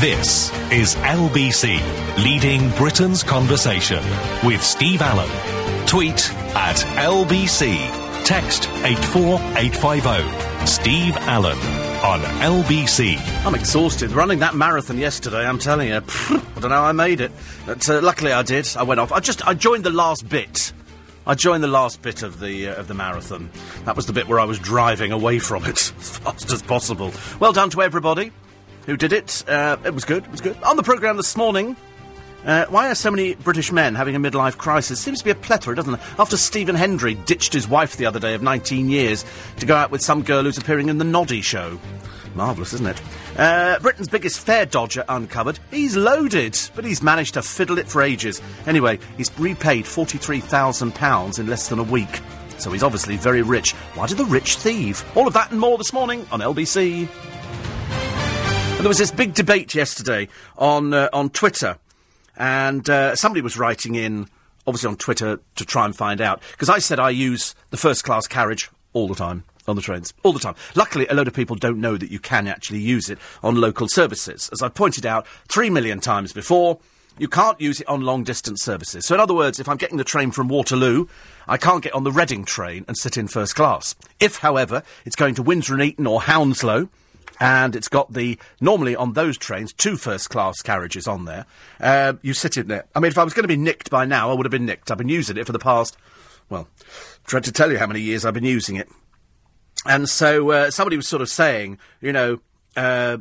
This is LBC, leading Britain's conversation with Steve Allen. Tweet at LBC. Text 84850. Steve Allen on LBC. I'm exhausted. Running that marathon yesterday, I'm telling you. I don't know how I made it. But uh, luckily I did. I went off. I just, I joined the last bit. I joined the last bit of the uh, of the marathon. That was the bit where I was driving away from it as fast as possible. Well done to everybody who did it. Uh, it was good. It was good. On the programme this morning, uh, why are so many British men having a midlife crisis? Seems to be a plethora, doesn't it? After Stephen Hendry ditched his wife the other day of 19 years to go out with some girl who's appearing in the Noddy show. Marvellous, isn't it? Uh, Britain's biggest fare dodger uncovered. He's loaded, but he's managed to fiddle it for ages. Anyway, he's repaid £43,000 in less than a week. So he's obviously very rich. Why did the rich thieve? All of that and more this morning on LBC. There was this big debate yesterday on uh, on Twitter, and uh, somebody was writing in, obviously on Twitter, to try and find out because I said I use the first class carriage all the time on the trains all the time. Luckily, a load of people don't know that you can actually use it on local services, as I pointed out three million times before. You can't use it on long distance services. So, in other words, if I'm getting the train from Waterloo, I can't get on the Reading train and sit in first class. If, however, it's going to Windsor and Eton or Hounslow, and it's got the normally on those trains two first class carriages on there. Uh, you sit in there. I mean, if I was going to be nicked by now, I would have been nicked. I've been using it for the past, well, dread to tell you how many years I've been using it. And so uh, somebody was sort of saying, you know, uh,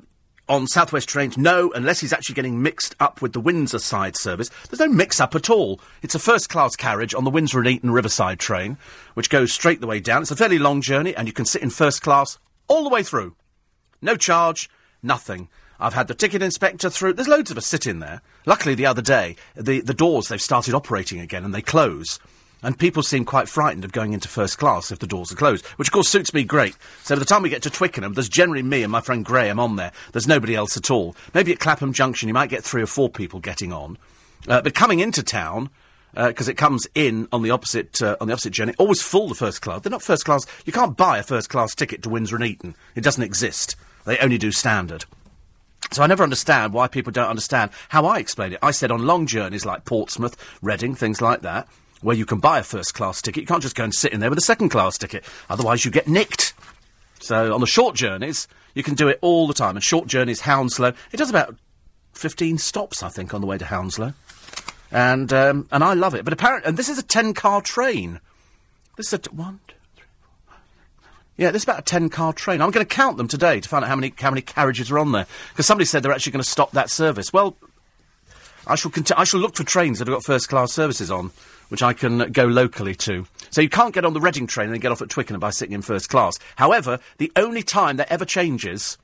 on Southwest trains, no, unless he's actually getting mixed up with the Windsor side service. There's no mix up at all. It's a first class carriage on the Windsor and Eton Riverside train, which goes straight the way down. It's a fairly long journey, and you can sit in first class all the way through. No charge, nothing. I've had the ticket inspector through. There's loads of us sitting there. Luckily, the other day, the, the doors, they've started operating again and they close. And people seem quite frightened of going into first class if the doors are closed, which of course suits me great. So by the time we get to Twickenham, there's generally me and my friend Graham on there. There's nobody else at all. Maybe at Clapham Junction, you might get three or four people getting on. Uh, but coming into town, because uh, it comes in on the opposite uh, on the opposite journey. Always full the first class. They're not first class. You can't buy a first class ticket to Windsor and Eton. It doesn't exist. They only do standard. So I never understand why people don't understand how I explain it. I said on long journeys like Portsmouth, Reading, things like that, where you can buy a first class ticket, you can't just go and sit in there with a second class ticket. Otherwise, you get nicked. So on the short journeys, you can do it all the time. And short journeys, Hounslow, it does about 15 stops, I think, on the way to Hounslow. And, um, and I love it. But apparently, and this is a 10 car train. This is a, t- one, two, three, four, five, six, seven. Yeah, this is about a 10 car train. I'm going to count them today to find out how many, how many carriages are on there. Because somebody said they're actually going to stop that service. Well, I shall, conti- I shall look for trains that have got first class services on, which I can go locally to. So you can't get on the Reading train and get off at Twickenham by sitting in first class. However, the only time that ever changes,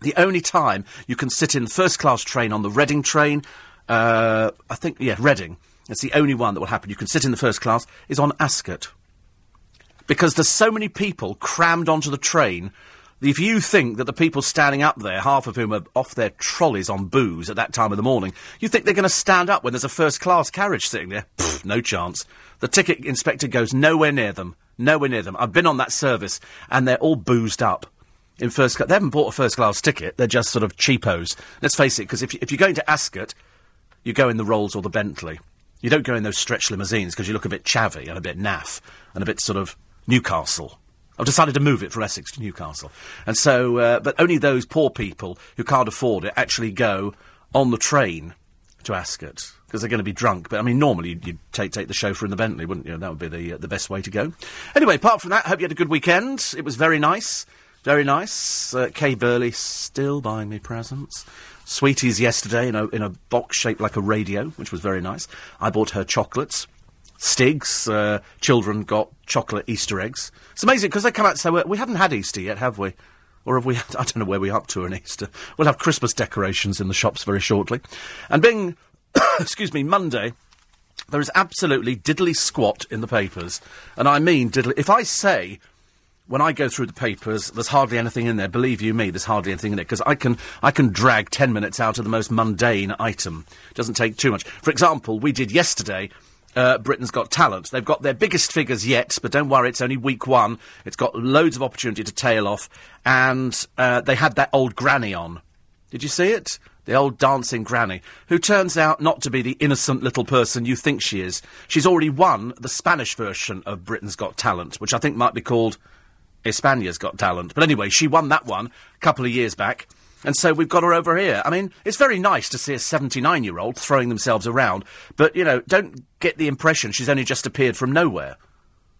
the only time you can sit in first class train on the Reading train, uh, I think, yeah, Reading, It's the only one that will happen. You can sit in the first class, is on Ascot. Because there's so many people crammed onto the train if you think that the people standing up there, half of whom are off their trolleys on booze at that time of the morning, you think they're going to stand up when there's a first class carriage sitting there? Pfft, no chance. The ticket inspector goes nowhere near them. Nowhere near them. I've been on that service, and they're all boozed up. In first class, they haven't bought a first class ticket. They're just sort of cheapos. Let's face it, because if, if you're going to Ascot, you go in the Rolls or the Bentley. You don't go in those stretch limousines because you look a bit chavvy and a bit naff and a bit sort of Newcastle. I've decided to move it from Essex to Newcastle. And so, uh, but only those poor people who can't afford it actually go on the train to Ascot because they're going to be drunk. But I mean, normally you'd, you'd, take take the chauffeur in the Bentley, wouldn't you? That would be the uh, the best way to go. Anyway, apart from that, hope you had a good weekend. It was very nice, very nice. Uh, Kay Burley still buying me presents. Sweeties yesterday in a in a box shaped like a radio, which was very nice. I bought her chocolates. Stigs, uh, children got chocolate Easter eggs. It's amazing because they come out and say, well, we haven't had Easter yet, have we? Or have we had, I don't know where we're up to on Easter. We'll have Christmas decorations in the shops very shortly. And being, excuse me, Monday, there is absolutely diddly squat in the papers. And I mean diddly. If I say when I go through the papers, there's hardly anything in there. Believe you me, there's hardly anything in it because I can I can drag ten minutes out of the most mundane item. It doesn't take too much. For example, we did yesterday. Uh, Britain's Got Talent. They've got their biggest figures yet, but don't worry, it's only week one. It's got loads of opportunity to tail off, and uh, they had that old granny on. Did you see it? the old dancing granny, who turns out not to be the innocent little person you think she is. She's already won the Spanish version of Britain's Got Talent, which I think might be called Espana's Got Talent. But anyway, she won that one a couple of years back. And so we've got her over here. I mean, it's very nice to see a 79 year old throwing themselves around, but, you know, don't get the impression she's only just appeared from nowhere.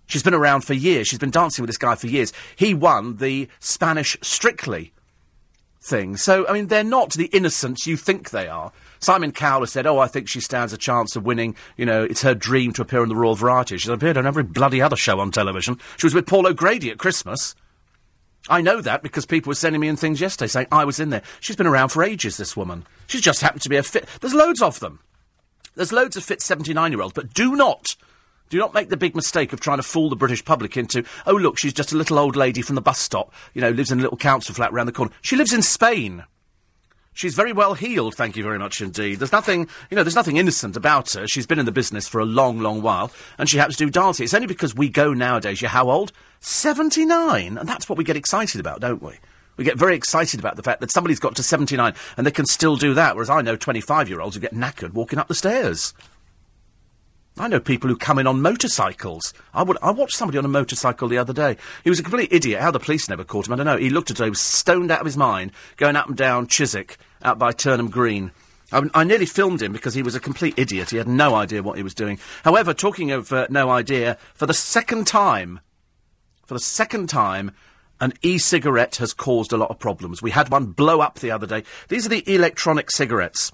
She's been around for years. She's been dancing with this guy for years. He won the Spanish Strictly thing. So, I mean, they're not the innocents you think they are. Simon Cowell has said, oh, I think she stands a chance of winning. You know, it's her dream to appear on the Royal Variety. She's appeared on every bloody other show on television. She was with Paul O'Grady at Christmas. I know that because people were sending me in things yesterday saying I was in there. She's been around for ages, this woman. She's just happened to be a fit. There's loads of them. There's loads of fit 79 year olds, but do not do not make the big mistake of trying to fool the British public into, oh, look, she's just a little old lady from the bus stop, you know, lives in a little council flat round the corner. She lives in Spain. She's very well heeled, thank you very much indeed. There's nothing, you know, there's nothing innocent about her. She's been in the business for a long, long while, and she happens to do dancing. It's only because we go nowadays, you're how old? 79! And that's what we get excited about, don't we? We get very excited about the fact that somebody's got to 79 and they can still do that, whereas I know 25 year olds who get knackered walking up the stairs. I know people who come in on motorcycles. I would. I watched somebody on a motorcycle the other day. He was a complete idiot. How the police never caught him, I don't know. He looked at it. He was stoned out of his mind, going up and down Chiswick, out by Turnham Green. I, I, nearly filmed him because he was a complete idiot. He had no idea what he was doing. However, talking of uh, no idea, for the second time, for the second time, an e-cigarette has caused a lot of problems. We had one blow up the other day. These are the electronic cigarettes.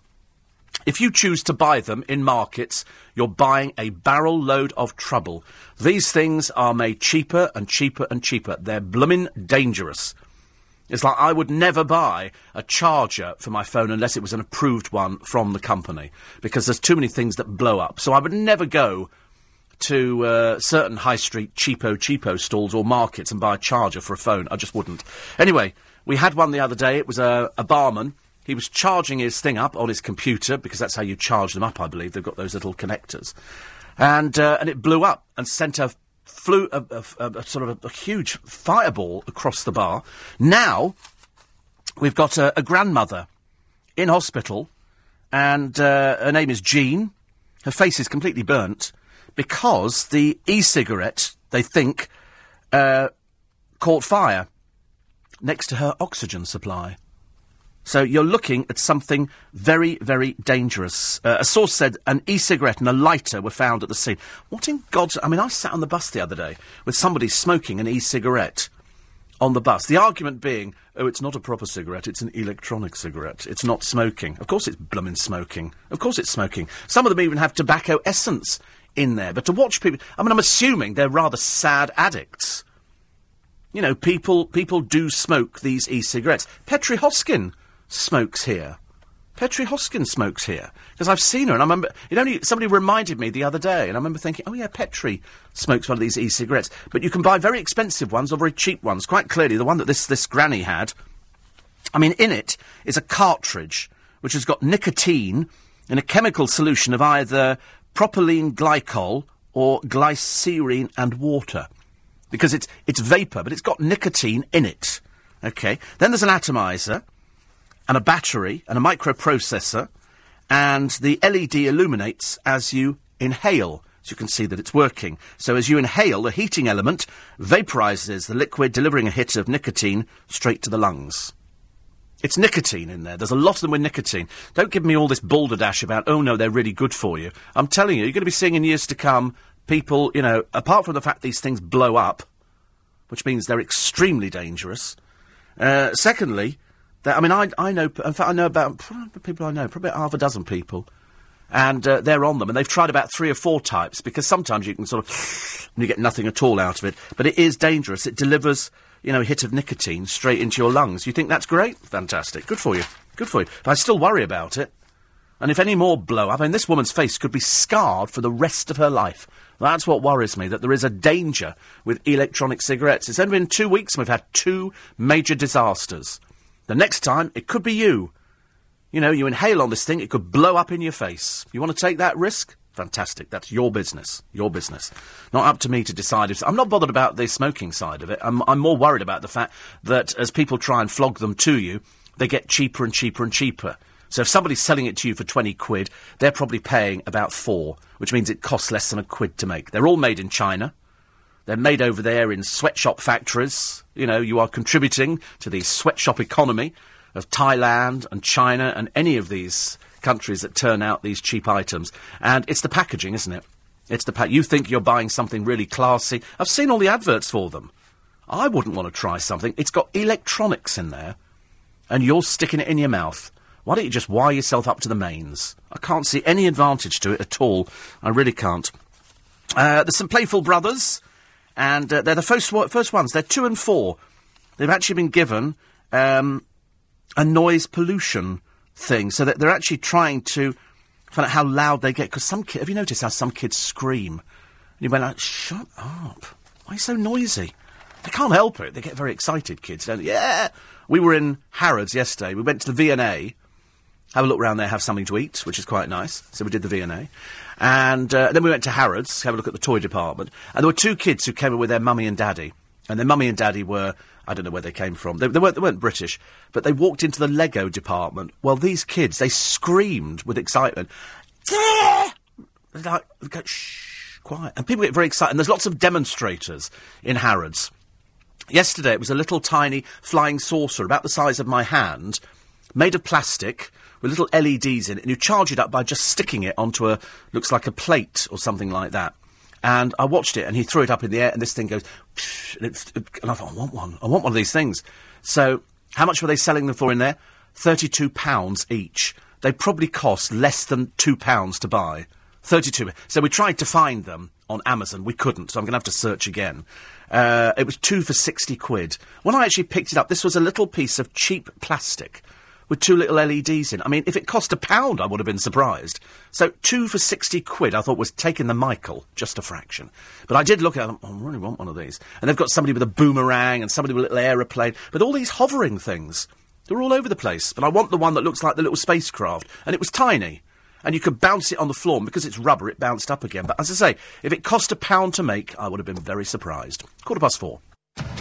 If you choose to buy them in markets, you're buying a barrel load of trouble. These things are made cheaper and cheaper and cheaper. They're bloomin' dangerous. It's like I would never buy a charger for my phone unless it was an approved one from the company, because there's too many things that blow up. So I would never go to uh, certain high street cheapo cheapo stalls or markets and buy a charger for a phone. I just wouldn't. Anyway, we had one the other day. It was a, a barman he was charging his thing up on his computer because that's how you charge them up, I believe. They've got those little connectors, and uh, and it blew up and sent a flew a, a, a, a sort of a, huge fireball across the bar. Now we've got a, grandmother in hospital, and uh, her name is Jean. Her face is completely burnt because the e-cigarette they think uh, caught fire next to her oxygen supply. So you're looking at something very, very dangerous. Uh, a source said an e-cigarette and a lighter were found at the scene. What in God's... I mean, I sat on the bus the other day with somebody smoking an e-cigarette on the bus. The argument being, oh, it's not a proper cigarette, it's an electronic cigarette. It's not smoking. Of course it's bloomin' smoking. Of course it's smoking. Some of them even have tobacco essence in there. But to watch people... I mean, I'm assuming they're rather sad addicts. You know, people people do smoke these e-cigarettes. Petrie Hosken smokes here. Petrie Hoskens smokes here because I've seen her, and I remember it only somebody reminded me the other day, and I remember thinking, oh yeah, Petrie smokes one of these e-cigarettes, but you can buy very expensive ones or very cheap ones. Quite clearly, the one that this this granny had, I mean, in it is a cartridge which has got nicotine in a chemical solution of either propylene glycol or glycerine and water, because it's it's vapor, but it's got nicotine in it. Okay, then there's an atomizer and a battery and a microprocessor, and the LED illuminates as you inhale. So you can see that it's working. So as you inhale, the heating element vaporizes the liquid, delivering a hit of nicotine straight to the lungs. It's nicotine in there. There's a lot of them with nicotine. Don't give me all this balderdash about, oh no, they're really good for you. I'm telling you, you're going to be seeing in years to come people, you know, apart from the fact these things blow up, which means they're extremely dangerous. Uh, secondly, I mean, I, I know, in fact, I know about people I know, probably half a dozen people, and uh, they're on them, and they've tried about three or four types because sometimes you can sort of you get nothing at all out of it, but it is dangerous. It delivers, you know, a hit of nicotine straight into your lungs. You think that's great? Fantastic. Good for you. Good for you. But I still worry about it. And if any more blow up, I mean, this woman's face could be scarred for the rest of her life. That's what worries me, that there is a danger with electronic cigarettes. It's only been two weeks and we've had two major disasters. The next time, it could be you. You know, you inhale on this thing, it could blow up in your face. You want to take that risk? Fantastic. That's your business. Your business. Not up to me to decide if. I'm not bothered about the smoking side of it. I'm, I'm more worried about the fact that as people try and flog them to you, they get cheaper and cheaper and cheaper. So if somebody's selling it to you for 20 quid, they're probably paying about four, which means it costs less than a quid to make. They're all made in China. They're made over there in sweatshop factories. You know, you are contributing to the sweatshop economy of Thailand and China and any of these countries that turn out these cheap items. And it's the packaging, isn't it? It's the pack. You think you're buying something really classy. I've seen all the adverts for them. I wouldn't want to try something. It's got electronics in there, and you're sticking it in your mouth. Why don't you just wire yourself up to the mains? I can't see any advantage to it at all. I really can't. Uh, there's some Playful Brothers, and uh, they're the first, first ones. They're two and four. They've actually been given um, a noise pollution thing, so that they're actually trying to find out how loud they get. Because some kids, have you noticed how some kids scream? And you went like, shut up. Why are you so noisy? They can't help it. They get very excited, kids, don't they? Yeah! We were in Harrods yesterday. We went to the V&A, have a look around there, have something to eat, which is quite nice. So we did the V&A. And uh, then we went to Harrods, have a look at the toy department. And there were two kids who came in with their mummy and daddy. And their mummy and daddy were, I don't know where they came from. They, they, weren't, they weren't British. But they walked into the Lego department. Well, these kids, they screamed with excitement. Like, go, shh, quiet. And people get very excited. And there's lots of demonstrators in Harrods. Yesterday it was a little tiny flying saucer about the size of my hand, made of plastic, with little LEDs in it, and you charge it up by just sticking it onto a, looks like a plate or something like that. And I watched it, and he threw it up in the air, and this thing goes, and, and I thought, I want one. I want one of these things. So, how much were they selling them for in there? £32 each. They probably cost less than £2 to buy. 32. So we tried to find them on Amazon. We couldn't, so I'm going to have to search again. Uh, it was two for 60 quid. When I actually picked it up, this was a little piece of cheap plastic with two little LEDs in. I mean, if it cost a pound, I would have been surprised. So two for 60 quid, I thought was taking the Michael, just a fraction. But I did look at them, oh, I really want one of these. And they've got somebody with a boomerang and somebody with a little aeroplane, but all these hovering things. They're all over the place. But I want the one that looks like the little spacecraft. And it was tiny and you could bounce it on the floor, and because it's rubber, it bounced up again. But as I say, if it cost a pound to make, I would have been very surprised. Quarter past four.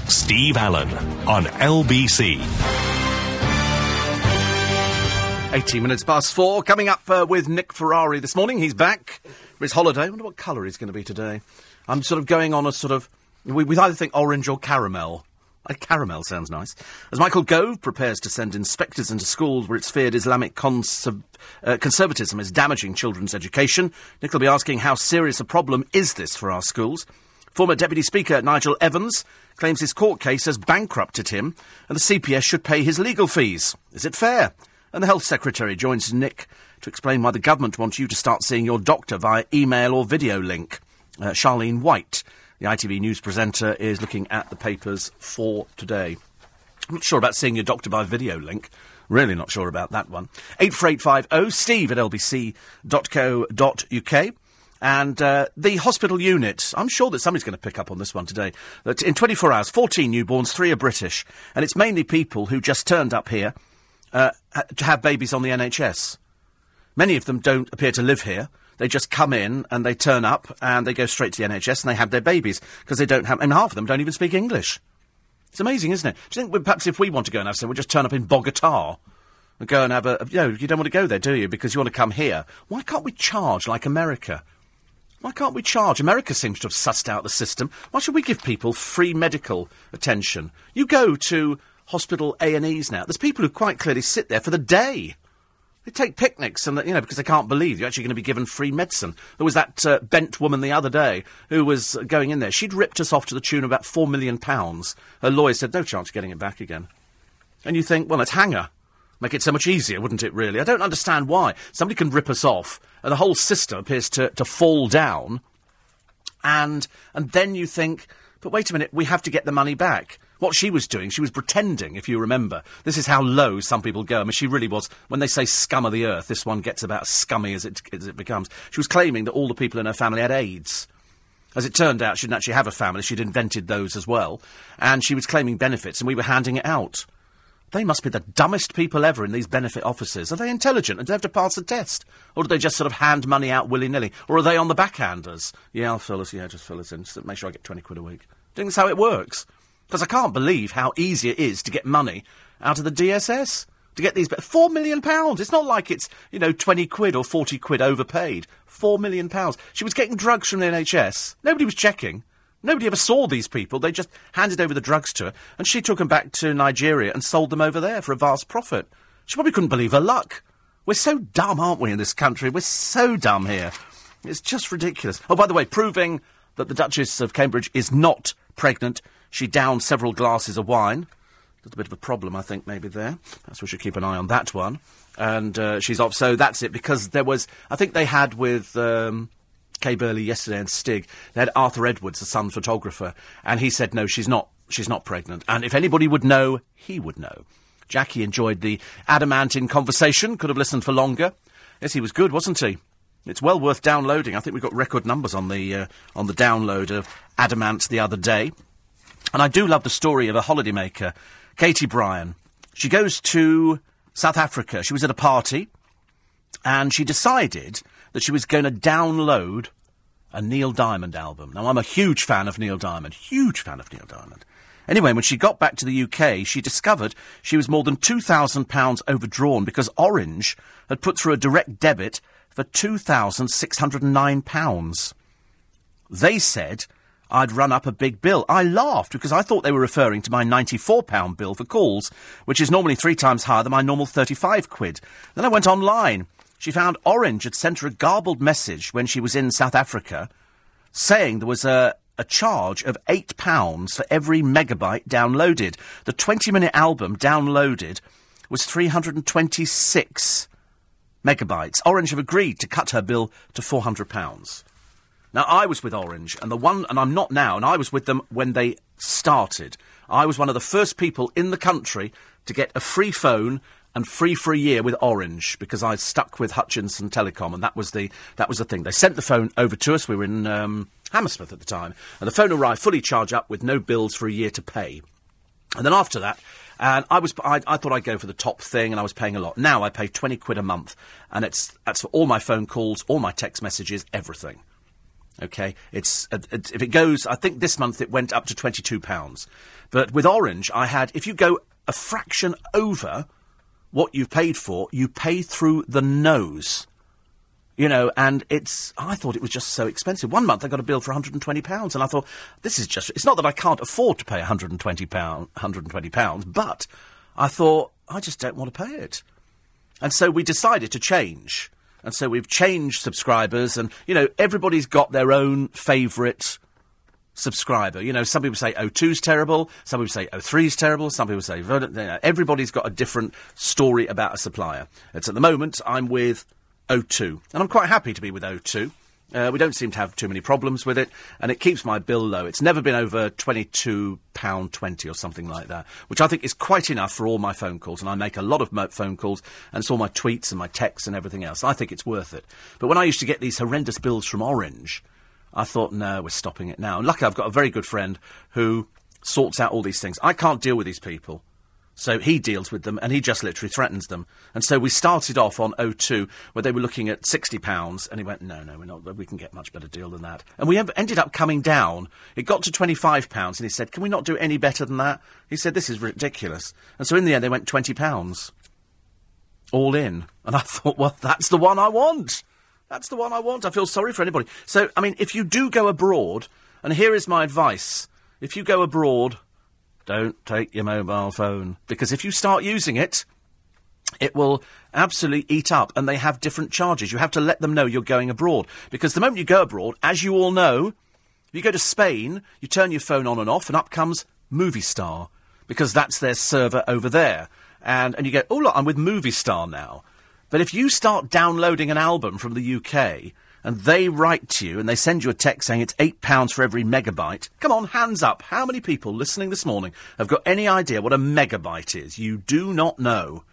Steve Allen on LBC. 18 minutes past four. Coming up uh, with Nick Ferrari this morning. He's back for his holiday. I wonder what colour he's going to be today. I'm sort of going on a sort of. We, we either think orange or caramel. A caramel sounds nice. As Michael Gove prepares to send inspectors into schools where it's feared Islamic conserv- uh, conservatism is damaging children's education, Nick will be asking how serious a problem is this for our schools. Former Deputy Speaker Nigel Evans claims his court case has bankrupted him and the CPS should pay his legal fees. Is it fair? And the Health Secretary joins Nick to explain why the government wants you to start seeing your doctor via email or video link. Uh, Charlene White the ITV News presenter is looking at the papers for today. I'm not sure about seeing your doctor by video link. Really not sure about that one. 84850 steve at lbc.co.uk. And uh, the hospital unit, I'm sure that somebody's going to pick up on this one today. That in 24 hours, 14 newborns, three are British. And it's mainly people who just turned up here uh, to have babies on the NHS. Many of them don't appear to live here. They just come in and they turn up and they go straight to the NHS and they have their babies because they don't have, and half of them don't even speak English. It's amazing, isn't it? Do you think we, perhaps if we want to go and have some, we'll just turn up in Bogota and go and have a, you know, you don't want to go there, do you? Because you want to come here. Why can't we charge like America? Why can't we charge? America seems to have sussed out the system. Why should we give people free medical attention? You go to hospital A&Es now. There's people who quite clearly sit there for the day. They take picnics, and you know because they can't believe you're actually going to be given free medicine. There was that uh, bent woman the other day who was going in there. She'd ripped us off to the tune of about four million pounds. Her lawyer said no chance of getting it back again. And you think, well, let's hang her. Make it so much easier, wouldn't it? Really, I don't understand why somebody can rip us off, and the whole system appears to to fall down. And and then you think, but wait a minute, we have to get the money back. What she was doing, she was pretending, if you remember. This is how low some people go. I mean, she really was. When they say scum of the earth, this one gets about as scummy as it, as it becomes. She was claiming that all the people in her family had AIDS. As it turned out, she didn't actually have a family. She'd invented those as well. And she was claiming benefits, and we were handing it out. They must be the dumbest people ever in these benefit offices. Are they intelligent and do they have to pass a test? Or do they just sort of hand money out willy nilly? Or are they on the backhanders? Yeah, I'll fill us, yeah, just fill us in. Just make sure I get 20 quid a week. Do you think that's how it works? Because I can't believe how easy it is to get money out of the DSS. to get these. but Four million pounds. It's not like it's, you know, 20 quid or 40 quid overpaid. Four million pounds. She was getting drugs from the NHS. Nobody was checking. Nobody ever saw these people. They just handed over the drugs to her, and she took them back to Nigeria and sold them over there for a vast profit. She probably couldn't believe her luck. We're so dumb, aren't we, in this country? We're so dumb here. It's just ridiculous. Oh, by the way, proving that the Duchess of Cambridge is not pregnant, she downed several glasses of wine. A bit of a problem, I think, maybe there. Perhaps we should keep an eye on that one. And uh, she's off. So that's it, because there was, I think they had with um, Kay Burley yesterday and Stig, they had Arthur Edwards, the Sun photographer, and he said, no, she's not, she's not pregnant. And if anybody would know, he would know. Jackie enjoyed the Adam Ant conversation, could have listened for longer. Yes, he was good, wasn't he? It's well worth downloading. I think we got record numbers on the uh, on the download of Adam Ant the other day. And I do love the story of a holidaymaker, Katie Bryan. She goes to South Africa. She was at a party, and she decided that she was going to download a Neil Diamond album. Now, I'm a huge fan of Neil Diamond, huge fan of Neil Diamond. Anyway, when she got back to the UK, she discovered she was more than £2,000 overdrawn because Orange had put through a direct debit for £2,609. They said I'd run up a big bill. I laughed because I thought they were referring to my £94 bill for calls, which is normally three times higher than my normal 35 quid. Then I went online. She found Orange had sent her a garbled message when she was in South Africa saying there was a, a charge of £8 for every megabyte downloaded. The 20 minute album downloaded was 326 megabytes. Orange have agreed to cut her bill to £400. Now, I was with Orange, and the one, and I'm not now, and I was with them when they started. I was one of the first people in the country to get a free phone and free for a year with Orange because I stuck with Hutchison Telecom, and that was the that was the thing. They sent the phone over to us. We were in um, Hammersmith at the time, and the phone arrived fully charged up with no bills for a year to pay. And then after that, and I was I, I, thought I'd go for the top thing, and I was paying a lot. Now I pay twenty quid a month, and it's that's for all my phone calls, all my text messages, everything. Okay, it's, uh, it's if it goes, I think this month it went up to twenty two pounds, but with Orange I had if you go a fraction over what you've paid for, you pay through the nose. You know, and it's, I thought it was just so expensive. One month I got a bill for £120, and I thought, this is just, it's not that I can't afford to pay £120, £120, but I thought, I just don't want to pay it. And so we decided to change. And so we've changed subscribers, and, you know, everybody's got their own favourite subscriber. You know, some people say O2's terrible, some people say O3's terrible, some people say everybody's got a different story about a supplier. It's at the moment I'm with O2, and I'm quite happy to be with O2. Uh, we don't seem to have too many problems with it, and it keeps my bill low. It's never been over £22.20 or something like that, which I think is quite enough for all my phone calls, and I make a lot of phone calls, and it's all my tweets and my texts and everything else. I think it's worth it. But when I used to get these horrendous bills from Orange, I thought, no, we're stopping it now. And luckily, I've got a very good friend who sorts out all these things. I can't deal with these people. So he deals with them and he just literally threatens them. And so we started off on O2 where they were looking at £60 and he went, no, no, we're not, we can get much better deal than that. And we ended up coming down. It got to £25 and he said, can we not do any better than that? He said, this is ridiculous. And so in the end they went £20 all in. And I thought, well, that's the one I want. That's the one I want. I feel sorry for anybody. So, I mean, if you do go abroad, and here is my advice if you go abroad, don't take your mobile phone. Because if you start using it, it will absolutely eat up, and they have different charges. You have to let them know you're going abroad. Because the moment you go abroad, as you all know, you go to Spain, you turn your phone on and off, and up comes Movistar. Because that's their server over there. And, and you go, oh, look, I'm with Movistar now. But if you start downloading an album from the UK and they write to you and they send you a text saying it's £8 for every megabyte, come on, hands up. How many people listening this morning have got any idea what a megabyte is? You do not know.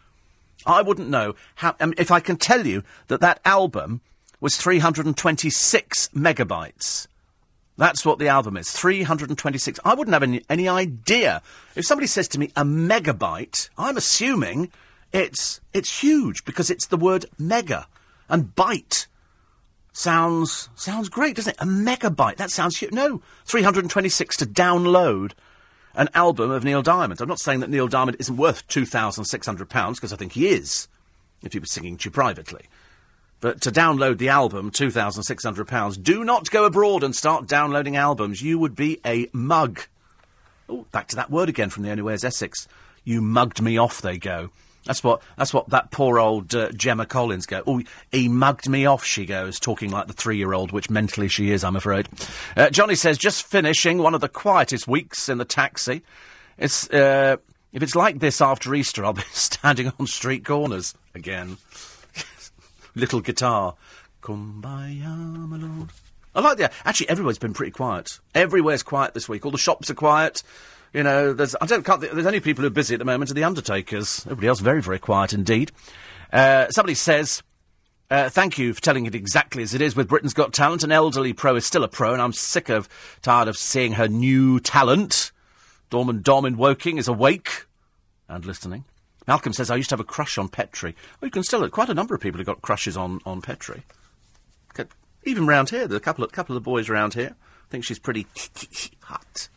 I wouldn't know how. Mean, if I can tell you that that album was 326 megabytes. That's what the album is. 326. I wouldn't have any, any idea. If somebody says to me a megabyte, I'm assuming it's it's huge because it's the word mega and byte sounds sounds great, doesn't it? A megabyte. That sounds huge. No, 326 to download. an album of Neil Diamond. I'm not saying that Neil Diamond isn't worth £2,600 because I think he is, if he was singing to you privately. But to download the album, £2,600, do not go abroad and start downloading albums. You would be a mug. Oh, back to that word again from the Only Way is Essex. You mugged me off, they go. That's what that's what that poor old uh, Gemma Collins go. Oh, he mugged me off. She goes, talking like the three-year-old, which mentally she is, I'm afraid. Uh, Johnny says, just finishing one of the quietest weeks in the taxi. It's uh, if it's like this after Easter, I'll be standing on street corners again. Little guitar, kumbaya, my lord. I like that. Actually, everywhere's been pretty quiet. Everywhere's quiet this week. All the shops are quiet. You know, there's I don't can't, there's only people who are busy at the moment are the undertakers. Everybody else very very quiet indeed. Uh, somebody says. Uh, thank you for telling it exactly as it is. With Britain's Got Talent, an elderly pro is still a pro, and I'm sick of, tired of seeing her new talent. Dorman Dom in Woking is awake and listening. Malcolm says, I used to have a crush on Petrie. Well, you can still, quite a number of people have got crushes on, on Petrie. Even round here, there's a couple of, couple of boys round here. I think she's pretty hot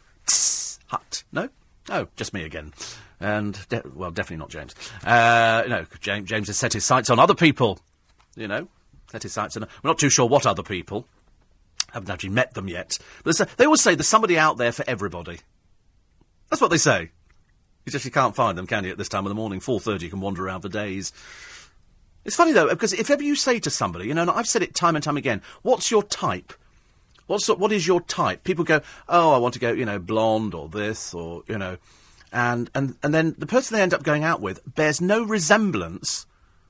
hut. No? Oh, just me again. And, de- well, definitely not James. Uh, no, James, James has set his sights on other people. You know, set his sights on. We're not too sure what other people. Haven't actually met them yet. But they always say there's somebody out there for everybody. That's what they say. You just you can't find them, can you, at this time of the morning? 4.30, you can wander around for days. It's funny, though, because if ever you say to somebody, you know, I've said it time and time again, what's your type? What's what is your type? People go, oh, I want to go, you know, blonde or this or you know, and and and then the person they end up going out with bears no resemblance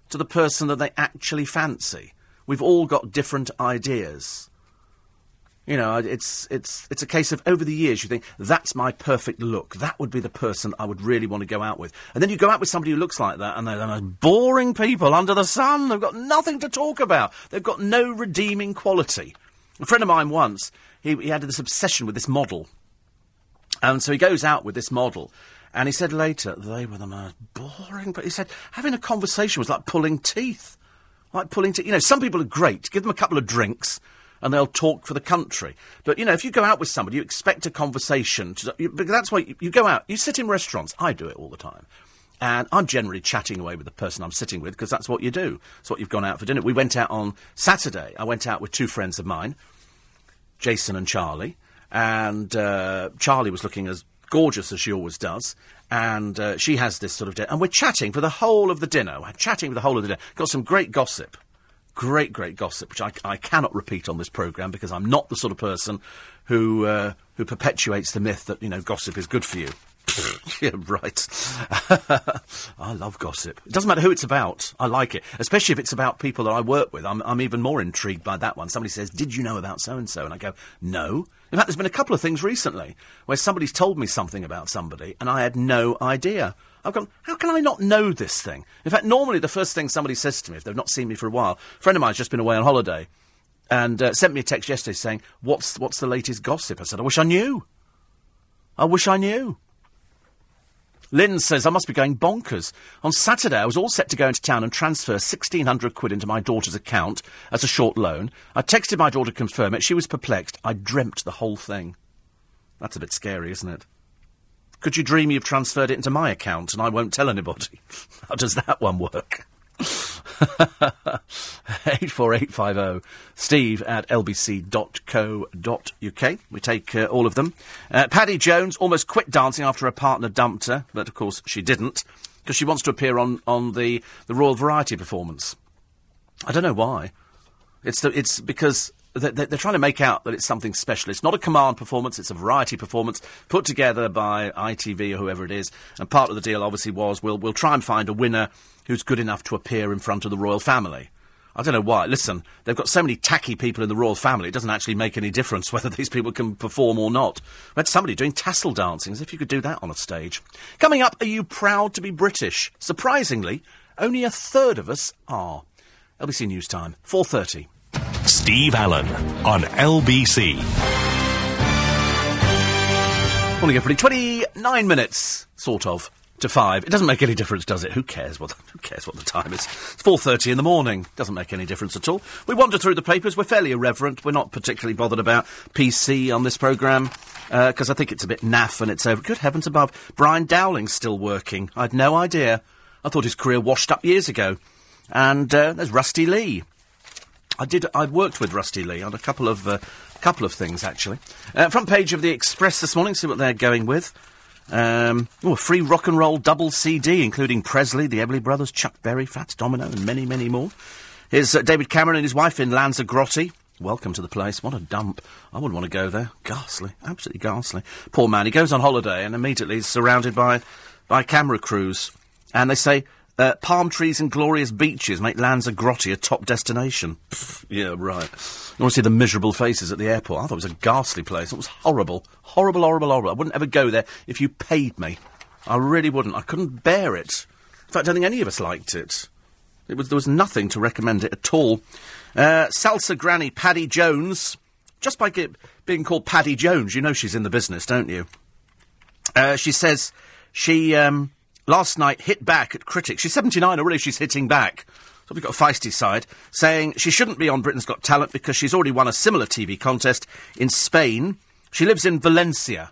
to the person that they actually fancy. We've all got different ideas. You know, it's it's it's a case of over the years you think that's my perfect look. That would be the person I would really want to go out with. And then you go out with somebody who looks like that, and they're the most boring people under the sun. They've got nothing to talk about. They've got no redeeming quality. A friend of mine once, he, he had this obsession with this model. And so he goes out with this model. And he said later, they were the most boring. But he said, having a conversation was like pulling teeth. Like pulling teeth. You know, some people are great. Give them a couple of drinks and they'll talk for the country. But, you know, if you go out with somebody, you expect a conversation. To, you, that's why you, you go out. You sit in restaurants. I do it all the time. And I'm generally chatting away with the person I'm sitting with because that's what you do. It's what you've gone out for dinner. We went out on Saturday. I went out with two friends of mine, Jason and Charlie. And uh, Charlie was looking as gorgeous as she always does. And uh, she has this sort of. And we're chatting for the whole of the dinner. We're chatting for the whole of the dinner. Got some great gossip. Great, great gossip, which I, I cannot repeat on this programme because I'm not the sort of person who, uh, who perpetuates the myth that, you know, gossip is good for you. yeah, right. I love gossip. It doesn't matter who it's about. I like it, especially if it's about people that I work with. I'm, I'm even more intrigued by that one. Somebody says, "Did you know about so and so?" And I go, "No." In fact, there's been a couple of things recently where somebody's told me something about somebody, and I had no idea. I've gone, how can I not know this thing? In fact, normally the first thing somebody says to me, if they've not seen me for a while, a friend of mine's just been away on holiday, and uh, sent me a text yesterday saying, "What's what's the latest gossip?" I said, "I wish I knew. I wish I knew." Lynn says, I must be going bonkers. On Saturday, I was all set to go into town and transfer 1,600 quid into my daughter's account as a short loan. I texted my daughter to confirm it. She was perplexed. I dreamt the whole thing. That's a bit scary, isn't it? Could you dream you've transferred it into my account and I won't tell anybody? How does that one work? 84850 steve at lbc.co.uk. We take uh, all of them. Uh, Paddy Jones almost quit dancing after her partner dumped her, but of course she didn't, because she wants to appear on, on the, the Royal Variety performance. I don't know why. It's, the, it's because they're, they're, trying to make out that it's something special. It's not a command performance, it's a variety performance put together by ITV or whoever it is. And part of the deal, obviously, was we'll, we'll try and find a winner who's good enough to appear in front of the royal family. I don't know why. Listen, they've got so many tacky people in the royal family, it doesn't actually make any difference whether these people can perform or not. We had somebody doing tassel dancing, as if you could do that on a stage. Coming up, are you proud to be British? Surprisingly, only a third of us are. LBC News Time, 4.30. Steve Allen on LBC. Only Morning, everybody. 29 minutes, sort of. to five. It doesn't make any difference, does it? Who cares what who cares what the time is? It's four thirty in the morning. Doesn't make any difference at all. We wander through the papers. We're fairly irreverent. We're not particularly bothered about PC on this programme because uh, I think it's a bit naff and it's over. Good heavens above, Brian Dowling's still working. I'd no idea. I thought his career washed up years ago. And uh, there's Rusty Lee. I did. I worked with Rusty Lee on a couple of uh, couple of things actually. Uh, front page of the Express this morning. See what they're going with. Um, oh, a free rock and roll double CD, including Presley, the Everly Brothers, Chuck Berry, Fats Domino, and many, many more. Here's uh, David Cameron and his wife in Lanzagrotte. Welcome to the place. What a dump. I wouldn't want to go there. Ghastly. Absolutely ghastly. Poor man. He goes on holiday and immediately is surrounded by, by camera crews. And they say, uh, palm trees and glorious beaches make Lanzagrotte a top destination. Pfft, yeah, right. You want to see the miserable faces at the airport? I thought it was a ghastly place. It was horrible. Horrible, horrible, horrible. I wouldn't ever go there if you paid me. I really wouldn't. I couldn't bear it. In fact, I don't think any of us liked it. It was, there was nothing to recommend it at all. Uh, salsa granny Paddy Jones. Just by get, being called Paddy Jones, you know she's in the business, don't you? Uh, she says she um, last night hit back at critics. She's 79 already, she's hitting back. So we've got a feisty side, saying she shouldn't be on Britain's Got Talent because she's already won a similar TV contest in Spain. She lives in Valencia.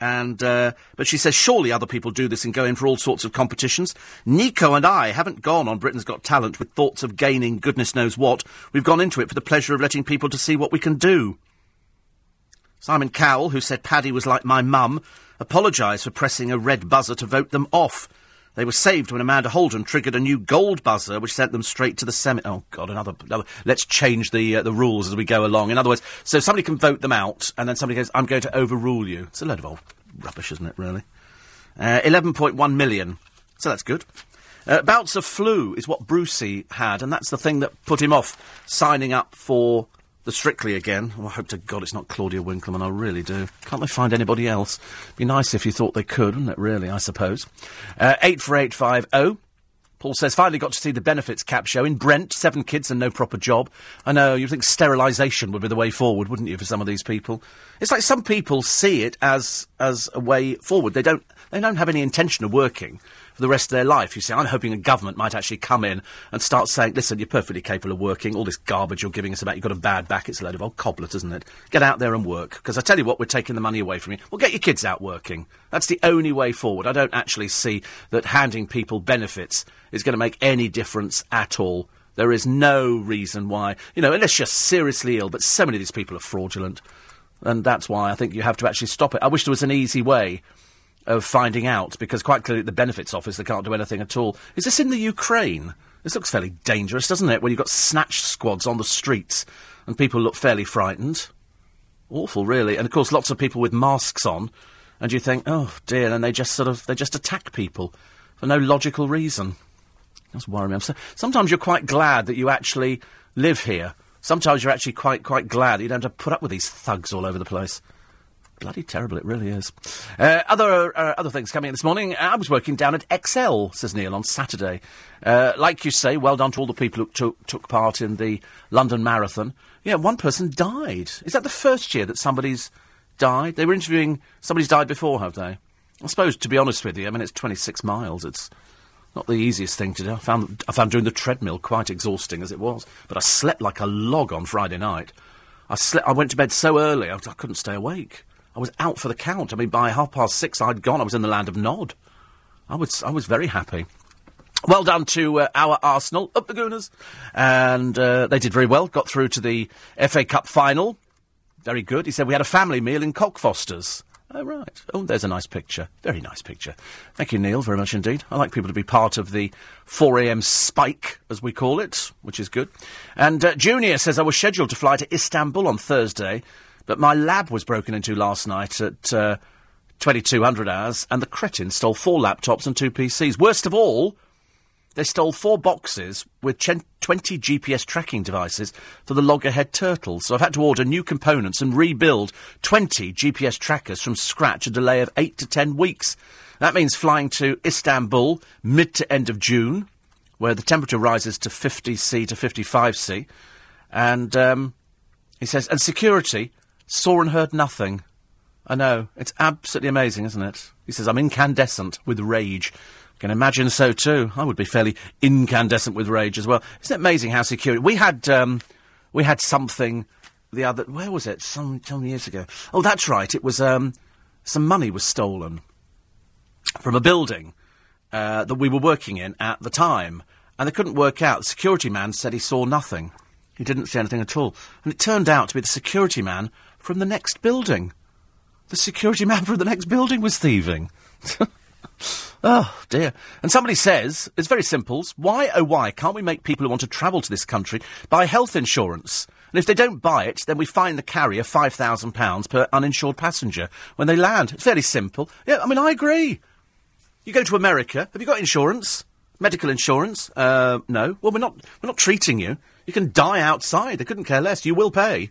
And, uh, but she says surely other people do this and go in for all sorts of competitions. Nico and I haven't gone on Britain's Got Talent with thoughts of gaining goodness knows what. We've gone into it for the pleasure of letting people to see what we can do. Simon Cowell, who said Paddy was like my mum, apologised for pressing a red buzzer to vote them off. They were saved when Amanda Holden triggered a new gold buzzer, which sent them straight to the semi. Oh God, another, another. Let's change the uh, the rules as we go along. In other words, so somebody can vote them out, and then somebody goes, "I'm going to overrule you." It's a load of old rubbish, isn't it? Really. Uh, Eleven point one million. So that's good. Uh, bouts of flu is what Brucey had, and that's the thing that put him off signing up for the Strictly again. Oh, I hope to God it's not Claudia Winkleman. I really do. Can't they find anybody else? Be nice if you thought they could, wouldn't it? Really, I suppose. Uh, eight four eight five zero. Oh. Paul says, finally got to see the benefits cap show in Brent. Seven kids and no proper job. I know, you'd think sterilisation would be the way forward, wouldn't you, for some of these people? It's like some people see it as, as a way forward. They don't, they don't have any intention of working for the rest of their life. You see, I'm hoping a government might actually come in and start saying, listen, you're perfectly capable of working. All this garbage you're giving us about you've got a bad back, it's a load of old cobblers, isn't it? Get out there and work. Because I tell you what, we're taking the money away from you. Well, get your kids out working. That's the only way forward. I don't actually see that handing people benefits is going to make any difference at all. There is no reason why, you know, unless you're seriously ill, but so many of these people are fraudulent. And that's why I think you have to actually stop it. I wish there was an easy way of finding out, because quite clearly the benefits office, they can't do anything at all. Is this in the Ukraine? This looks fairly dangerous, doesn't it? When you've got snatch squads on the streets and people look fairly frightened. Awful, really. And of course, lots of people with masks on, and you think, oh dear, and they just sort of, they just attack people for no logical reason. That's worrying me. So, sometimes you're quite glad that you actually live here. Sometimes you're actually quite, quite glad that you don't have to put up with these thugs all over the place. Bloody terrible, it really is. Uh, other uh, other things coming in this morning. I was working down at Excel, says Neil, on Saturday. Uh, like you say, well done to all the people who took, took part in the London Marathon. Yeah, one person died. Is that the first year that somebody's died? They were interviewing somebody's died before, have they? I suppose, to be honest with you, I mean, it's 26 miles. It's not the easiest thing to do. I found, I found doing the treadmill quite exhausting as it was. But I slept like a log on Friday night. I, slept, I went to bed so early, I, I couldn't stay awake. I was out for the count. I mean, by half past six, I'd gone. I was in the land of Nod. I was, I was very happy. Well done to uh, our Arsenal, up the Gooners. And uh, they did very well, got through to the FA Cup final. Very good. He said we had a family meal in Cockfosters. Oh, right. Oh, there's a nice picture. Very nice picture. Thank you, Neil, very much indeed. I like people to be part of the 4am spike, as we call it, which is good. And uh, Junior says I was scheduled to fly to Istanbul on Thursday but my lab was broken into last night at uh, 2200 hours, and the cretins stole four laptops and two PCs. Worst of all, they stole four boxes with 20 GPS tracking devices for the loggerhead turtles. So I've had to order new components and rebuild 20 GPS trackers from scratch, a delay of 8 to 10 weeks. That means flying to Istanbul mid to end of June, where the temperature rises to 50C to 55C. And um, he says, and security saw and heard nothing. I know. It's absolutely amazing, isn't it? He says, I'm incandescent with rage. I can imagine so too. I would be fairly incandescent with rage as well. Isn't it amazing how secure? We had, um, we had something the other, where was it? Some, some years ago. Oh, that's right. It was, um, some money was stolen from a building, uh, that we were working in at the time. And they couldn't work out. The security man said he saw nothing. He didn't see anything at all. And it turned out to be the security man from the next building. The security man from the next building was thieving. oh, dear. And somebody says, it's very simple, why, oh why, can't we make people who want to travel to this country buy health insurance? And if they don't buy it, then we fine the carrier £5,000 per uninsured passenger when they land. It's fairly simple. Yeah, I mean, I agree. You go to America, have you got insurance? Medical insurance? Uh, no. Well, we're not, we're not treating you. You can die outside. They couldn't care less. You will pay.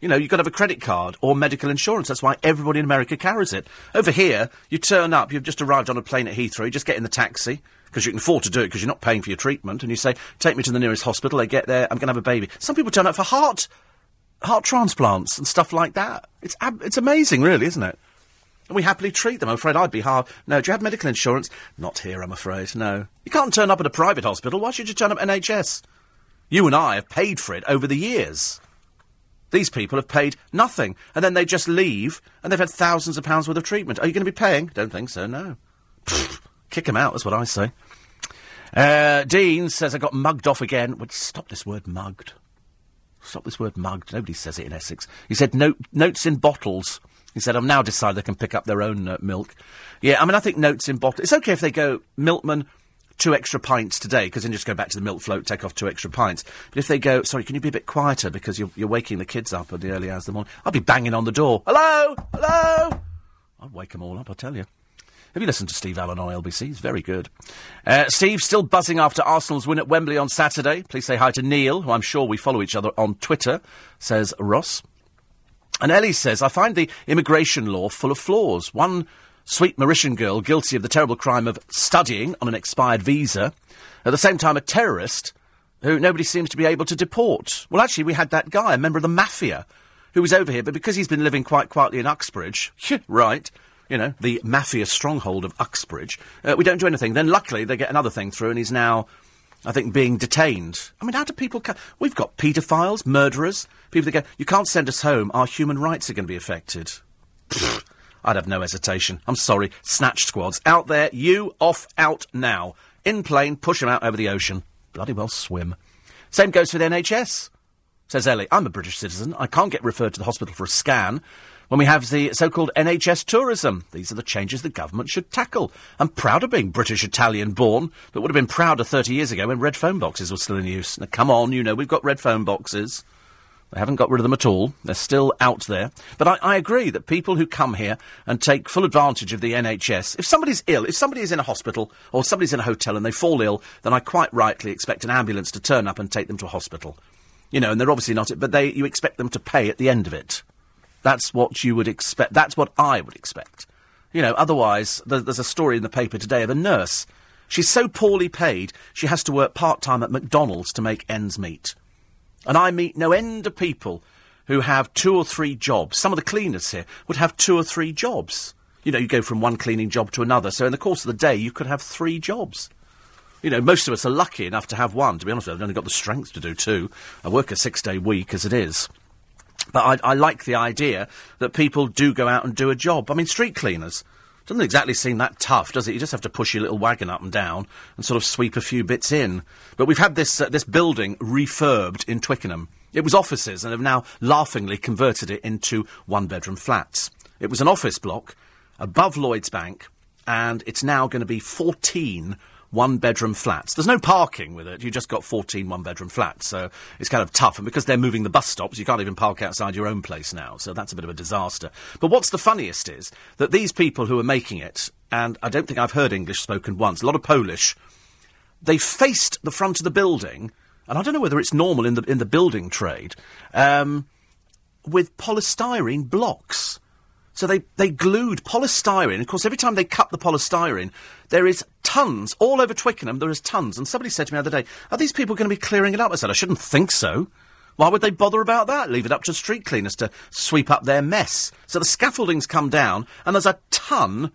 You know, you've got to have a credit card or medical insurance. That's why everybody in America carries it. Over here, you turn up, you've just arrived on a plane at Heathrow, you just get in the taxi, because you can afford to do it because you're not paying for your treatment, and you say, take me to the nearest hospital, they get there, I'm going to have a baby. Some people turn up for heart, heart transplants and stuff like that. It's, ab- it's amazing, really, isn't it? And we happily treat them. I'm afraid I'd be hard. No, do you have medical insurance? Not here, I'm afraid. No. You can't turn up at a private hospital. Why should you turn up NHS? You and I have paid for it over the years. These people have paid nothing, and then they just leave, and they've had thousands of pounds worth of treatment. Are you going to be paying? Don't think so, no. Kick them out, that's what I say. Uh, Dean says I got mugged off again. Would stop this word mugged. Stop this word mugged. Nobody says it in Essex. He said note, notes in bottles. He said, I've now decided they can pick up their own uh, milk. Yeah, I mean, I think notes in bottles. It's okay if they go, milkman, two extra pints today, because then just go back to the milk float, take off two extra pints. But if they go, sorry, can you be a bit quieter because you're, you're waking the kids up at the early hours of the morning, I'll be banging on the door. Hello? Hello? I'd wake them all up, I tell you. Have you listened to Steve Allen on LBC? He's very good. Uh, Steve, still buzzing after Arsenal's win at Wembley on Saturday. Please say hi to Neil, who I'm sure we follow each other on Twitter, says Ross. And Ellie says, I find the immigration law full of flaws. One sweet Mauritian girl guilty of the terrible crime of studying on an expired visa. At the same time, a terrorist who nobody seems to be able to deport. Well, actually, we had that guy, a member of the mafia, who was over here, but because he's been living quite quietly in Uxbridge, right, you know, the mafia stronghold of Uxbridge, uh, we don't do anything. Then luckily they get another thing through and he's now, I think, being detained. I mean, how do people... Ca- We've got paedophiles, murderers, people that go, you can't send us home, our human rights are going to be affected. I'd have no hesitation. I'm sorry. Snatch squads. Out there, you off, out now. In plane, push 'em out over the ocean. Bloody well swim. Same goes for the NHS, says Ellie. I'm a British citizen. I can't get referred to the hospital for a scan. When we have the so-called NHS tourism, these are the changes the government should tackle. I'm proud of being British Italian born, but would have been prouder 30 years ago when red phone boxes were still in use. Now, come on, you know, we've got red phone boxes. They haven't got rid of them at all. They're still out there. But I, I, agree that people who come here and take full advantage of the NHS, if somebody's ill, if somebody is in a hospital or somebody's in a hotel and they fall ill, then I quite rightly expect an ambulance to turn up and take them to a hospital. You know, and they're obviously not, it, but they, you expect them to pay at the end of it. That's what you would expect. That's what I would expect. You know, otherwise, there, there's a story in the paper today of a nurse. She's so poorly paid, she has to work part time at McDonald's to make ends meet. And I meet no end of people who have two or three jobs. Some of the cleaners here would have two or three jobs. You know, you go from one cleaning job to another. So in the course of the day, you could have three jobs. You know, most of us are lucky enough to have one. To be honest with you, I've only got the strength to do two. I work a six-day week as it is. But I, I like the idea that people do go out and do a job. I mean, street cleaners. Doesn't exactly seem that tough, does it? You just have to push your little wagon up and down and sort of sweep a few bits in. But we've had this uh, this building refurbed in Twickenham. It was offices and have now laughingly converted it into one bedroom flats. It was an office block above Lloyds Bank, and it's now going to be 14 one bedroom flats. There's no parking with it. You just got 14 one bedroom flats. So it's kind of tough. And because they're moving the bus stops, you can't even park outside your own place now. So that's a bit of a disaster. But what's the funniest is that these people who are making it, and I don't think I've heard English spoken once, a lot of Polish, they faced the front of the building, and I don't know whether it's normal in the, in the building trade, um, with polystyrene blocks. So they, they glued polystyrene. Of course, every time they cut the polystyrene, there is tons all over Twickenham. There is tons. And somebody said to me the other day, "Are these people going to be clearing it up?" I said, "I shouldn't think so." Why would they bother about that? Leave it up to street cleaners to sweep up their mess. So the scaffolding's come down, and there's a ton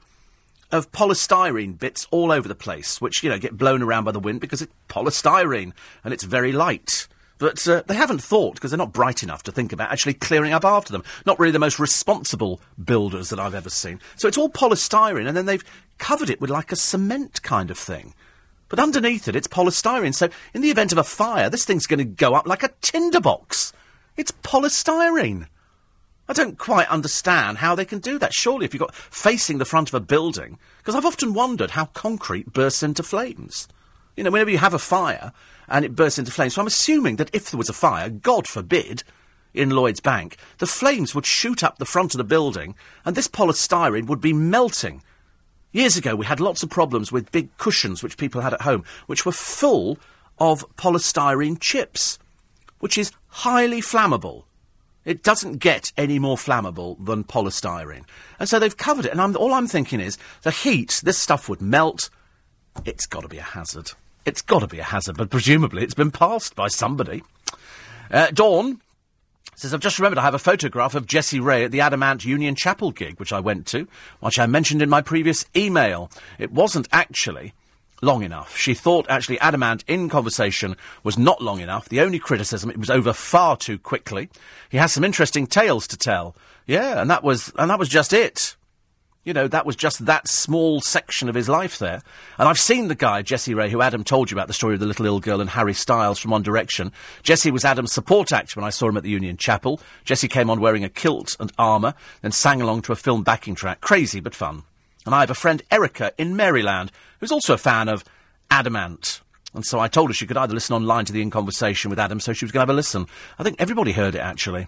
of polystyrene bits all over the place, which, you know, get blown around by the wind because it's polystyrene and it's very light. But uh, they haven't thought, because they're not bright enough to think about actually clearing up after them. Not really the most responsible builders that I've ever seen. So it's all polystyrene, and then they've covered it with like a cement kind of thing. But underneath it, it's polystyrene. So in the event of a fire, this thing's going to go up like a tinderbox. It's polystyrene. I don't quite understand how they can do that. Surely, if you've got facing the front of a building, because I've often wondered how concrete bursts into flames. You know, whenever you have a fire and it bursts into flames. So I'm assuming that if there was a fire, God forbid, in Lloyd's Bank, the flames would shoot up the front of the building and this polystyrene would be melting. Years ago, we had lots of problems with big cushions which people had at home, which were full of polystyrene chips, which is highly flammable. It doesn't get any more flammable than polystyrene. And so they've covered it. And I'm, all I'm thinking is the heat, this stuff would melt. It's got to be a hazard. It's got to be a hazard, but presumably it's been passed by somebody. Uh, Dawn says, I've just remembered I have a photograph of Jessie Ray at the Adam Ant Union Chapel gig, which I went to, which I mentioned in my previous email. It wasn't actually long enough. She thought actually Adam Ant in conversation was not long enough. The only criticism, it was over far too quickly. He has some interesting tales to tell. Yeah, and that was, and that was just it. You know, that was just that small section of his life there. And I've seen the guy, Jesse Ray, who Adam told you about the story of the little ill girl and Harry Styles from One Direction. Jesse was Adam's support act when I saw him at the Union Chapel. Jesse came on wearing a kilt and armour, then sang along to a film backing track. Crazy, but fun. And I have a friend, Erica, in Maryland, who's also a fan of Adam Ant. And so I told her she could either listen online to the In Conversation with Adam, so she was going to have a listen. I think everybody heard it, actually.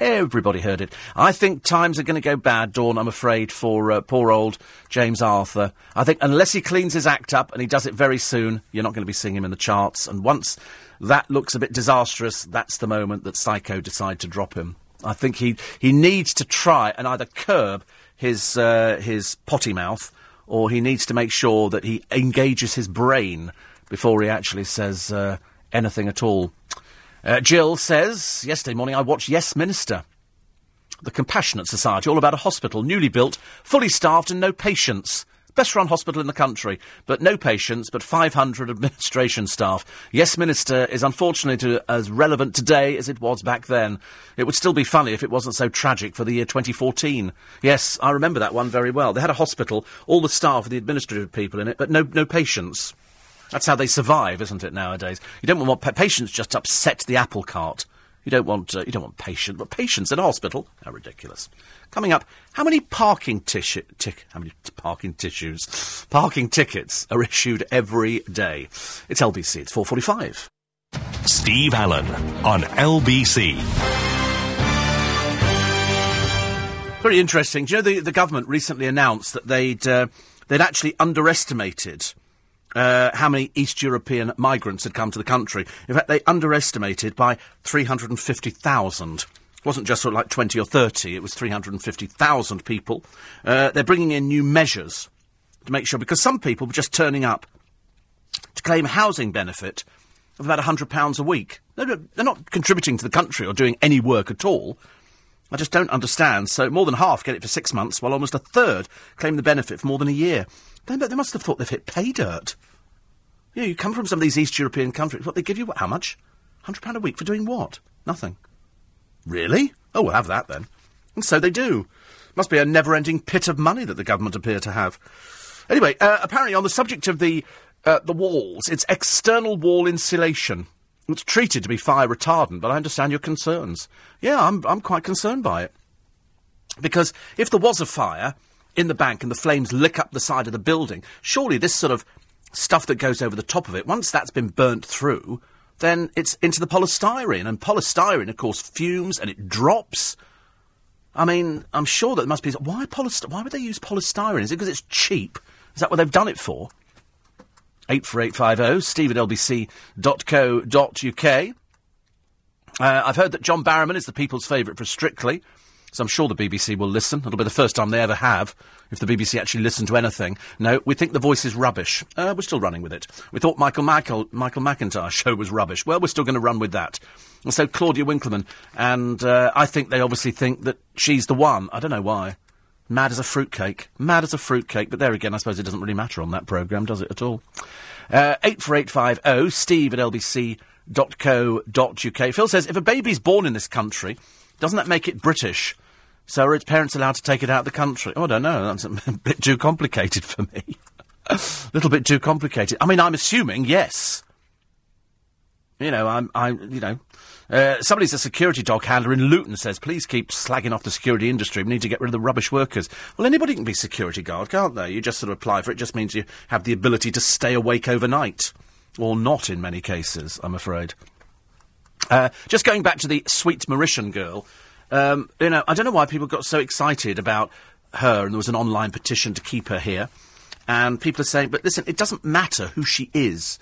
Everybody heard it. I think times are going to go bad, Dawn, I'm afraid, for uh, poor old James Arthur. I think unless he cleans his act up, and he does it very soon, you're not going to be seeing him in the charts. And once that looks a bit disastrous, that's the moment that Syco decide to drop him. I think he, he needs to try and either curb his, uh, his potty mouth, or he needs to make sure that he engages his brain before he actually says uh, anything at all. Uh, Jill says, yesterday morning I watched Yes Minister. The Compassionate Society, all about a hospital, newly built, fully staffed and no patients. Best run hospital in the country, but no patients, but 500 administration staff. Yes Minister is unfortunately to, as relevant today as it was back then. It would still be funny if it wasn't so tragic for the year 2014. Yes, I remember that one very well. They had a hospital, all the staff the administrative people in it, but no, no patients. That's how they survive, isn't it, nowadays? You don't want pa- patients just upset the apple cart. You don't want uh, you don't want patients, but patients in hospital. How ridiculous! Coming up, how many parking tissue tic- how many t- parking tissues, parking tickets are issued every day? It's LBC. It's four forty-five. Steve Allen on LBC. Very interesting. Do you know the, the government recently announced that they'd uh, they'd actually underestimated uh, how many East European migrants had come to the country. In fact, they underestimated by 350,000. It wasn't just sort of like 20 or 30, it was 350,000 people. Uh, they're bringing in new measures to make sure, because some people were just turning up to claim housing benefit of about £100 a week. They're, they're not contributing to the country or doing any work at all. I just don't understand. So more than half get it for six months, while almost a third claim the benefit for more than a year. They, they must have thought they've hit pay dirt. Know, you come from some of these East European countries. What they give you? What, how much? Hundred pound a week for doing what? Nothing. Really? Oh, we'll have that then. And so they do. Must be a never-ending pit of money that the government appear to have. Anyway, uh, apparently on the subject of the uh, the walls, it's external wall insulation. It's treated to be fire retardant, but I understand your concerns. Yeah, I'm I'm quite concerned by it because if there was a fire in the bank and the flames lick up the side of the building, surely this sort of stuff that goes over the top of it, once that's been burnt through, then it's into the polystyrene. And polystyrene, of course, fumes and it drops. I mean, I'm sure that there must be. Why, polyst- why would they use polystyrene? Is it because it's cheap? Is that what they've done it for? 84850 steve at lbc.co.uk. Uh, I've heard that John Barrowman is the people's favourite for Strictly. So I'm sure the BBC will listen. It'll be the first time they ever have, if the BBC actually listen to anything. No, we think the voice is rubbish. Uh, we're still running with it. We thought Michael, Michael, Michael McIntyre's show was rubbish. Well, we're still going to run with that. And so Claudia Winkleman, and uh, I think they obviously think that she's the one. I don't know why. Mad as a fruitcake. Mad as a fruitcake. But there again, I suppose it doesn't really matter on that programme, does it at all? Uh, 84850 steve at lbc.co.uk. Phil says, if a baby's born in this country, doesn't that make it British? So are its parents allowed to take it out of the country? Oh, I don't know. That's a bit too complicated for me. a little bit too complicated. I mean, I'm assuming yes. You know, I'm, I, you know, uh, somebody's a security dog handler in Luton says, please keep slagging off the security industry. We need to get rid of the rubbish workers. Well, anybody can be security guard, can't they? You just sort of apply for it. It just means you have the ability to stay awake overnight. Or not in many cases, I'm afraid. Uh, just going back to the sweet Mauritian girl, um, you know, I don't know why people got so excited about her, and there was an online petition to keep her here. And people are saying, but listen, it doesn't matter who she is.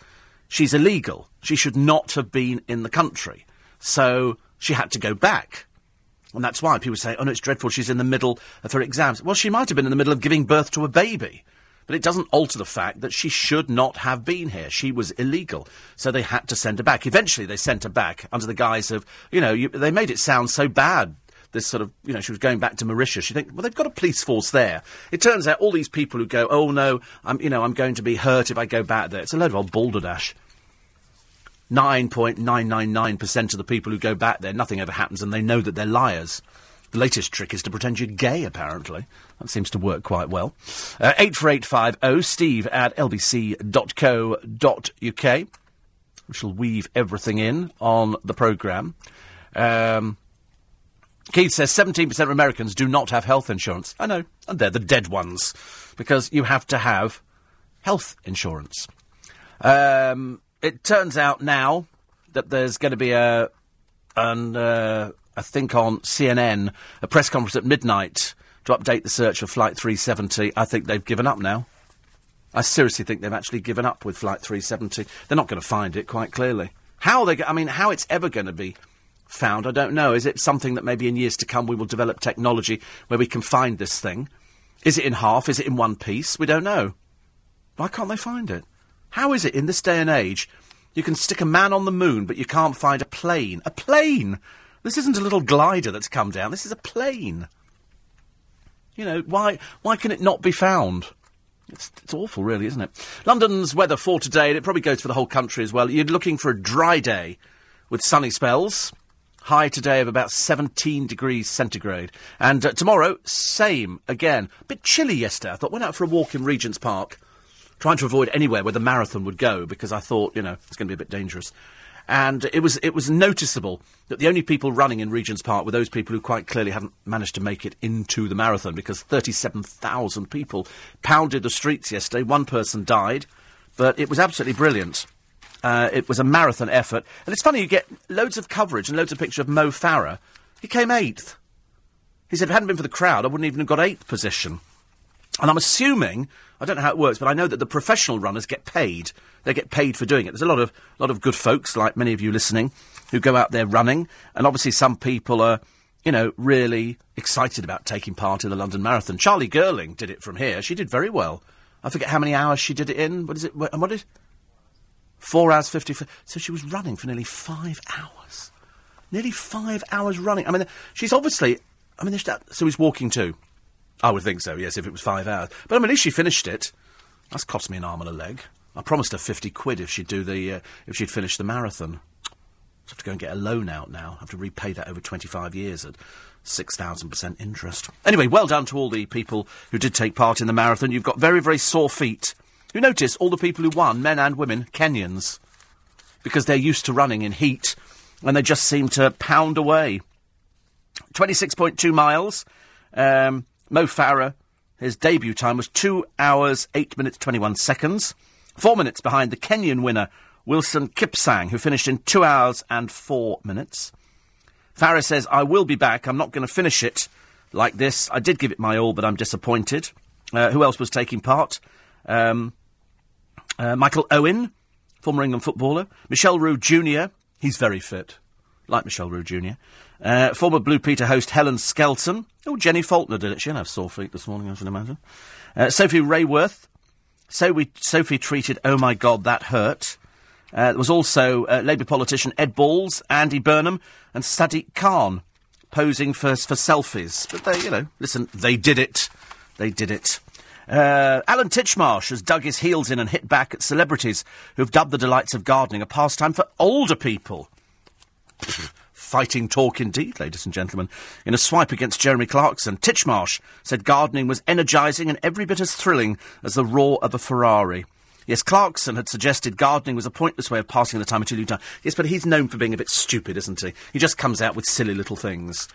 She's illegal. She should not have been in the country. So she had to go back. And that's why people say, oh no, it's dreadful, she's in the middle of her exams. Well, she might have been in the middle of giving birth to a baby. But it doesn't alter the fact that she should not have been here. She was illegal. So they had to send her back. Eventually, they sent her back under the guise of, you know, you, they made it sound so bad. This sort of, you know, she was going back to Mauritius. She think, well, they've got a police force there. It turns out all these people who go, oh no, I'm, you know, I'm going to be hurt if I go back there. It's a load of old balderdash. 9.999% of the people who go back there, nothing ever happens and they know that they're liars. The latest trick is to pretend you're gay, apparently. That seems to work quite well. Uh, 84850 steve at lbc.co.uk. We shall weave everything in on the programme. Um, Keith says 17% of Americans do not have health insurance. I know, and they're the dead ones, because you have to have health insurance. Um, it turns out now that there's going to be a, an, uh, I think on CNN, a press conference at midnight to update the search for Flight 370. I think they've given up now. I seriously think they've actually given up with Flight 370. They're not going to find it quite clearly. How they? I mean, how it's ever going to be found, I don't know. Is it something that maybe in years to come we will develop technology where we can find this thing? Is it in half? Is it in one piece? We don't know. Why can't they find it? How is it in this day and age you can stick a man on the moon, but you can't find a plane? A plane! This isn't a little glider that's come down. This is a plane. You know, why, why can it not be found? It's, it's awful, really, isn't it? London's weather for today, and it probably goes for the whole country as well. You're looking for a dry day with sunny spells. High today of about 17 degrees centigrade. And uh, tomorrow, same again. A bit chilly yesterday. I thought, went out for a walk in Regent's Park trying to avoid anywhere where the marathon would go because I thought, you know, it's going to be a bit dangerous. And it was it was noticeable that the only people running in Regent's Park were those people who quite clearly hadn't managed to make it into the marathon because 37,000 people pounded the streets yesterday. One person died, but it was absolutely brilliant. Uh, it was a marathon effort. And it's funny, you get loads of coverage and loads of pictures of Mo Farah. He came eighth. He said, if it hadn't been for the crowd, I wouldn't even have got eighth position. And I'm assuming I don't know how it works, but I know that the professional runners get paid. They get paid for doing it. There's a lot of lot of good folks, like many of you listening, who go out there running, and obviously some people are, you know, really excited about taking part in the London Marathon. Charlie Girling did it from here. She did very well. I forget how many hours she did it in. What is it? What, what is? Four hours fifty. So she was running for nearly five hours. Nearly five hours running. I mean, she's obviously. I mean, so he's walking too. I would think so, yes, if it was five hours. But I mean, at least she finished it. That's cost me an arm and a leg. I promised her 50 quid if she'd do the, uh, if she'd finish the marathon. I have to go and get a loan out now. I have to repay that over 25 years at 6,000% interest. Anyway, well done to all the people who did take part in the marathon. You've got very, very sore feet. You notice all the people who won, men and women, Kenyans. Because they're used to running in heat and they just seem to pound away. 26.2 miles. Um, Mo Farah, his debut time was 2 hours, 8 minutes, 21 seconds. Four minutes behind the Kenyan winner, Wilson Kipsang, who finished in 2 hours and 4 minutes. Farah says, I will be back. I'm not going to finish it like this. I did give it my all, but I'm disappointed. Uh, who else was taking part? Um, uh, Michael Owen, former England footballer. Michel Roux Jr., he's very fit. like Michel Roux Jr. Uh, former Blue Peter host Helen Skelton. Oh, Jenni Falconer did it. She'll have sore feet this morning, I should imagine. Uh, Sophie Raworth. So we, Sophie treated Oh My God, That Hurt. Uh, there was also uh, Labour politician Ed Balls, Andy Burnham, and Sadiq Khan posing for, for selfies. But they, you know, listen, they did it. They did it. Uh, Alan Titchmarsh has dug his heels in and hit back at celebrities who've dubbed the delights of gardening a pastime for older people. Fighting talk indeed, ladies and gentlemen. In a swipe against Jeremy Clarkson, Titchmarsh said gardening was energising and every bit as thrilling as the roar of a Ferrari. Yes, Clarkson had suggested gardening was a pointless way of passing the time until you die. Yes, but he's known for being a bit stupid, isn't he? He just comes out with silly little things.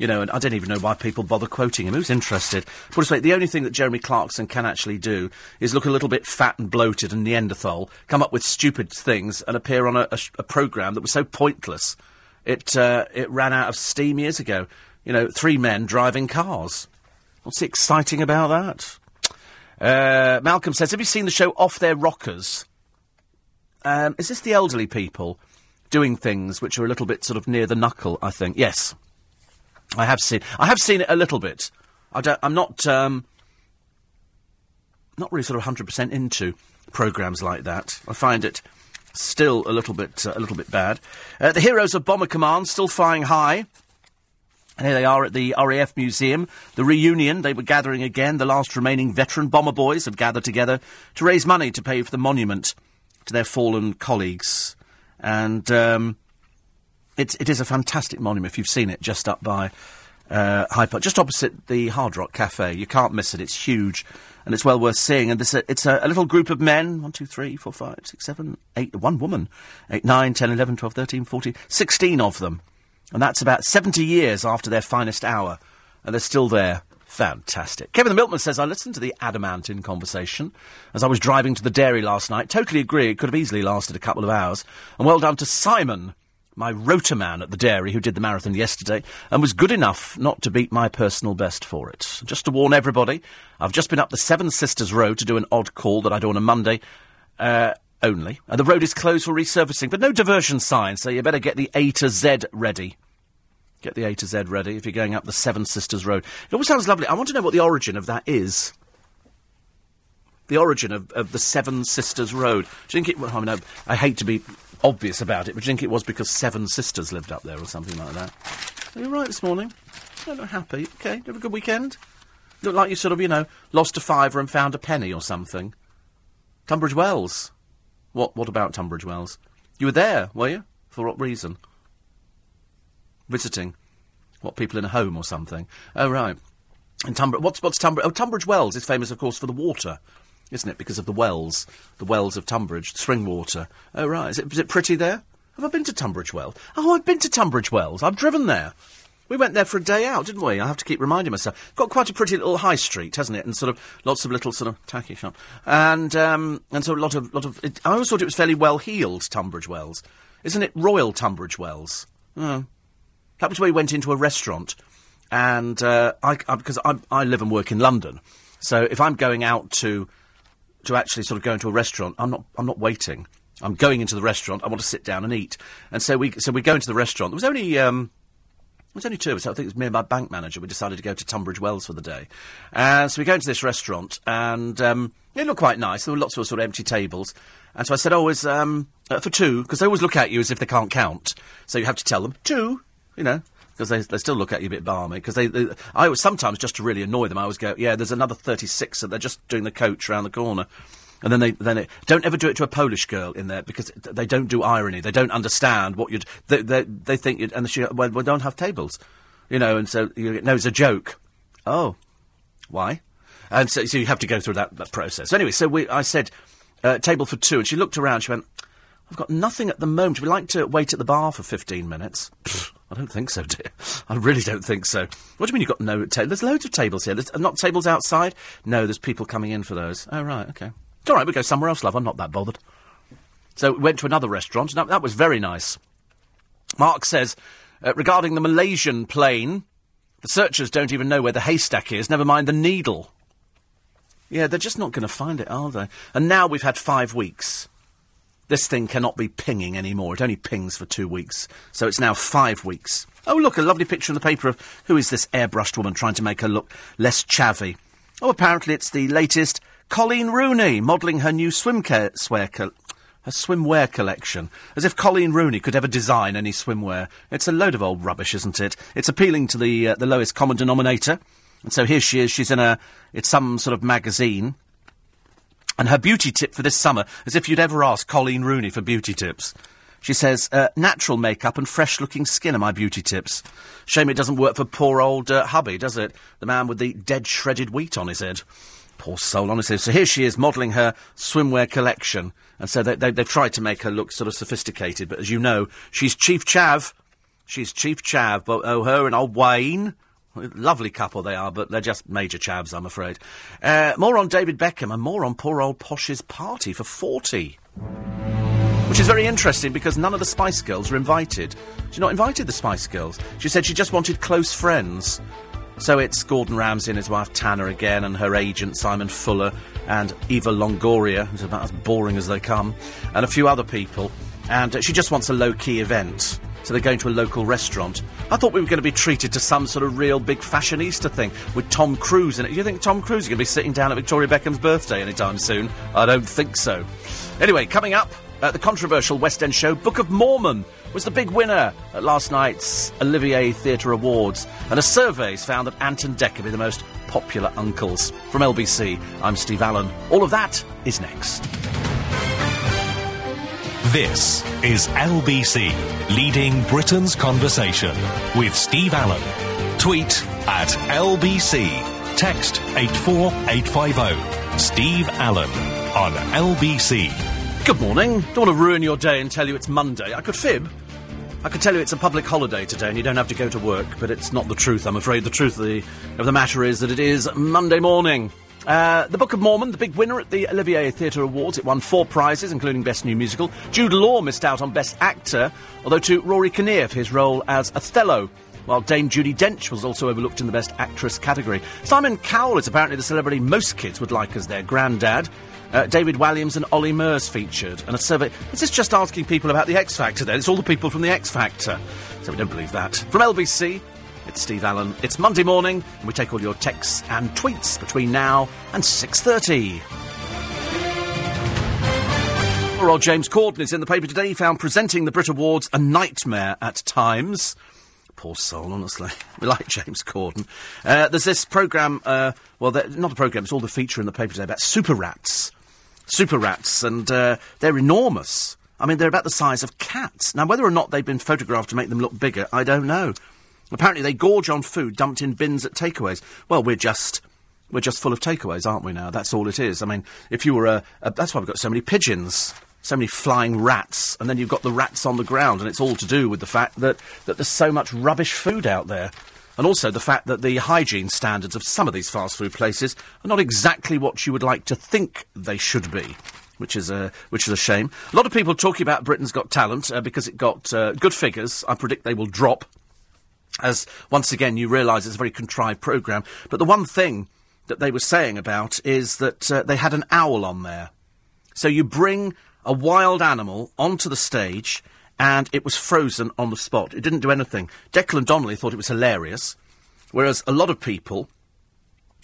You know, and I don't even know why people bother quoting him. Who's interested? Put it way, the only thing that Jeremy Clarkson can actually do is look a little bit fat and bloated and Neanderthal, come up with stupid things, and appear on a, a, a programme that was so pointless. It, uh, it ran out of steam years ago. You know, three men driving cars. What's exciting about that? Uh, Malcolm says, Have you seen the show Off Their Rockers? Um, is this the elderly people doing things which are a little bit sort of near the knuckle, I think? Yes. I have seen I have seen it a little bit. I don't, I'm not um, not really sort of 100% into programs like that. I find it still a little bit uh, a little bit bad. Uh, the heroes of Bomber Command still flying high. And here they are at the RAF Museum. The reunion, they were gathering again. The last remaining veteran bomber boys have gathered together to raise money to pay for the monument to their fallen colleagues. And um, it, it is a fantastic monument if you've seen it, just up by uh, Park, just opposite the Hard Rock Cafe. You can't miss it. It's huge and it's well worth seeing. And this, it's a, a, little group of men one, two, three, four, five, six, seven, eight, one woman, eight, nine, ten, eleven, twelve, thirteen, fourteen, sixteen of them and that's about 70 years after their finest hour, and they're still there. Fantastic. Kevin the Milkman says, I listened to the Adam Ant conversation as I was driving to the dairy last night. Totally agree, it could have easily lasted a couple of hours. And well done to Simon, my rotorman at the dairy who did the marathon yesterday and was good enough not to beat my personal best for it. Just to warn everybody, I've just been up the Seven Sisters Road to do an odd call that I do on a Monday. Uh, only. And the road is closed for resurfacing, but no diversion signs, so you better get the A to Z ready. Get the A to Z ready if you're going up the Seven Sisters Road. It always sounds lovely. I want to know what the origin of that is. The origin of, of the Seven Sisters Road. Do you think it? Well, I mean, I, I hate to be obvious about it, but you think it was because seven sisters lived up there or something like that? Are you right this morning? I look happy. Okay, you have a good weekend. Look like you sort of, you know, lost a fiver and found a penny or something. Tunbridge Wells. What? What about Tunbridge Wells? You were there, were you? For what reason? Visiting. What, people in a home or something? Oh, right. And Tunbridge, what's, what's Tunbridge? Oh, Tunbridge Wells is famous, of course, for the water, isn't it? Because of the wells, the wells of Tunbridge, spring water. Oh, right. Is it, is it pretty there? Have I been to Tunbridge Wells? Oh, I've been to Tunbridge Wells. I've driven there. We went there for a day out, didn't we? I have to keep reminding myself. Got quite a pretty little high street, hasn't it? And sort of lots of little sort of tacky shop, and um, and so a lot of lot of. It, I always thought it was fairly well heeled, Tunbridge Wells, isn't it? Royal Tunbridge Wells. Oh. That was where we went into a restaurant, and uh, I, I because I, I live and work in London, so if I'm going out to to actually sort of go into a restaurant, I'm not I'm not waiting. I'm going into the restaurant. I want to sit down and eat, and so we so we go into the restaurant. There was only um, it was only two of us. I think it was me and my bank manager. We decided to go to Tunbridge Wells for the day. And so we go into this restaurant, and um, it looked quite nice. There were lots of sort of empty tables. And so I said, oh, it's um, uh, for two, because they always look at you as if they can't count. So you have to tell them, two, you know, because they, they still look at you a bit balmy. Because they, they, I was sometimes, just to really annoy them, I always go, yeah, there's another 36, and they're just doing the coach around the corner. And then they then it, don't ever do it to a Polish girl in there because they don't do irony. They don't understand what you'd. They they, they think you'd, and she well, we don't have tables, you know. And so you know it's a joke. Oh, why? And so, so you have to go through that, that process. So anyway, so we I said uh, table for two, and she looked around. She went, "I've got nothing at the moment. Would you like to wait at the bar for fifteen minutes?" I don't think so, dear. I really don't think so. What do you mean you've got no table? There's loads of tables here. There's not tables outside? No, there's people coming in for those. Oh, right, okay. It's all right, we go somewhere else, love. I'm not that bothered. So we went to another restaurant. That, that was very nice. Mark says, uh, regarding the Malaysian plane, the searchers don't even know where the haystack is, never mind the needle. Yeah, they're just not going to find it, are they? And now we've had five weeks. This thing cannot be pinging anymore. It only pings for two weeks. So it's now five weeks. Oh, look, a lovely picture in the paper of who is this airbrushed woman trying to make her look less chavvy. Oh, apparently it's the latest Coleen Rooney modelling her new swimwear, co- her swimwear collection. As if Coleen Rooney could ever design any swimwear. It's a load of old rubbish, isn't it? It's appealing to the uh, the lowest common denominator. And so here she is. She's in a it's some sort of magazine. And her beauty tip for this summer, as if you'd ever ask Coleen Rooney for beauty tips. She says, uh, natural makeup and fresh looking skin are my beauty tips. Shame it doesn't work for poor old uh, hubby, does it? The man with the dead shredded wheat on his head. Poor soul, honestly. So here she is modelling her swimwear collection. And so they, they, they've tried to make her look sort of sophisticated. But as you know, she's Chief Chav. She's Chief Chav. But, oh, her and old Wayne. Lovely couple they are, but they're just major chavs, I'm afraid. Uh, more on David Beckham and more on poor old Posh's party for 40. Which is very interesting because none of the Spice Girls were invited. She's not invited the Spice Girls. She said she just wanted close friends. So it's Gordon Ramsay and his wife Tana again, and her agent Simon Fuller, and Eva Longoria, who's about as boring as they come, and a few other people. And she just wants a low key event. So they're going to a local restaurant. I thought we were going to be treated to some sort of real big fashionista thing with Tom Cruise in it. Do you think Tom Cruise is going to be sitting down at Victoria Beckham's birthday anytime soon? I don't think so. Anyway, coming up, uh, the controversial West End show Book of Mormon was the big winner at last night's Olivier Theatre Awards, and a survey's found that Anton and Dec be the most popular uncles. From LBC, I'm Steve Allen. All of that is next. This is LBC, leading Britain's conversation with Steve Allen. Tweet at LBC. Text 84850. Steve Allen on LBC. Good morning. Don't want to ruin your day and tell you it's Monday. I could fib. I could tell you it's a public holiday today and you don't have to go to work, but it's not the truth, I'm afraid. The truth of the, of the matter is that it is Monday morning. Uh, the Book of Mormon, the big winner at the Olivier Theatre Awards. It won four prizes, including Best New Musical. Jude Law missed out on Best Actor, although to Rory Kinnear for his role as Othello while Dame Judi Dench was also overlooked in the Best Actress category. Simon Cowell is apparently the celebrity most kids would like as their granddad. Uh, David Walliams and Ollie Murs featured, and a survey. Is this just asking people about the X Factor then? It's all the people from the X Factor. So we don't believe that. From LBC, it's Steve Allen. It's Monday morning, and we take all your texts and tweets between now and 6.30. Poor old James Corden is in the paper today. He found presenting the Brit Awards a nightmare at times. Poor soul, honestly. We like James Corden. Uh, there's this programme, uh, well, not a programme, it's all the feature in the paper today about super rats super rats, and uh, they're enormous. I mean, they're about the size of cats. Now, whether or not they've been photographed to make them look bigger, I don't know. Apparently, they gorge on food dumped in bins at takeaways. Well, we're just we're just full of takeaways, aren't we? Now, that's all it is. I mean, if you were a, a that's why we've got so many pigeons, so many flying rats, and then you've got the rats on the ground, and it's all to do with the fact that that there's so much rubbish food out there and also the fact that the hygiene standards of some of these fast food places are not exactly what you would like to think they should be. Which is a which is a shame. A lot of people talking about Britain's Got Talent uh, because it got uh, good figures. I predict they will drop, as once again you realise it's a very contrived programme. But the one thing that they were saying about is that uh, they had an owl on there. So you bring a wild animal onto the stage and it was frozen on the spot. It didn't do anything. Declan Donnelly thought it was hilarious, whereas a lot of people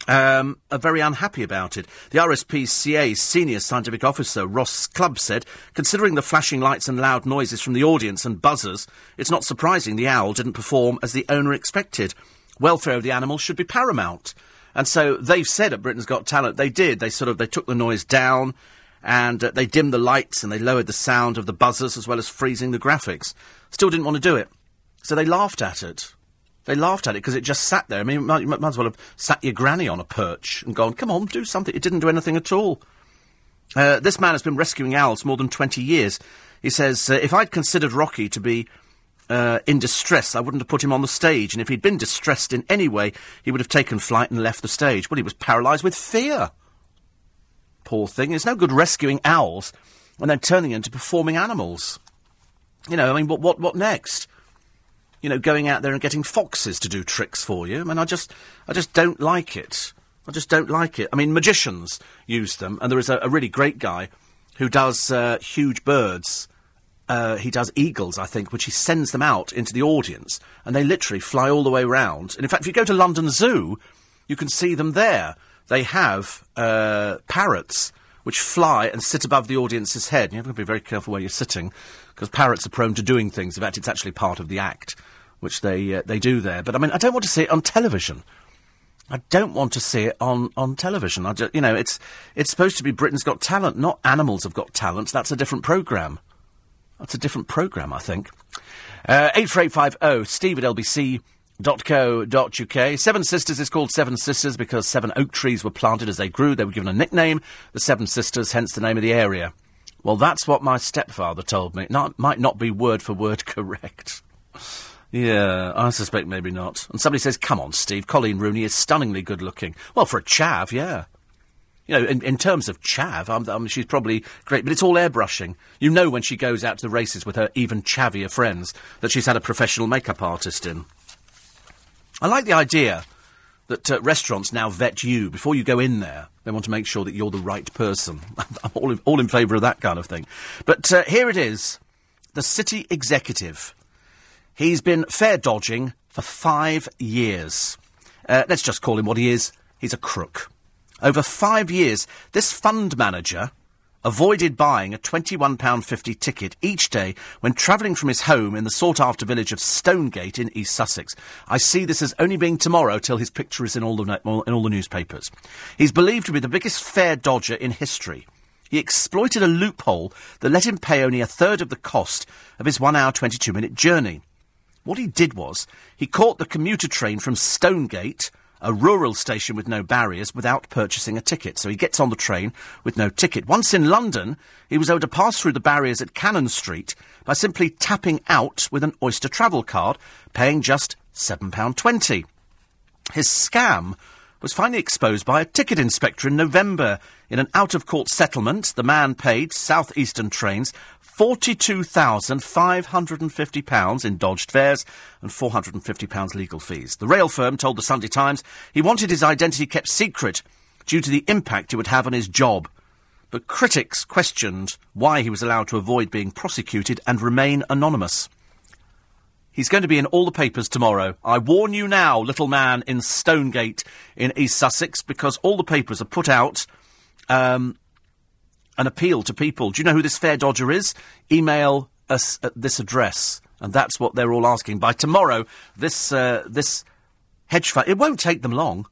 um, are very unhappy about it. The RSPCA's senior scientific officer, Ross Clubb, said, considering the flashing lights and loud noises from the audience and buzzers, it's not surprising the owl didn't perform as the owner expected. Welfare of the animal should be paramount. And so they've said at Britain's Got Talent, they did. They sort of, they took the noise down and uh, they dimmed the lights and they lowered the sound of the buzzers as well as freezing the graphics. Still didn't want to do it. So they laughed at it. They laughed at it because it just sat there. I mean, you might, might, as well have sat your granny on a perch and gone, come on, do something. It didn't do anything at all. Uh, this man has been rescuing owls more than 20 years. He says, uh, if I'd considered Rocky to be uh, in distress, I wouldn't have put him on the stage. And if he'd been distressed in any way, he would have taken flight and left the stage. Well, he was paralysed with fear. Poor thing. It's no good rescuing owls and then turning into performing animals. You know, I mean, what, what, what next? You know, going out there and getting foxes to do tricks for you. I mean, I just, I just don't like it. I just don't like it. I mean, magicians use them, and there is a, a really great guy who does uh, huge birds. Uh, he does eagles, I think, which he sends them out into the audience, and they literally fly all the way round. And in fact, if you go to London Zoo, you can see them there. They have uh, parrots which fly and sit above the audience's head. You have to be very careful where you're sitting, because parrots are prone to doing things. In fact, it's actually part of the act, which they uh, they do there. But I mean, I don't want to see it on television. I don't want to see it on, on television. I just, you know, it's it's supposed to be Britain's Got Talent, not Animals Have Got Talent. That's a different programme. That's a different programme, I think. Uh, 84850 steve at lbc.co.uk. Seven Sisters is called Seven Sisters because seven oak trees were planted as they grew. They were given a nickname, the Seven Sisters, hence the name of the area. Well, that's what my stepfather told me. Not, might not be word for word correct. Yeah, I suspect maybe not. And somebody says, come on, Steve, Coleen Rooney is stunningly good looking. Well, for a chav, yeah. You know, in, in terms of chav, she's probably great, but it's all airbrushing. You know when she goes out to the races with her even chavier friends that she's had a professional makeup artist in. I like the idea that uh, restaurants now vet you before you go in there. They want to make sure that you're the right person. I'm all in, all in favour of that kind of thing. But uh, here it is the city executive. He's been fare dodging for five years. Uh, let's just call him what he is. He's a crook. Over five years, this fund manager avoided buying a £21.50 ticket each day when travelling from his home in the sought after village of Stonegate in East Sussex. I see this as only being tomorrow till his picture is in all the, in all the newspapers. He's believed to be the biggest fare dodger in history. He exploited a loophole that let him pay only a third of the cost of his one hour 22 minute journey. What he did was, he caught the commuter train from Stonegate a rural station with no barriers without purchasing a ticket. So he gets on the train with no ticket. Once in London, he was able to pass through the barriers at Cannon Street by simply tapping out with an Oyster travel card, paying just £7.20. His scam was finally exposed by a ticket inspector in November. In an out of court settlement, the man paid South Eastern Trains £42,550 in dodged fares and £450 legal fees. The rail firm told the Sunday Times he wanted his identity kept secret due to the impact it would have on his job. But critics questioned why he was allowed to avoid being prosecuted and remain anonymous. He's going to be in all the papers tomorrow. I warn you now, little man in Stonegate in East Sussex, because all the papers are put out um, an appeal to people. Do you know who this fare dodger is? Email us at this address. And that's what they're all asking. By tomorrow, this, uh, this hedge fund, it won't take them long.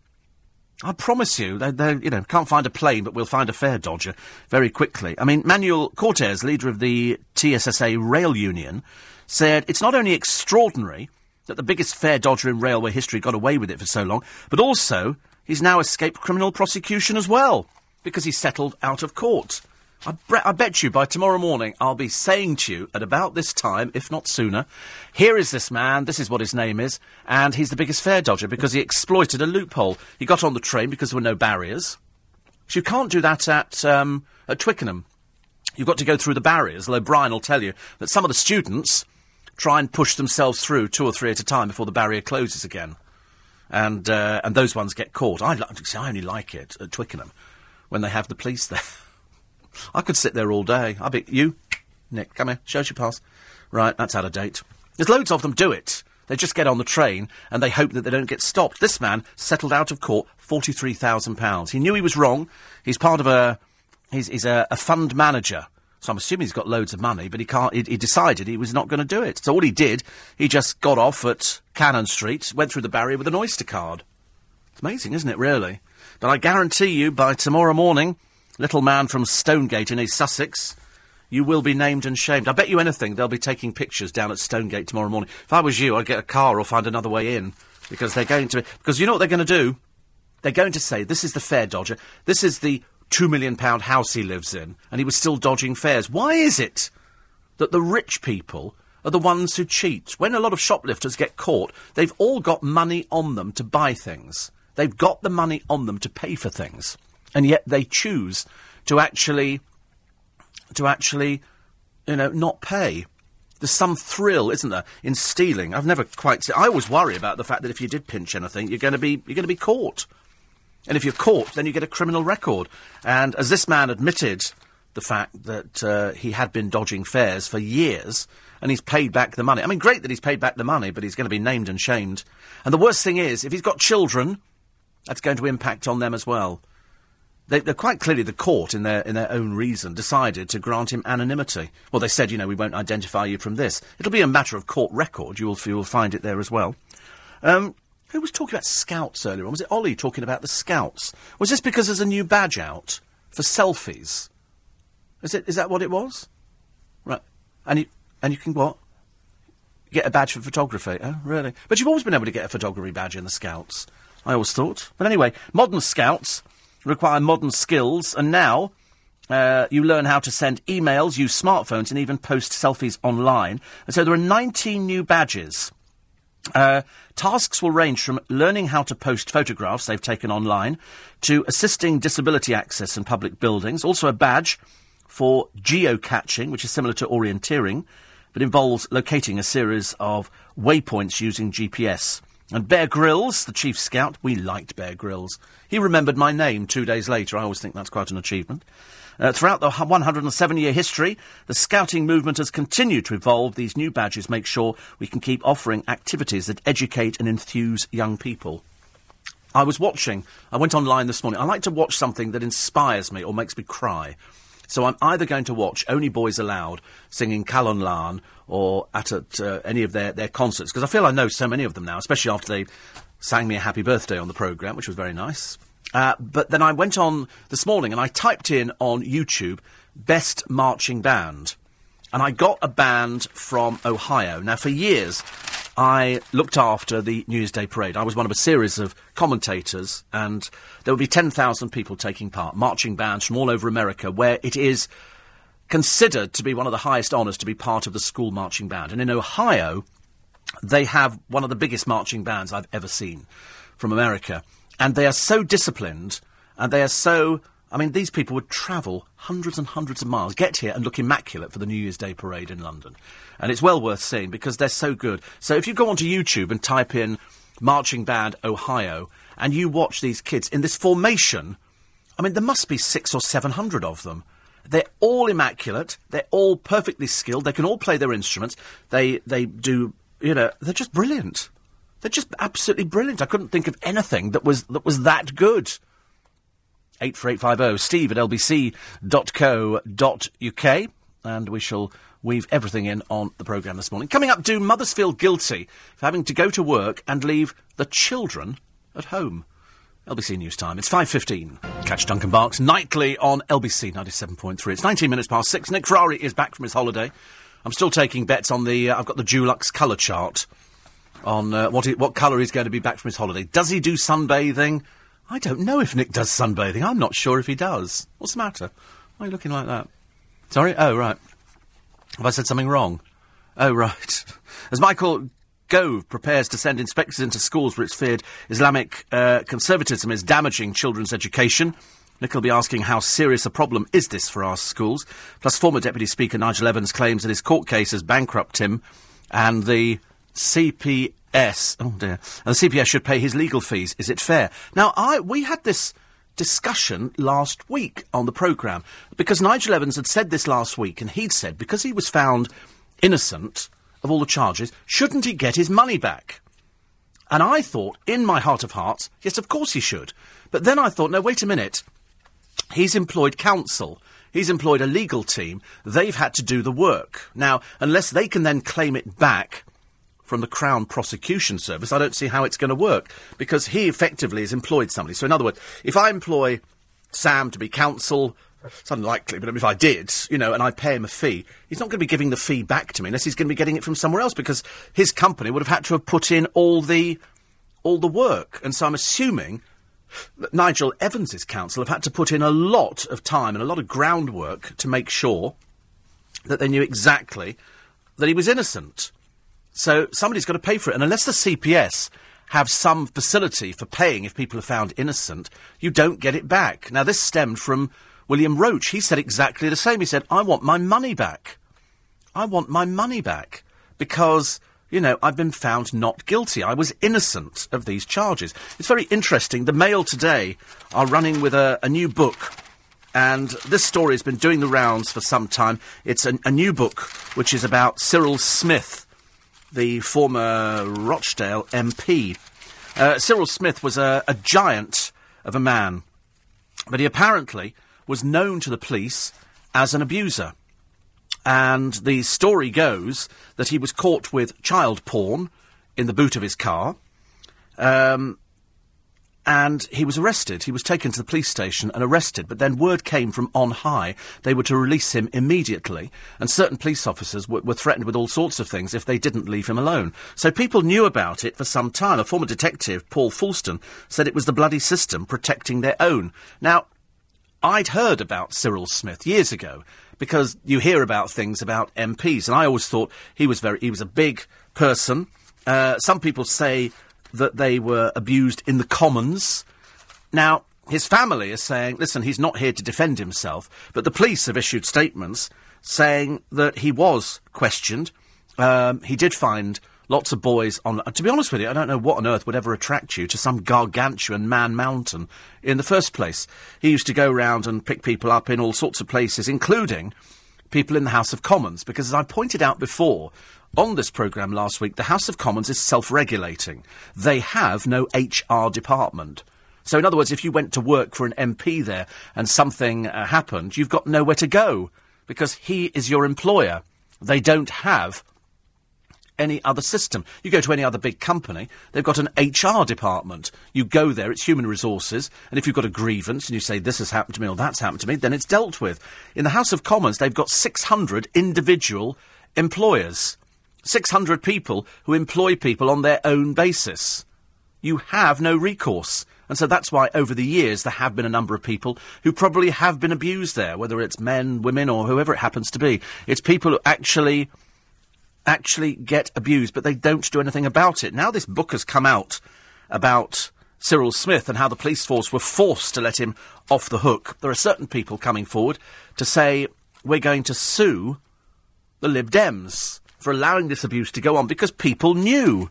I promise you, they, they, you know, can't find a plane, but we'll find a fare dodger very quickly. I mean, Manuel Cortes, leader of the TSSA Rail Union, said it's not only extraordinary that the biggest fare dodger in railway history got away with it for so long, but also he's now escaped criminal prosecution as well because he's settled out of court. I, bre- I, bet you by tomorrow morning I'll be saying to you at about this time, if not sooner, here is this man, this is what his name is, and he's the biggest fare dodger because he exploited a loophole. He got on the train because there were no barriers. So you can't do that at, um, at Twickenham. You've got to go through the barriers, although Brian will tell you that some of the students try and push themselves through two or three at a time before the barrier closes again. And, uh, and those ones get caught. I, I only like it at Twickenham when they have the police there. I could sit there all day. I bet you, Nick, come here, show us your pass. Right, that's out of date. There's loads of them do it. They just get on the train and they hope that they don't get stopped. This man settled out of court forty-three thousand pounds. He knew he was wrong. He's part of a he's, he's a, a, fund manager. So I'm assuming he's got loads of money, but he can't. He, he decided he was not going to do it. So all he did, he just got off at Cannon Street, went through the barrier with an Oyster card. It's amazing, isn't it? Really. But I guarantee you, by tomorrow morning, little man from Stonegate in East Sussex, you will be named and shamed. I bet you anything they'll be taking pictures down at Stonegate tomorrow morning. If I was you, I'd get a car or find another way in because they're going to. Because you know what they're going to do? They're going to say this is the fare dodger. This is the two million pound house he lives in, and he was still dodging fares. Why is it that the rich people are the ones who cheat? When a lot of shoplifters get caught, they've all got money on them to buy things. They've got the money on them to pay for things and yet they choose to actually to actually you know not pay there's some thrill isn't there in stealing i've never quite i always worry about the fact that if you did pinch anything you're going to be you're going to be caught and if you're caught then you get a criminal record and as this man admitted the fact that uh, he had been dodging fares for years and he's paid back the money. I mean, great that he's paid back the money, but he's going to be named and shamed. And the worst thing is, if he's got children, that's going to impact on them as well. They, are quite clearly the court, in their in their own reason, decided to grant him anonymity. Well, they said, you know, we won't identify you from this. It'll be a matter of court record. You will you will find it there as well. Um, who was talking about scouts earlier on? Was it Ollie talking about the scouts? Was this because there's a new badge out for selfies? Is it? Is that what it was? Right. And you and you can what? Get a badge for photography. Oh, really? But you've always been able to get a photography badge in the scouts. I always thought. But anyway, modern scouts require modern skills, and now uh, you learn how to send emails, use smartphones, and even post selfies online. And so there are 19 new badges. Uh, tasks will range from learning how to post photographs they've taken online to assisting disability access in public buildings. Also, a badge for geocaching, which is similar to orienteering, but involves locating a series of waypoints using GPS. And Bear Grylls, the chief scout, we liked Bear Grylls. He remembered my name two days later. I always think that's quite an achievement. Uh, throughout the 107 year history, the scouting movement has continued to evolve. These new badges make sure we can keep offering activities that educate and enthuse young people. I was watching, I went online this morning. I like to watch something that inspires me or makes me cry. So I'm either going to watch Only Boys Aloud singing Calon Lân or at, at uh, any of their, their concerts, because I feel I know so many of them now, especially after they sang me a happy birthday on the programme, which was very nice. Uh, but then I went on this morning and I typed in on YouTube Best Marching Band. And I got a band from Ohio. Now, for years, I looked after the New Year's Day parade. I was one of a series of commentators, and there would be 10,000 people taking part, marching bands from all over America, where it is considered to be one of the highest honours to be part of the school marching band. And in Ohio, they have one of the biggest marching bands I've ever seen from America. And they are so disciplined, and they are so I mean, these people would travel hundreds and hundreds of miles, get here and look immaculate for the New Year's Day parade in London. And it's well worth seeing because they're so good. So if you go onto YouTube and type in Marching Band Ohio and you watch these kids in this formation, I mean, there must be six or seven hundred of them. They're all immaculate. They're all perfectly skilled. They can all play their instruments. They, they do, you know, they're just brilliant. They're just absolutely brilliant. I couldn't think of anything that was, that was that good. 84850 steve at lbc.co.uk and we shall weave everything in on the programme this morning. Coming up, do mothers feel guilty for having to go to work and leave the children at home? LBC News Time. It's 5.15. Catch Duncan Barkes nightly on LBC 97.3. It's 19 minutes past 6. Nick Ferrari is back from his holiday. I'm still taking bets on the... Uh, I've got the Dulux colour chart on uh, what, what colour he's going to be back from his holiday. Does he do sunbathing? I don't know if Nick does sunbathing. I'm not sure if he does. What's the matter? Why are you looking like that? Sorry? Oh, right. Have I said something wrong? Oh, right. As Michael Gove prepares to send inspectors into schools where it's feared Islamic uh, conservatism is damaging children's education, Nick will be asking how serious a problem is this for our schools. Plus, former Deputy Speaker Nigel Evans claims that his court case has bankrupted him and the CPS. Oh dear. And the CPS should pay his legal fees. Is it fair? Now, I we had this discussion last week on the programme because Nigel Evans had said this last week, and he'd said because he was found innocent of all the charges, shouldn't he get his money back? And I thought, in my heart of hearts, yes, of course he should. But then I thought, no, wait a minute. He's employed counsel. He's employed a legal team. They've had to do the work. Now, unless they can then claim it back from the Crown Prosecution Service, I don't see how it's going to work because he effectively has employed somebody. So, in other words, if I employ Sam to be counsel, it's unlikely, but if I did, you know, and I pay him a fee, he's not going to be giving the fee back to me unless he's going to be getting it from somewhere else because his company would have had to have put in all the all the work. And so I'm assuming that Nigel Evans's counsel have had to put in a lot of time and a lot of groundwork to make sure that they knew exactly that he was innocent. So somebody's got to pay for it. And unless the CPS have some facility for paying if people are found innocent, you don't get it back. Now, this stemmed from William Roache. He said exactly the same. He said, I want my money back. I want my money back because, you know, I've been found not guilty. I was innocent of these charges. It's very interesting. The Mail today are running with a, a new book And this story has been doing the rounds for some time. It's a, a new book which is about Cyril Smith, the former Rochdale MP. Uh, Cyril Smith was a, a giant of a man, but he apparently was known to the police as an abuser. And the story goes that he was caught with child porn in the boot of his car. Um, and he was arrested. He was taken to the police station and arrested, but then word came from on high they were to release him immediately, and certain police officers were, were, threatened with all sorts of things if they didn't leave him alone. So people knew about it for some time. A former detective, Paul Fulston, said it was the bloody system protecting their own. Now, I'd heard about Cyril Smith years ago because you hear about things about MPs, and I always thought he was very he was a big person. Uh, some people say that they were abused in the Commons. Now, his family is saying, listen, he's not here to defend himself, but the police have issued statements saying that he was questioned. Um, he did find lots of boys on. To be honest with you, I don't know what on earth would ever attract you to some gargantuan man mountain in the first place. He used to go round and pick people up in all sorts of places, including people in the House of Commons, because as I pointed out before, on this programme last week, the House of Commons is self regulating. They have no HR department. So, in other words, if you went to work for an MP there and something uh, happened, you've got nowhere to go because he is your employer. They don't have any other system. You go to any other big company, they've got an HR department. You go there, it's human resources, and if you've got a grievance and you say this has happened to me or that's happened to me, then it's dealt with. In the House of Commons, they've got 600 individual employers. 600 people who employ people on their own basis. You have no recourse. And so that's why over the years there have been a number of people who probably have been abused there, whether it's men, women, or whoever it happens to be. It's people who actually, actually get abused, but they don't do anything about it. Now this book has come out about Cyril Smith and how the police force were forced to let him off the hook. There are certain people coming forward to say, we're going to sue the Lib Dems for allowing this abuse to go on because people knew.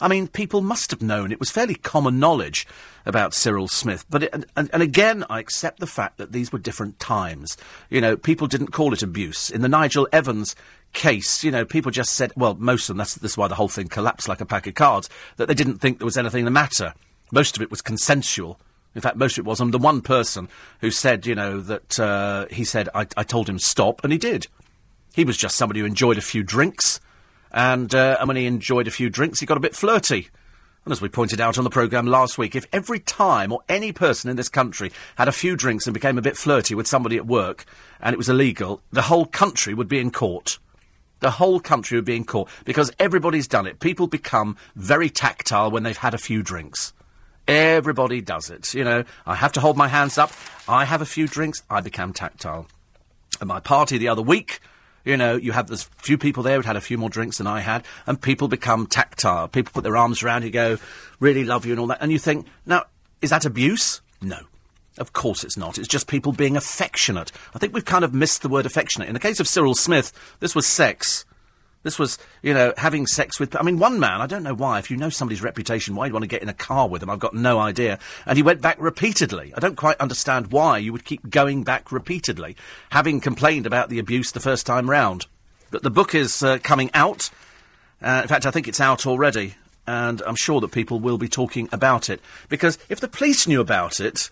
I mean, people must have known. It was fairly common knowledge about Cyril Smith. But it, and, and, again, I accept the fact that these were different times. You know, people didn't call it abuse. In the Nigel Evans case, you know, people just said, well, most of them, that's, that's why the whole thing collapsed like a pack of cards, that they didn't think there was anything the matter. Most of it was consensual. In fact, most of it was. I'm the one person who said, you know, that uh, he said, I, I told him stop, and he did. He was just somebody who enjoyed a few drinks, and, uh, and when he enjoyed a few drinks, he got a bit flirty. And as we pointed out on the programme last week, if every time or any person in this country had a few drinks and became a bit flirty with somebody at work and it was illegal, the whole country would be in court. The whole country would being caught because everybody's done it. People become very tactile when they've had a few drinks. Everybody does it. You know, I have to hold my hands up. I have a few drinks. I become tactile. At my party the other week, you know, you have this few people there who'd had a few more drinks than I had, and people become tactile. People put their arms around you, go, really love you, and all that. And you think, now, is that abuse? No. Of course it's not. It's just people being affectionate. I think we've kind of missed the word affectionate. In the case of Cyril Smith, this was sex. This was, you know, having sex with. I mean, one man, I don't know why, if you know somebody's reputation, why you'd want to get in a car with them, I've got no idea. And he went back repeatedly. I don't quite understand why you would keep going back repeatedly, having complained about the abuse the first time round. But the book is uh, coming out. Uh, in fact, I think it's out already. And I'm sure that people will be talking about it. Because if the police knew about it,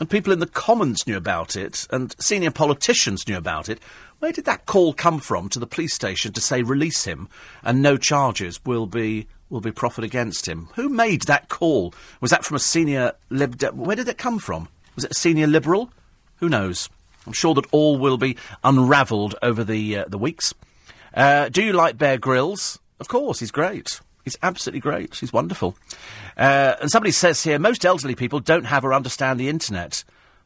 and people in the Commons knew about it, and senior politicians knew about it, where did that call come from to the police station to say release him and no charges will be will be proffered against him? Who made that call? Was that from a senior Lib? De- where did it come from? Was it a senior Liberal? Who knows? I'm sure that all will be unravelled over the uh, the weeks. Uh, do you like Bear Grylls? Of course, he's great. He's absolutely great. She's wonderful. Uh, and somebody says here most elderly people don't have or understand the internet.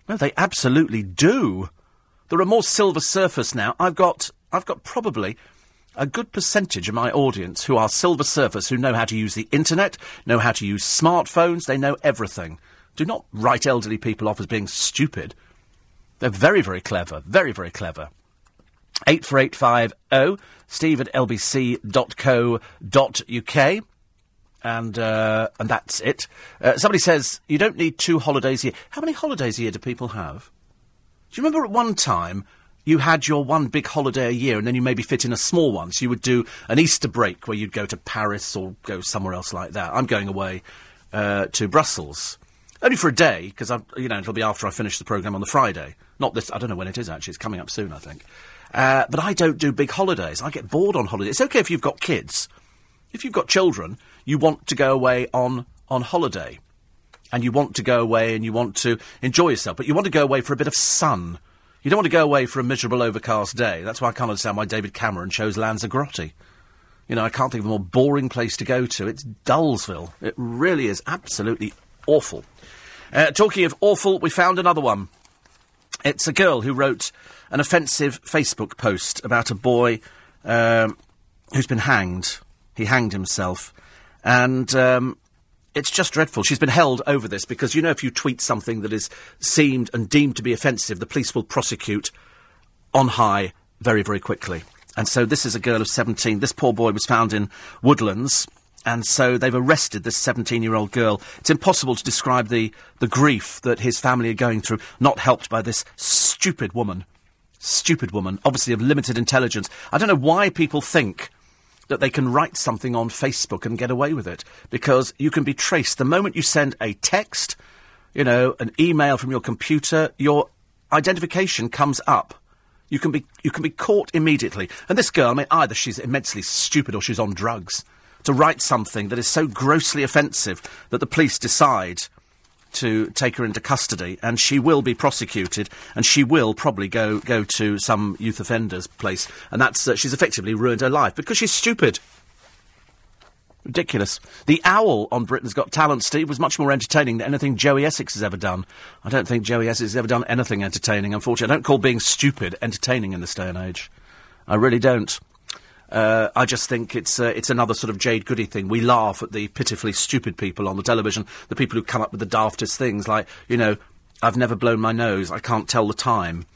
No, they absolutely do. There are more silver surfers now. I've got, I've got probably a good percentage of my audience who are silver surfers who know how to use the internet, know how to use smartphones, they know everything. Do not write elderly people off as being stupid. They're very, very clever. Very, very clever. 84850 steve at lbc.co.uk. And, uh, and that's it. Uh, somebody says, you don't need two holidays a year. How many holidays a year do people have? Do you remember at one time you had your one big holiday a year and then you maybe fit in a small one? So you would do an Easter break where you'd go to Paris or go somewhere else like that. I'm going away uh, to Brussels. Only for a day, because you know it'll be after I finish the programme on the Friday. Not this. I don't know when it is actually. It's coming up soon, I think. Uh, but I don't do big holidays. I get bored on holidays. It's okay if you've got kids. If you've got children, you want to go away on on holiday, and you want to go away and you want to enjoy yourself, but you want to go away for a bit of sun. You don't want to go away for a miserable overcast day. That's why I can't understand why David Cameron chose Lanzarote. You know, I can't think of a more boring place to go to. It's Dullsville. It really is absolutely awful. Uh, talking of awful, we found another one. It's a girl who wrote an offensive Facebook post about a boy um, who's been hanged. He hanged himself. And um, it's just dreadful. She's been held over this because, you know, if you tweet something that is seemed and deemed to be offensive, the police will prosecute on high very, very quickly. And so this is a girl of 17. This poor boy was found in Woodlands and so they've arrested this 17 year old girl. It's impossible to describe the, the grief that his family are going through, not helped by this stupid woman. Stupid woman, obviously of limited intelligence. I don't know why people think that they can write something on Facebook and get away with it, because you can be traced. The moment you send a text, you know, an email from your computer, your identification comes up. You can be you can be caught immediately. And this girl, I mean, either she's immensely stupid or she's on drugs to write something that is so grossly offensive that the police decide to take her into custody, and she will be prosecuted, and she will probably go go to some youth offenders place, and that's uh, she's effectively ruined her life because she's stupid. Ridiculous. The owl on Britain's Got Talent, Steve, was much more entertaining than anything Joey Essex has ever done. I don't think Joey Essex has ever done anything entertaining, unfortunately. I don't call being stupid entertaining in this day and age. I really don't. Uh, I just think it's uh, it's another sort of Jade Goody thing. We laugh at the pitifully stupid people on the television, the people who come up with the daftest things, like you know, I've never blown my nose, I can't tell the time.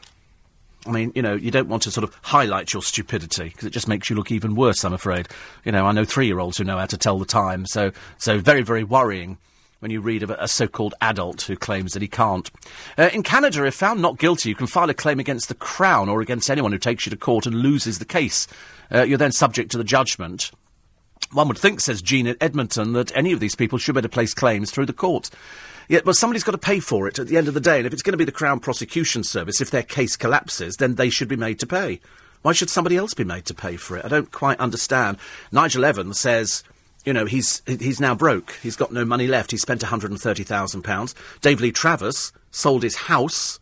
I mean, you know, you don't want to sort of highlight your stupidity because it just makes you look even worse. I'm afraid. You know, I know three-year-olds who know how to tell the time, so so very very worrying when you read of a, so-called adult who claims that he can't. Uh, in Canada, if found not guilty, you can file a claim against the Crown or against anyone who takes you to court and loses the case uh, you're then subject to the judgment. One would think, says Jean at Edmonton, that any of these people should better place claims through the courts. Yet, but somebody's got to pay for it at the end of the day, and if it's going to be the Crown Prosecution Service, if their case collapses, then they should be made to pay. Why should somebody else be made to pay for it? I don't quite understand. Nigel Evans says, you know, he's he's now broke. He's got no money left. He spent £130,000. Dave Lee Travis sold his house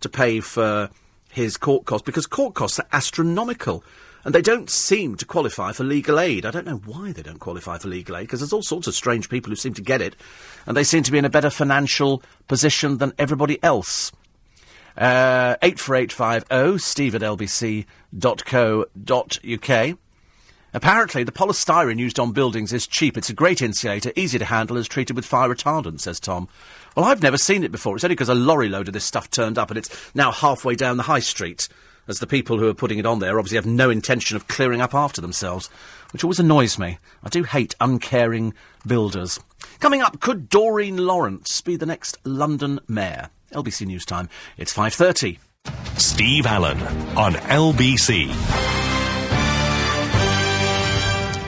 to pay for his court costs because court costs are astronomical. And they don't seem to qualify for legal aid. I don't know why they don't qualify for legal aid, because there's all sorts of strange people who seem to get it, and they seem to be in a better financial position than everybody else. Uh, 84850 steve at lbc.co.uk. Apparently, the polystyrene used on buildings is cheap. It's a great insulator, easy to handle, and is treated with fire retardant, says Tom. Well, I've never seen it before. It's only because a lorry load of this stuff turned up, and it's now halfway down the high street as the people who are putting it on there obviously have no intention of clearing up after themselves, which always annoys me. I do hate uncaring builders. Coming up, could Doreen Lawrence be the next London mayor? LBC News Time. It's 5.30. Steve Allen on LBC.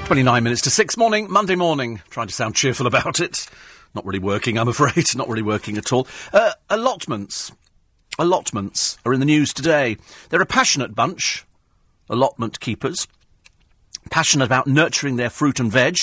29 minutes to 6 morning, Monday morning. Trying to sound cheerful about it. Not really working, I'm afraid. Not really working at all. Uh, allotments allotments are in the news today. They're a passionate bunch, allotment keepers, passionate about nurturing their fruit and veg.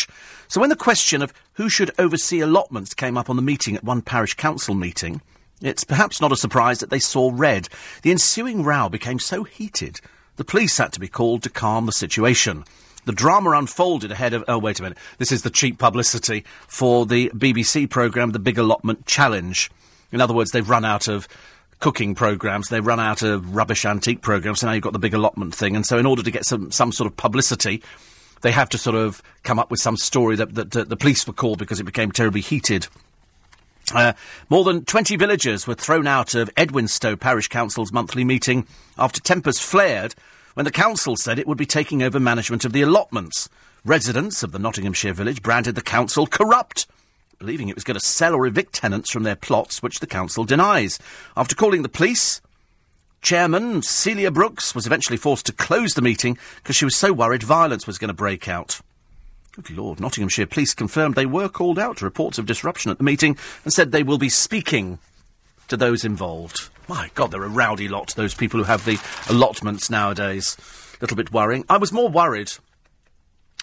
So when the question of who should oversee allotments came up on the meeting at one parish council meeting, it's perhaps not a surprise that they saw red. The ensuing row became so heated, the police had to be called to calm the situation. The drama unfolded ahead of. Oh, wait a minute. This is the cheap publicity for the BBC programme, The Big Allotment Challenge. In other words, they've run out of cooking programs. They run out of rubbish antique programs, so now you've got the big allotment thing. And so, in order to get some some sort of publicity, they have to sort of come up with some story that, that, that the police were called because it became terribly heated. Uh, more than 20 villagers were thrown out of Edwinstowe Parish Council's monthly meeting after tempers flared when the council said it would be taking over management of the allotments. Residents of the Nottinghamshire village branded the council corrupt believing it was going to sell or evict tenants from their plots, which the council denies. After calling the police, Chairman Celia Brooks was eventually forced to close the meeting because she was so worried violence was going to break out. Good Lord, Nottinghamshire police confirmed they were called out to reports of disruption at the meeting and said they will be speaking to those involved. My God, they're a rowdy lot, those people who have the allotments nowadays. A little bit worrying. I was more worried.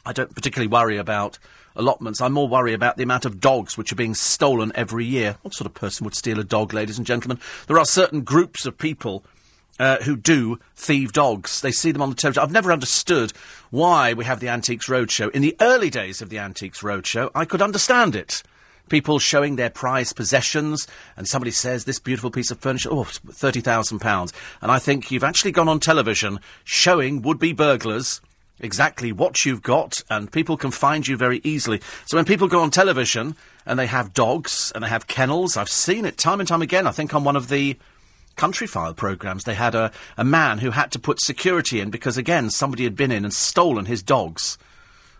I don't particularly worry about allotments. I'm more worried about the amount of dogs which are being stolen every year. What sort of person would steal a dog, ladies and gentlemen? There are certain groups of people uh, who do thieve dogs. They see them on the television. I've never understood why we have the Antiques Roadshow. In the early days of the Antiques Roadshow, I could understand it. People showing their prized possessions, and somebody says, This beautiful piece of furniture, oh, £30,000. And I think you've actually gone on television showing would be burglars exactly what you've got, and people can find you very easily. So when people go on television and they have dogs and they have kennels, I've seen it time and time again. I think on one of the Countryfile programmes, they had a, a man who had to put security in because, again, somebody had been in and stolen his dogs.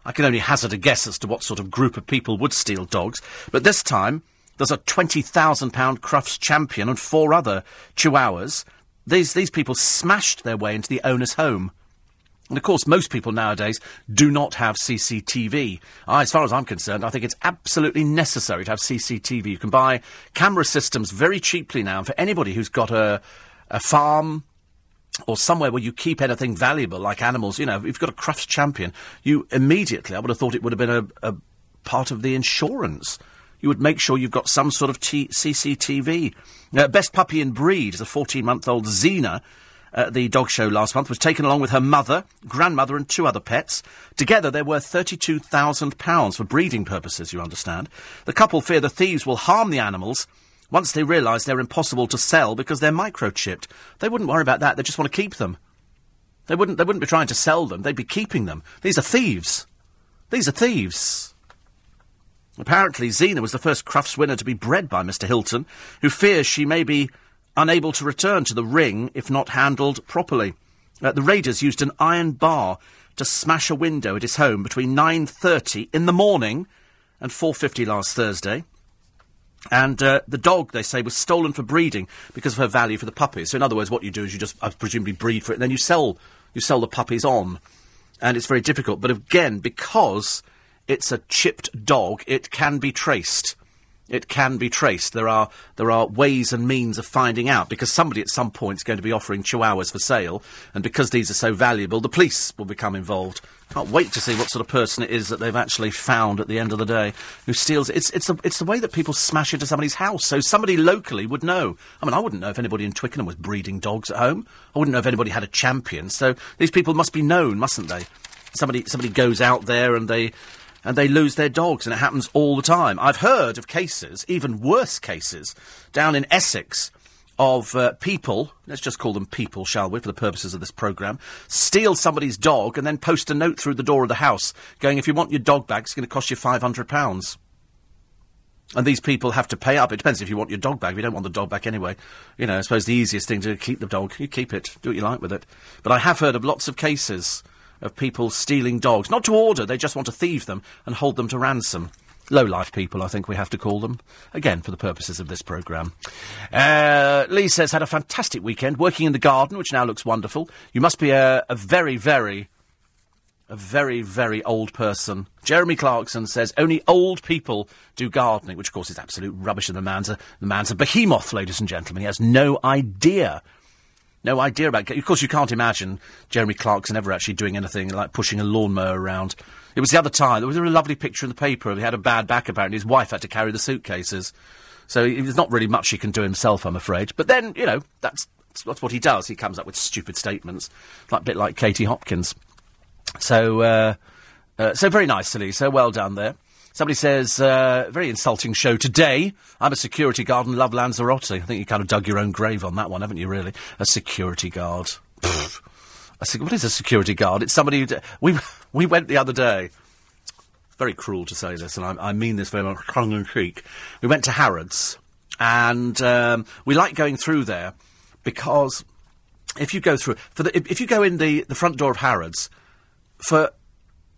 I can only hazard a guess as to what sort of group of people would steal dogs. But this time, there's a £20,000 Crufts champion and four other chihuahuas. These, these people smashed their way into the owner's home. And of course, most people nowadays do not have CCTV. I, as far as I'm concerned, I think it's absolutely necessary to have CCTV. You can buy camera systems very cheaply now. And for anybody who's got a, a farm or somewhere where you keep anything valuable like animals, you know, if you've got a Crufts champion, you immediately, I would have thought it would have been a, a part of the insurance. You would make sure you've got some sort of t- CCTV. Uh, best puppy in breed is a 14 month old Xena at the dog show last month was taken along with her mother, grandmother, and two other pets. Together, they're worth £32,000 for breeding purposes, you understand. The couple fear the thieves will harm the animals once they realise they're impossible to sell because they're microchipped. They wouldn't worry about that, they just want to keep them. They wouldn't, they wouldn't be trying to sell them, they'd be keeping them. These are thieves. These are thieves. Apparently, Zena was the first Crufts winner to be bred by Mr. Hilton, who fears she may be unable to return to the ring if not handled properly. Uh, the raiders used an iron bar to smash a window at his home between 9.30 in the morning and 4.50 last Thursday. And uh, the dog, they say, was stolen for breeding because of her value for the puppies. So, in other words, what you do is you just uh, presumably breed for it, and then you sell you sell the puppies on, and it's very difficult. But again, because it's a chipped dog, it can be traced it can be traced. There are there are ways and means of finding out because somebody at some point is going to be offering chihuahuas for sale, and because these are so valuable, the police will become involved. Can't wait to see what sort of person it is that they've actually found at the end of the day who steals. It's it's the it's the way that people smash into somebody's house, so somebody locally would know. I mean, I wouldn't know if anybody in Twickenham was breeding dogs at home. I wouldn't know if anybody had a champion. So these people must be known, mustn't they? Somebody somebody goes out there and they and they lose their dogs, and it happens all the time. I've heard of cases, even worse cases, down in Essex of uh, people, let's just call them people, shall we, for the purposes of this programme, steal somebody's dog and then post a note through the door of the house going, if you want your dog back, it's going to cost you £500. And these people have to pay up. It depends if you want your dog back. If you don't want the dog back anyway, you know, I suppose the easiest thing to keep the dog, you keep it, do what you like with it. But I have heard of lots of cases of people stealing dogs. Not to order, they just want to thieve them and hold them to ransom. Low life people, I think we have to call them. Again, for the purposes of this programme. Uh, Lee says, had a fantastic weekend working in the garden, which now looks wonderful. You must be a, a very, very, a very, very old person. Jeremy Clarkson says, only old people do gardening, which of course is absolute rubbish, and the man's a, the man's a behemoth, ladies and gentlemen. He has no idea no idea about. Of course, you can't imagine Jeremy Clarkson ever actually doing anything like pushing a lawnmower around. It was the other time. There was a lovely picture in the paper. Of he had a bad back apparently. His wife had to carry the suitcases. So there's not really much he can do himself, I'm afraid. But then, you know, that's that's what he does. He comes up with stupid statements, like a bit like Katie Hopkins. So, uh, uh, so very nice, Lee. So well done there. Somebody says, uh, very insulting show today. I'm a security guard and love Lanzarote. I think you kind of dug your own grave on that one, haven't you, really? A security guard. I Pfft. what is a security guard? It's somebody who. D- we, we went the other day. Very cruel to say this, and I, I mean this very much tongue in cheek. We went to Harrods, and um, we like going through there because if you go through, for the, if, if you go in the, the front door of Harrods, for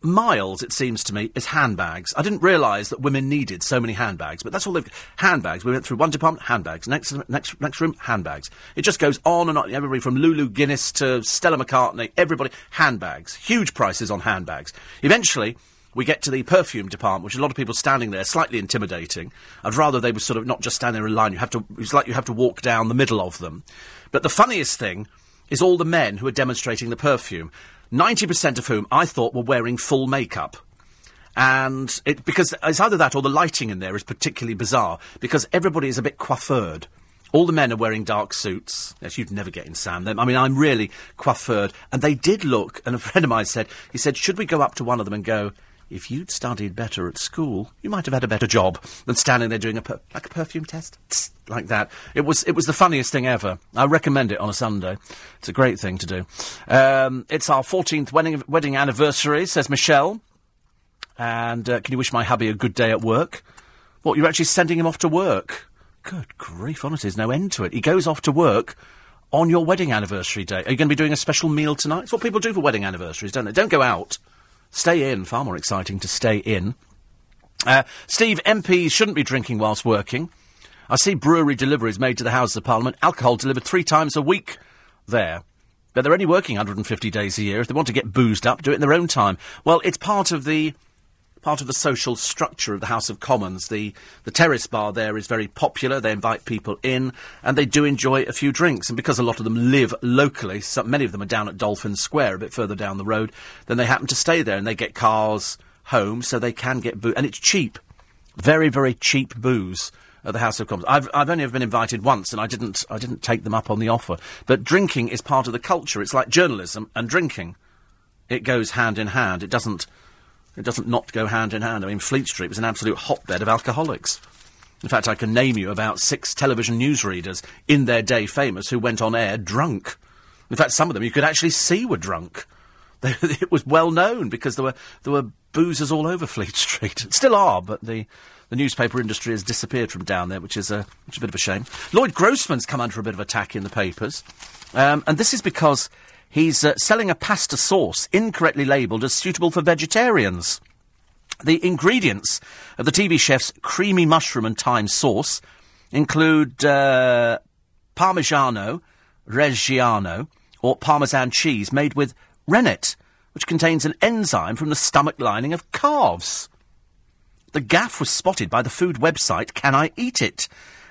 Miles, it seems to me, is handbags. I didn't realise that women needed so many handbags, but that's all they've got. handbags. We went through one department, handbags. Next, next, next room, handbags. It just goes on and on. Everybody from Lulu Guinness to Stella McCartney, everybody handbags. Huge prices on handbags. Eventually, we get to the perfume department, which a lot of people standing there, slightly intimidating. I'd rather they were sort of not just standing there in line. You have to. It's like you have to walk down the middle of them. But the funniest thing is all the men who are demonstrating the perfume. 90% of whom I thought were wearing full makeup. And it, because it's either that or the lighting in there is particularly bizarre, because everybody is a bit coiffured. All the men are wearing dark suits. Yes, you'd never get in Sam. Them. I mean, I'm really coiffured. And they did look, and a friend of mine said, he said, should we go up to one of them and go, if you'd studied better at school, you might have had a better job than standing there doing a per- like a perfume test, Tss, like that. It was it was the funniest thing ever. I recommend it on a Sunday. It's a great thing to do. Um, it's our 14th wedding wedding anniversary, says Michelle. And uh, can you wish my hubby a good day at work? What you're actually sending him off to work? Good grief, honestly, there's no end to it. He goes off to work on your wedding anniversary day. Are you going to be doing a special meal tonight? It's what people do for wedding anniversaries, don't they? Don't go out. Stay in. Far more exciting to stay in. Uh, Steve, MPs shouldn't be drinking whilst working. I see brewery deliveries made to the Houses of Parliament. Alcohol delivered three times a week there. But they're only working 150 days a year. If they want to get boozed up, do it in their own time. Well, it's part of the part of the social structure of the House of Commons. The the terrace bar there is very popular. They invite people in, and they do enjoy a few drinks. And because a lot of them live locally, so many of them are down at Dolphin Square, a bit further down the road, then they happen to stay there, and they get cars home, so they can get booze, and it's cheap, very very cheap booze. At the House of Commons, I've I've only ever been invited once, and I didn't I didn't take them up on the offer. But drinking is part of the culture. It's like journalism and drinking. It goes hand in hand. It doesn't it doesn't not go hand in hand. I mean, Fleet Street was an absolute hotbed of alcoholics. In fact, I can name you about six television newsreaders in their day famous who went on air drunk. In fact, some of them you could actually see were drunk. They, it was well known because there were there were boozers all over Fleet Street. Still are, but the the newspaper industry has disappeared from down there, which is a which is a bit of a shame. Lloyd Grossman's come under a bit of attack in the papers, um, and this is because he's uh, selling a pasta sauce incorrectly labelled as suitable for vegetarians. The ingredients of the TV chef's creamy mushroom and thyme sauce include uh, Parmigiano, Reggiano, or Parmesan cheese made with rennet, which contains an enzyme from the stomach lining of calves. The gaff was spotted by the food website Can I Eat It?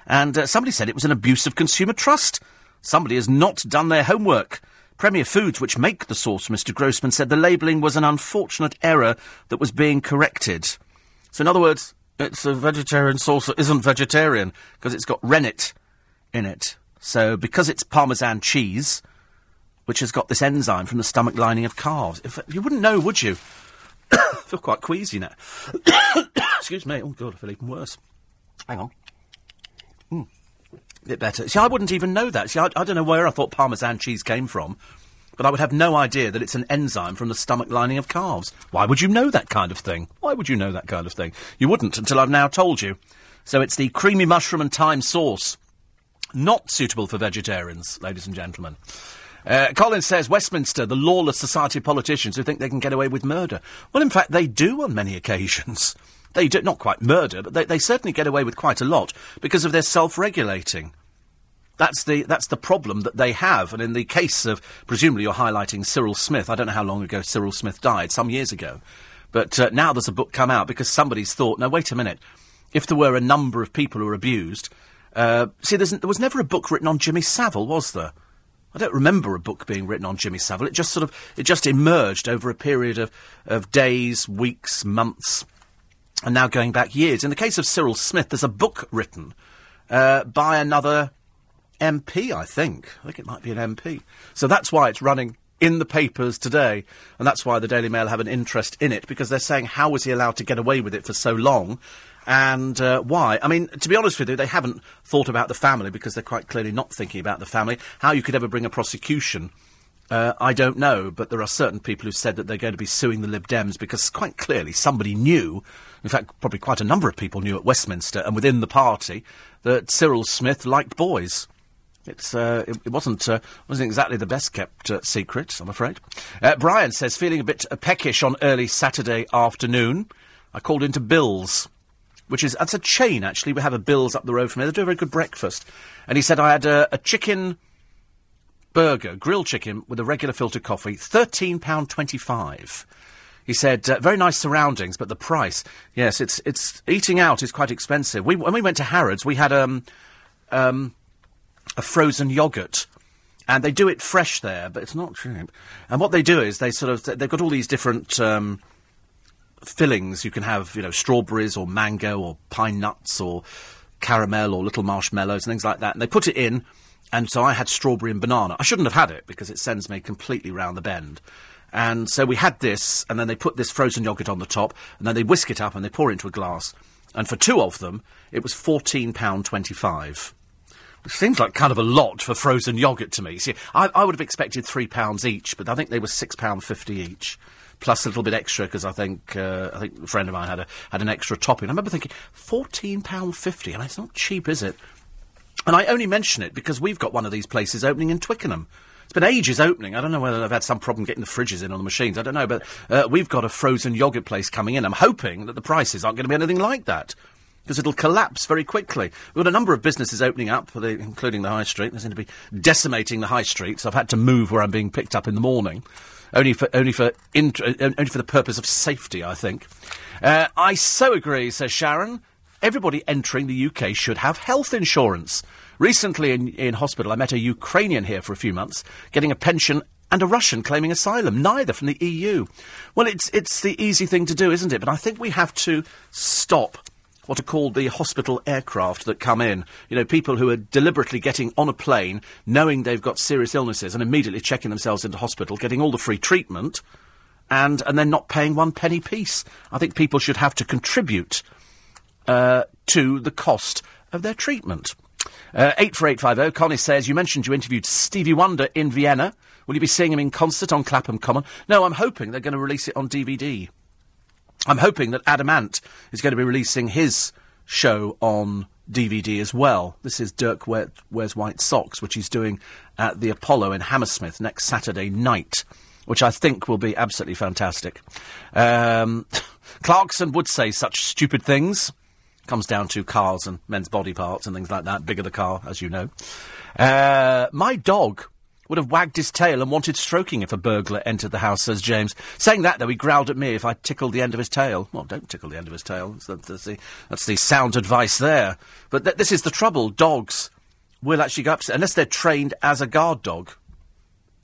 And uh, somebody said it was an abuse of consumer trust. Somebody has not done their homework. Premier Foods, which make the sauce, Mr. Grossman, said the labelling was an unfortunate error that was being corrected. So, in other words, it's a vegetarian sauce that isn't vegetarian because it's got rennet in it. So, because it's Parmesan cheese, which has got this enzyme from the stomach lining of calves, if, you wouldn't know, would you? I feel quite queasy now. Excuse me. Oh, God, I feel even worse. Hang on. Mm bit better. See, I wouldn't even know that. See, I, I don't know where I thought Parmesan cheese came from, but I would have no idea that it's an enzyme from the stomach lining of calves. Why would you know that kind of thing? Why would you know that kind of thing? You wouldn't until I've now told you. So it's the creamy mushroom and thyme sauce. Not suitable for vegetarians, ladies and gentlemen. Uh, Collins says Westminster, the lawless society of politicians who think they can get away with murder. Well, in fact, they do on many occasions. They do, not quite murder, but they, they certainly get away with quite a lot because of their self-regulating. That's the that's the problem that they have. And in the case of presumably you're highlighting Cyril Smith. I don't know how long ago Cyril Smith died, some years ago, but uh, now there's a book come out because somebody's thought. Now wait a minute, if there were a number of people who were abused, uh, see, there was never a book written on Jimmy Savile, was there? I don't remember a book being written on Jimmy Savile. It just sort of it just emerged over a period of, of days, weeks, months and now going back years. In the case of Cyril Smith, there's a book written uh, by another MP, I think. I think it might be an MP. So that's why it's running in the papers today, and that's why the Daily Mail have an interest in it, because they're saying how was he allowed to get away with it for so long, and uh, why. I mean, to be honest with you, they haven't thought about the family, because they're quite clearly not thinking about the family. How you could ever bring a prosecution uh, I don't know, but there are certain people who said that they're going to be suing the Lib Dems because quite clearly somebody knew in fact, probably quite a number of people knew at Westminster and within the party that Cyril Smith liked boys. It's, uh, it, it, wasn't uh, wasn't exactly the best kept uh, secret, I'm afraid. Uh, Brian says feeling a bit peckish on early Saturday afternoon. I called into Bill's, which is that's a chain actually. We have a Bill's up the road from here. They do a very good breakfast, and he said I had a, a chicken burger, grilled chicken with a regular filter coffee, thirteen pound twenty five. He said, uh, very nice surroundings, but the price, yes, it's, it's, eating out is quite expensive. We, when we went to Harrods, we had, um, um, a frozen yogurt. And they do it fresh there, but it's not cheap. And what they do is they sort of, they've got all these different, um, fillings. You can have, you know, strawberries or mango or pine nuts or caramel or little marshmallows and things like that. And they put it in, and so I had strawberry and banana. I shouldn't have had it because it sends me completely round the bend. And so we had this, and then they put this frozen yogurt on the top, and then they whisk it up and they pour it into a glass. And for two of them, it was £14.25. Which seems like kind of a lot for frozen yogurt to me. See, I, I would have expected £3 each, but I think they were £6.50 each. Plus a little bit extra because I think uh, I think a friend of mine had a had an extra topping. I remember thinking fourteen pound fifty. and it's not cheap, is it? And I only mention it because we've got one of these places opening in Twickenham. It's been ages opening. I don't know whether they've had some problem getting the fridges in on the machines. I don't know, but uh, we've got a frozen yogurt place coming in. I'm hoping that the prices aren't going to be anything like that because it'll collapse very quickly. We've got a number of businesses opening up, including the high street. They seem to be decimating the high street, so I've had to move where I'm being picked up in the morning, only for only for uh, only for the purpose of safety, I think. Uh, I so agree, says Sharon. Everybody entering the UK should have health insurance. Recently in, in hospital, I met a Ukrainian here for a few months, getting a pension and a Russian claiming asylum, neither from the EU. Well, it's, it's the easy thing to do, isn't it? But I think we have to stop what are called the hospital aircraft that come in. You know, people who are deliberately getting on a plane, knowing they've got serious illnesses, and immediately checking themselves into hospital, getting all the free treatment, and, and then not paying one penny piece. I think people should have to contribute uh, to the cost of their treatment. Uh, 84850, Connie says, you mentioned you interviewed Stevie Wonder in Vienna. Will you be seeing him in concert on Clapham Common? No, I'm hoping they're going to release it on DVD. I'm hoping that Adam Ant is going to be releasing his show on DVD as well. This is Dirk Wears White Socks, which he's doing at the Apollo in Hammersmith next Saturday night, which I think will be absolutely fantastic. Um, Clarkson would say such stupid things comes down to cars and men's body parts and things like that. Bigger the car, as you know. Uh, my dog would have wagged his tail and wanted stroking if a burglar entered the house, says James. Saying that, though, he growled at me if I tickled the end of his tail. Well, don't tickle the end of his tail. That's, that's, the, that's the, sound advice there. But th- this is the trouble. Dogs will actually go upstairs, unless they're trained as a guard dog.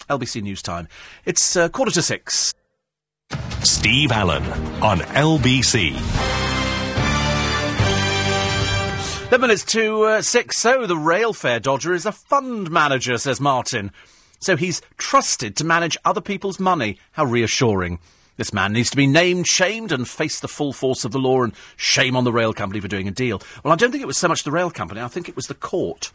LBC News Time. It's uh, quarter to six. Steve Allen on LBC. 11 minutes to uh, 6. So, the rail fare dodger is a fund manager, says Martin. So he's trusted to manage other people's money. How reassuring. This man needs to be named, shamed, and face the full force of the law, and shame on the rail company for doing a deal. Well, I don't think it was so much the rail company, I think it was the court,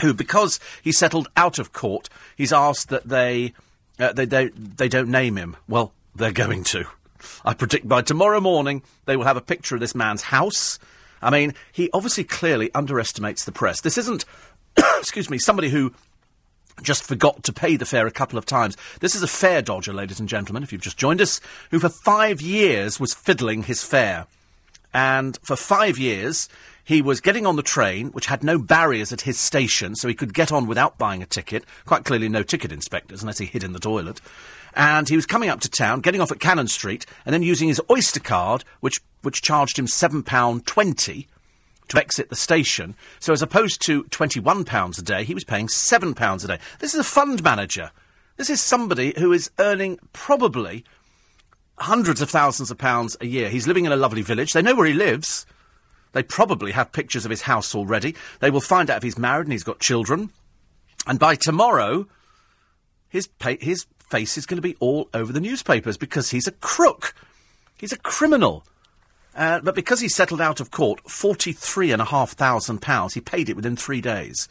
who, because he settled out of court, he's asked that they, uh, they, they, they don't name him. Well, they're going to. I predict by tomorrow morning they will have a picture of this man's house I mean, he obviously clearly underestimates the press. This isn't, excuse me, somebody who just forgot to pay the fare a couple of times. This is a fare dodger, ladies and gentlemen, if you've just joined us, who for five years was fiddling his fare. And for five years, he was getting on the train, which had no barriers at his station, so he could get on without buying a ticket. Quite clearly, no ticket inspectors, unless he hid in the toilet and he was coming up to town, getting off at Cannon Street, and then using his Oyster card, which which charged him seven pound twenty to exit the station. So as opposed to twenty one pounds a day, he was paying seven pounds a day. This is a fund manager. This is somebody who is earning probably hundreds of thousands of pounds a year. He's living in a lovely village. They know where he lives. They probably have pictures of his house already. They will find out if he's married and he's got children. And by tomorrow, his pay, his face is going to be all over the newspapers because he's a crook. He's a criminal. Uh, but because he settled out of court forty-three and a half thousand pounds, he paid it within three days.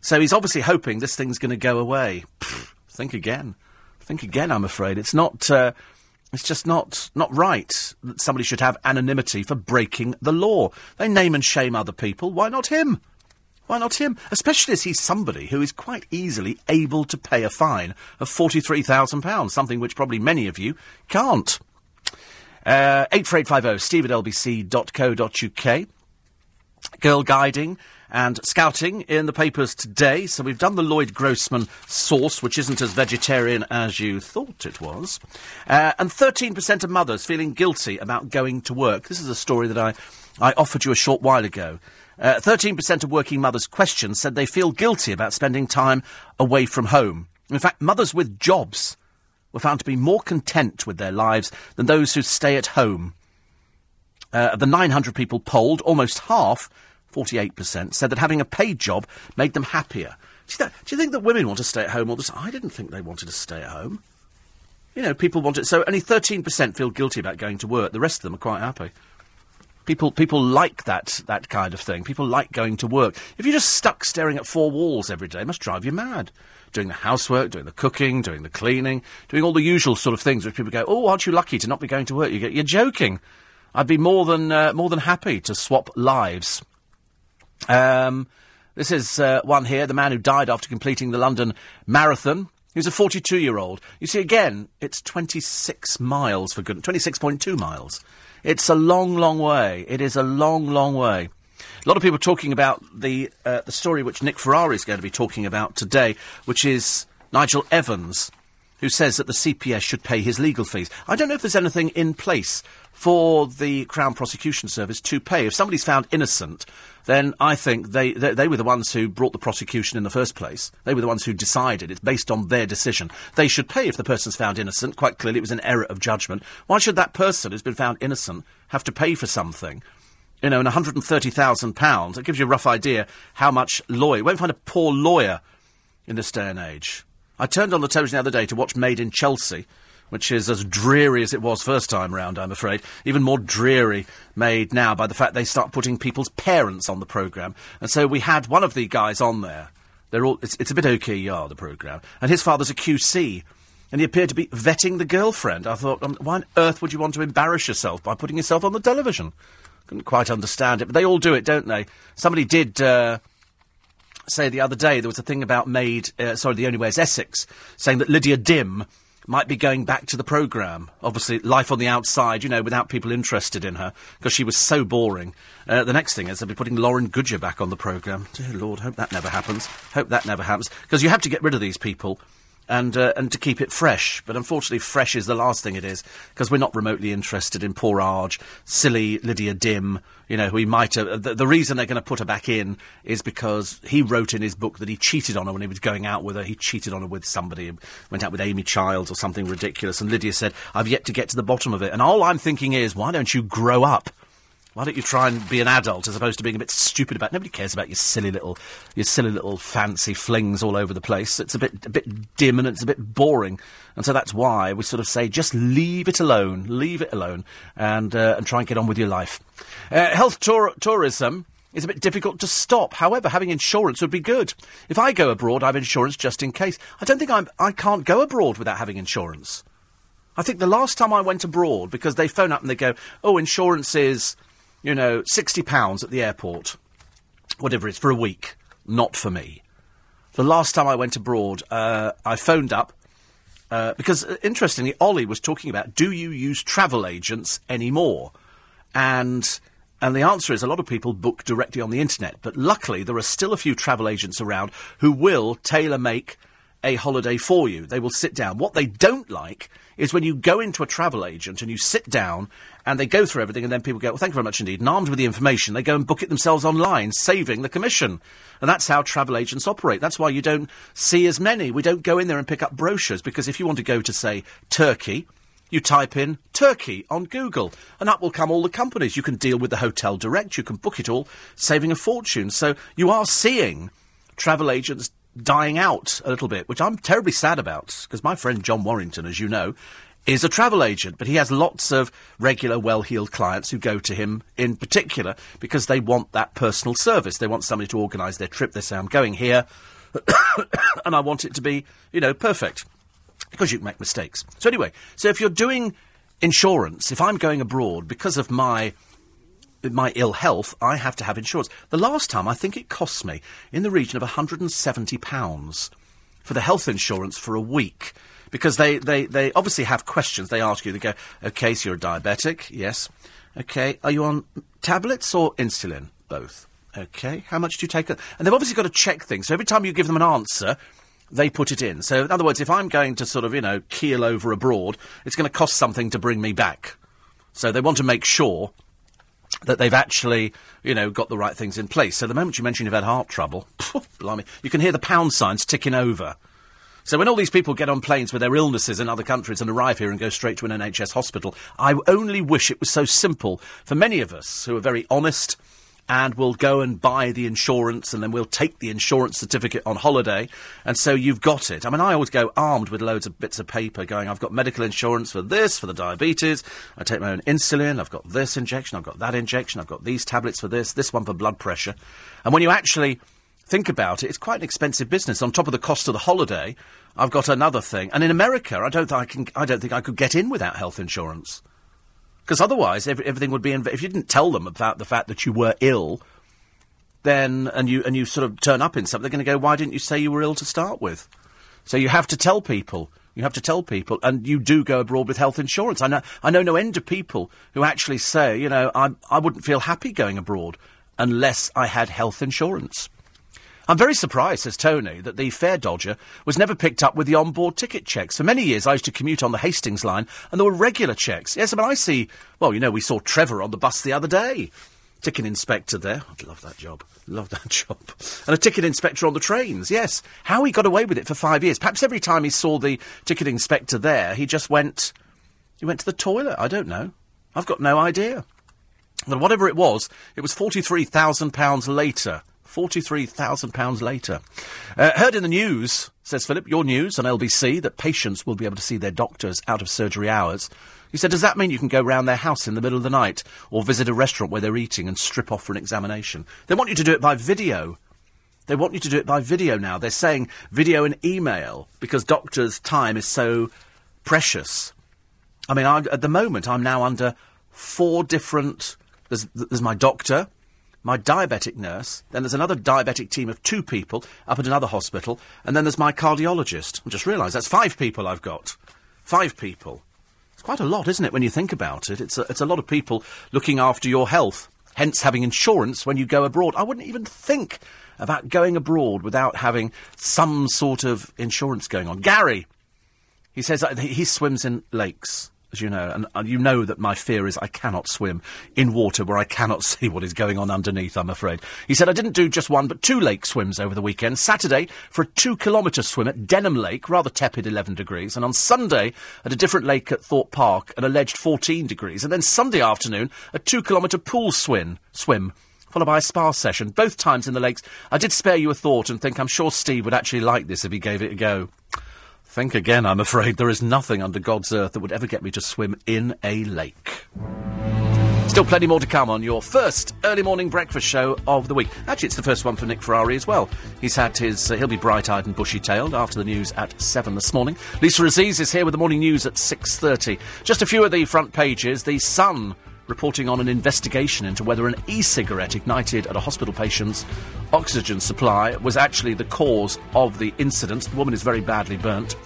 So he's obviously hoping this thing's going to go away. Pfft, think again. Think again. I'm afraid it's not. Uh, it's just not not right that somebody should have anonymity for breaking the law. They name and shame other people. Why not him? Why not him? Especially as he's somebody who is quite easily able to pay a fine of £43,000, something which probably many of you can't. Uh, 84850 steve at lbc.co.uk. Girl guiding and scouting in the papers today. So we've done the Lloyd Grossman sauce, which isn't as vegetarian as you thought it was. Uh, and 13% of mothers feeling guilty about going to work. This is a story that I, I offered you a short while ago. Uh, 13% of working mothers questioned said they feel guilty about spending time away from home. In fact, mothers with jobs were found to be more content with their lives than those who stay at home. Uh, of the 900 people polled, almost half 48%, said that having a paid job made them happier. Do you, do you think that women want to stay at home all the time? I didn't think they wanted to stay at home. You know, people want it. So only 13% feel guilty about going to work. The rest of them are quite happy. People, people like that, that kind of thing. People like going to work. If you're just stuck staring at four walls every day, it must drive you mad. Doing the housework, doing the cooking, doing the cleaning, doing all the usual sort of things which people go, oh, aren't you lucky to not be going to work? You get, you're joking. I'd be more than, uh, more than happy to swap lives. Um, this is uh, one here, the man who died after completing the London Marathon. He was a 42 year old. You see, again, it's 26 miles for goodness, 26.2 miles. It's a long, long way. It is a long, long way. A lot of people talking about the uh, the story which Nick Ferrari is going to be talking about today, which is Nigel Evans, who says that the CPS should pay his legal fees. I don't know if there's anything in place for the Crown Prosecution Service to pay. If somebody's found innocent, then I think they, they, they, were the ones who brought the prosecution in the first place. They were the ones who decided. It's based on their decision. They should pay if the person's found innocent. Quite clearly, it was an error of judgment. Why should that person who's been found innocent have to pay for something? You know, and £130,000, it gives you a rough idea how much lawyer. You won't find a poor lawyer in this day and age. I turned on the television the other day to watch Made in Chelsea, which is as dreary as it was first time round, I'm afraid. Even more dreary made now by the fact they start putting people's parents on the programme. And so we had one of the guys on there. They're all, it's, it's a bit OKR, the programme. And his father's a QC. And he appeared to be vetting the girlfriend. I thought, um, why on earth would you want to embarrass yourself by putting yourself on the television? Couldn't quite understand it, but they all do it, don't they? Somebody did uh, say the other day there was a thing about Made, uh, sorry, The Only Way is Essex, saying that Lydia Dim might be going back to the programme. Obviously, life on the outside, you know, without people interested in her, because she was so boring. Uh, the next thing is they'll be putting Lauren Goodger back on the programme. Dear Lord, hope that never happens. Hope that never happens. Because you have to get rid of these people and uh, and to keep it fresh. But unfortunately, fresh is the last thing it is because we're not remotely interested in poor Arge, silly Lydia Dim. You know, he might have. The, the reason they're going to put her back in is because he wrote in his book that he cheated on her when he was going out with her. He cheated on her with somebody, went out with Amy Childs or something ridiculous. And Lydia said, "I've yet to get to the bottom of it." And all I'm thinking is, why don't you grow up? Why don't you try and be an adult as opposed to being a bit stupid about? It? Nobody cares about your silly little, your silly little fancy flings all over the place. It's a bit, a bit dim and it's a bit boring, and so that's why we sort of say just leave it alone, leave it alone, and uh, and try and get on with your life. Uh, health tour- tourism is a bit difficult to stop. However, having insurance would be good. If I go abroad, I have insurance just in case. I don't think I'm, I can't go abroad without having insurance. I think the last time I went abroad, because they phone up and they go, oh, insurance is you know, £60 at the airport, whatever it is, for a week. Not for me. The last time I went abroad, uh, I phoned up uh, because, uh, interestingly, Ollie was talking about do you use travel agents anymore? And and the answer is a lot of people book directly on the internet. But luckily, there are still a few travel agents around who will tailor make a holiday for you. They will sit down. What they don't like is when you go into a travel agent and you sit down and they go through everything and then people go, well, thank you very much indeed. And armed with the information, they go and book it themselves online, saving the commission. And that's how travel agents operate. That's why you don't see as many. We don't go in there and pick up brochures because if you want to go to, say, Turkey, you type in Turkey on Google, and up will come all the companies. You can deal with the hotel direct, you can book it all, saving a fortune. So you are seeing travel agents dying out a little bit, which I'm terribly sad about, because my friend John Warrington, as you know, is a travel agent, but he has lots of regular, well heeled clients who go to him in particular because they want that personal service. They want somebody to organise their trip. They say, I'm going here, and I want it to be, you know, perfect. Because you can make mistakes. So, anyway, so if you're doing insurance, if I'm going abroad because of my my ill health, I have to have insurance. The last time, I think it cost me in the region of £170 for the health insurance for a week. Because they, they, they obviously have questions. They ask you, they go, okay, so you're diabetic, yes. Okay, are you on tablets or insulin? Both. Okay, how much do you take? And they've obviously got to check things. So every time you give them an answer, they put it in. So in other words, if I'm going to sort of, you know, keel over abroad, it's going to cost something to bring me back. So they want to make sure that they've actually, you know, got the right things in place. So the moment you mention you've had heart trouble, blimey, you can hear the pound signs ticking over. So when all these people get on planes with their illnesses in other countries and arrive here and go straight to an NHS hospital, I only wish it was so simple for many of us who are very honest and we'll go and buy the insurance and then we'll take the insurance certificate on holiday. And so you've got it. I mean, I always go armed with loads of bits of paper going, I've got medical insurance for this, for the diabetes. I take my own insulin. I've got this injection. I've got that injection. I've got these tablets for this, this one for blood pressure. And when you actually think about it, it's quite an expensive business. On top of the cost of the holiday, I've got another thing. And in America, I don't think I can, I don't think I could get in without health insurance. Because otherwise, every, everything would be. Inv- if you didn't tell them about the fact that you were ill, then and you and you sort of turn up in something, they're going to go, "Why didn't you say you were ill to start with?" So you have to tell people. You have to tell people, and you do go abroad with health insurance. I know. I know no end of people who actually say, you know, I I wouldn't feel happy going abroad unless I had health insurance. I'm very surprised, says Tony, that the fare dodger was never picked up with the on-board ticket checks. For many years, I used to commute on the Hastings line, and there were regular checks. Yes, I mean, I see. Well, you know, we saw Trevor on the bus the other day. Ticket inspector there. I'd love that job. Love that job. And a ticket inspector on the trains. Yes. How he got away with it for five years. Perhaps every time he saw the ticket inspector there, he just went. He went to the toilet. I don't know. I've got no idea. But whatever it was, it was forty-three thousand pounds later £43,000 later. Uh, heard in the news, says Philip, your news on LBC, that patients will be able to see their doctors out of surgery hours. He said, does that mean you can go round their house in the middle of the night or visit a restaurant where they're eating and strip off for an examination? They want you to do it by video. They want you to do it by video now. They're saying video and email because doctors' time is so precious. I mean, I, at the moment, I'm now under four different. There's, there's my doctor, my diabetic nurse, then there's another diabetic team of two people up at another hospital, and then there's my cardiologist. I just realised that's five people I've got. Five people. It's quite a lot, isn't it, when you think about it? It's a, it's a lot of people looking after your health, hence having insurance when you go abroad. I wouldn't even think about going abroad without having some sort of insurance going on. Gary, he says he swims in lakes as you know, and, you know that my fear is I cannot swim in water where I cannot see what is going on underneath, I'm afraid. He said, I didn't do just one, but two lake swims over the weekend. Saturday for a two kilometre swim at Denham Lake, rather tepid 11 degrees, and on Sunday at a different lake at Thorpe Park, an alleged 14 degrees, and then Sunday afternoon a two kilometre pool swim, swim followed by a spa session, both times in the lakes. I did spare you a thought and think I'm sure Steve would actually like this if he gave it a go. Think again, I'm afraid. There is nothing under God's earth that would ever get me to swim in a lake. Still plenty more to come on your first early morning breakfast show of the week. Actually, it's the first one for Nick Ferrari as well. He's had his, uh, he'll be bright-eyed and bushy-tailed after the news at 7 this morning. Lisa Aziz is here with the morning news at 6.30. Just a few of the front pages. The Sun reporting on an investigation into whether an e-cigarette ignited at a hospital patient's oxygen supply was actually the cause of the incident. The woman is very badly burnt.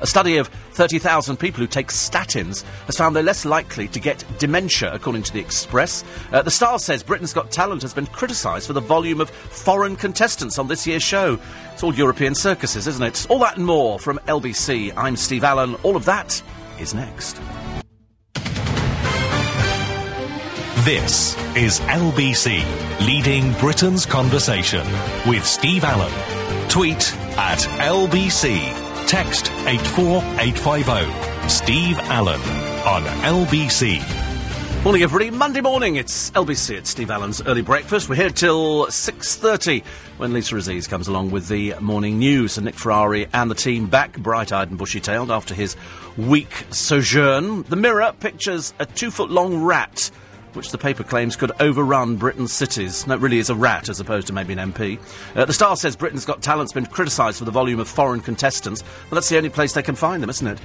A study of 30,000 people who take statins has found they're less likely to get dementia, according to the Express. Uh, the Star says Britain's Got Talent has been criticised for the volume of foreign contestants on this year's show. It's all European circuses, isn't it? All that and more from LBC. I'm Steve Allen. All of that is next. This is LBC, leading Britain's conversation with Steve Allen. Tweet at LBC. Text 84850. Steve Allen on LBC. Morning, everybody. Monday morning. It's LBC. It's Steve Allen's early breakfast. We're here till six thirty when Lisa Aziz comes along with the morning news. And Nick Ferrari and the team back, bright-eyed and bushy-tailed after his week sojourn. The Mirror pictures a two-foot-long rat which the paper claims could overrun Britain's cities. That really is a rat as opposed to maybe an MP. Uh, the Star says Britain's Got Talent's been criticised for the volume of foreign contestants, but that's the only place they can find them, isn't it?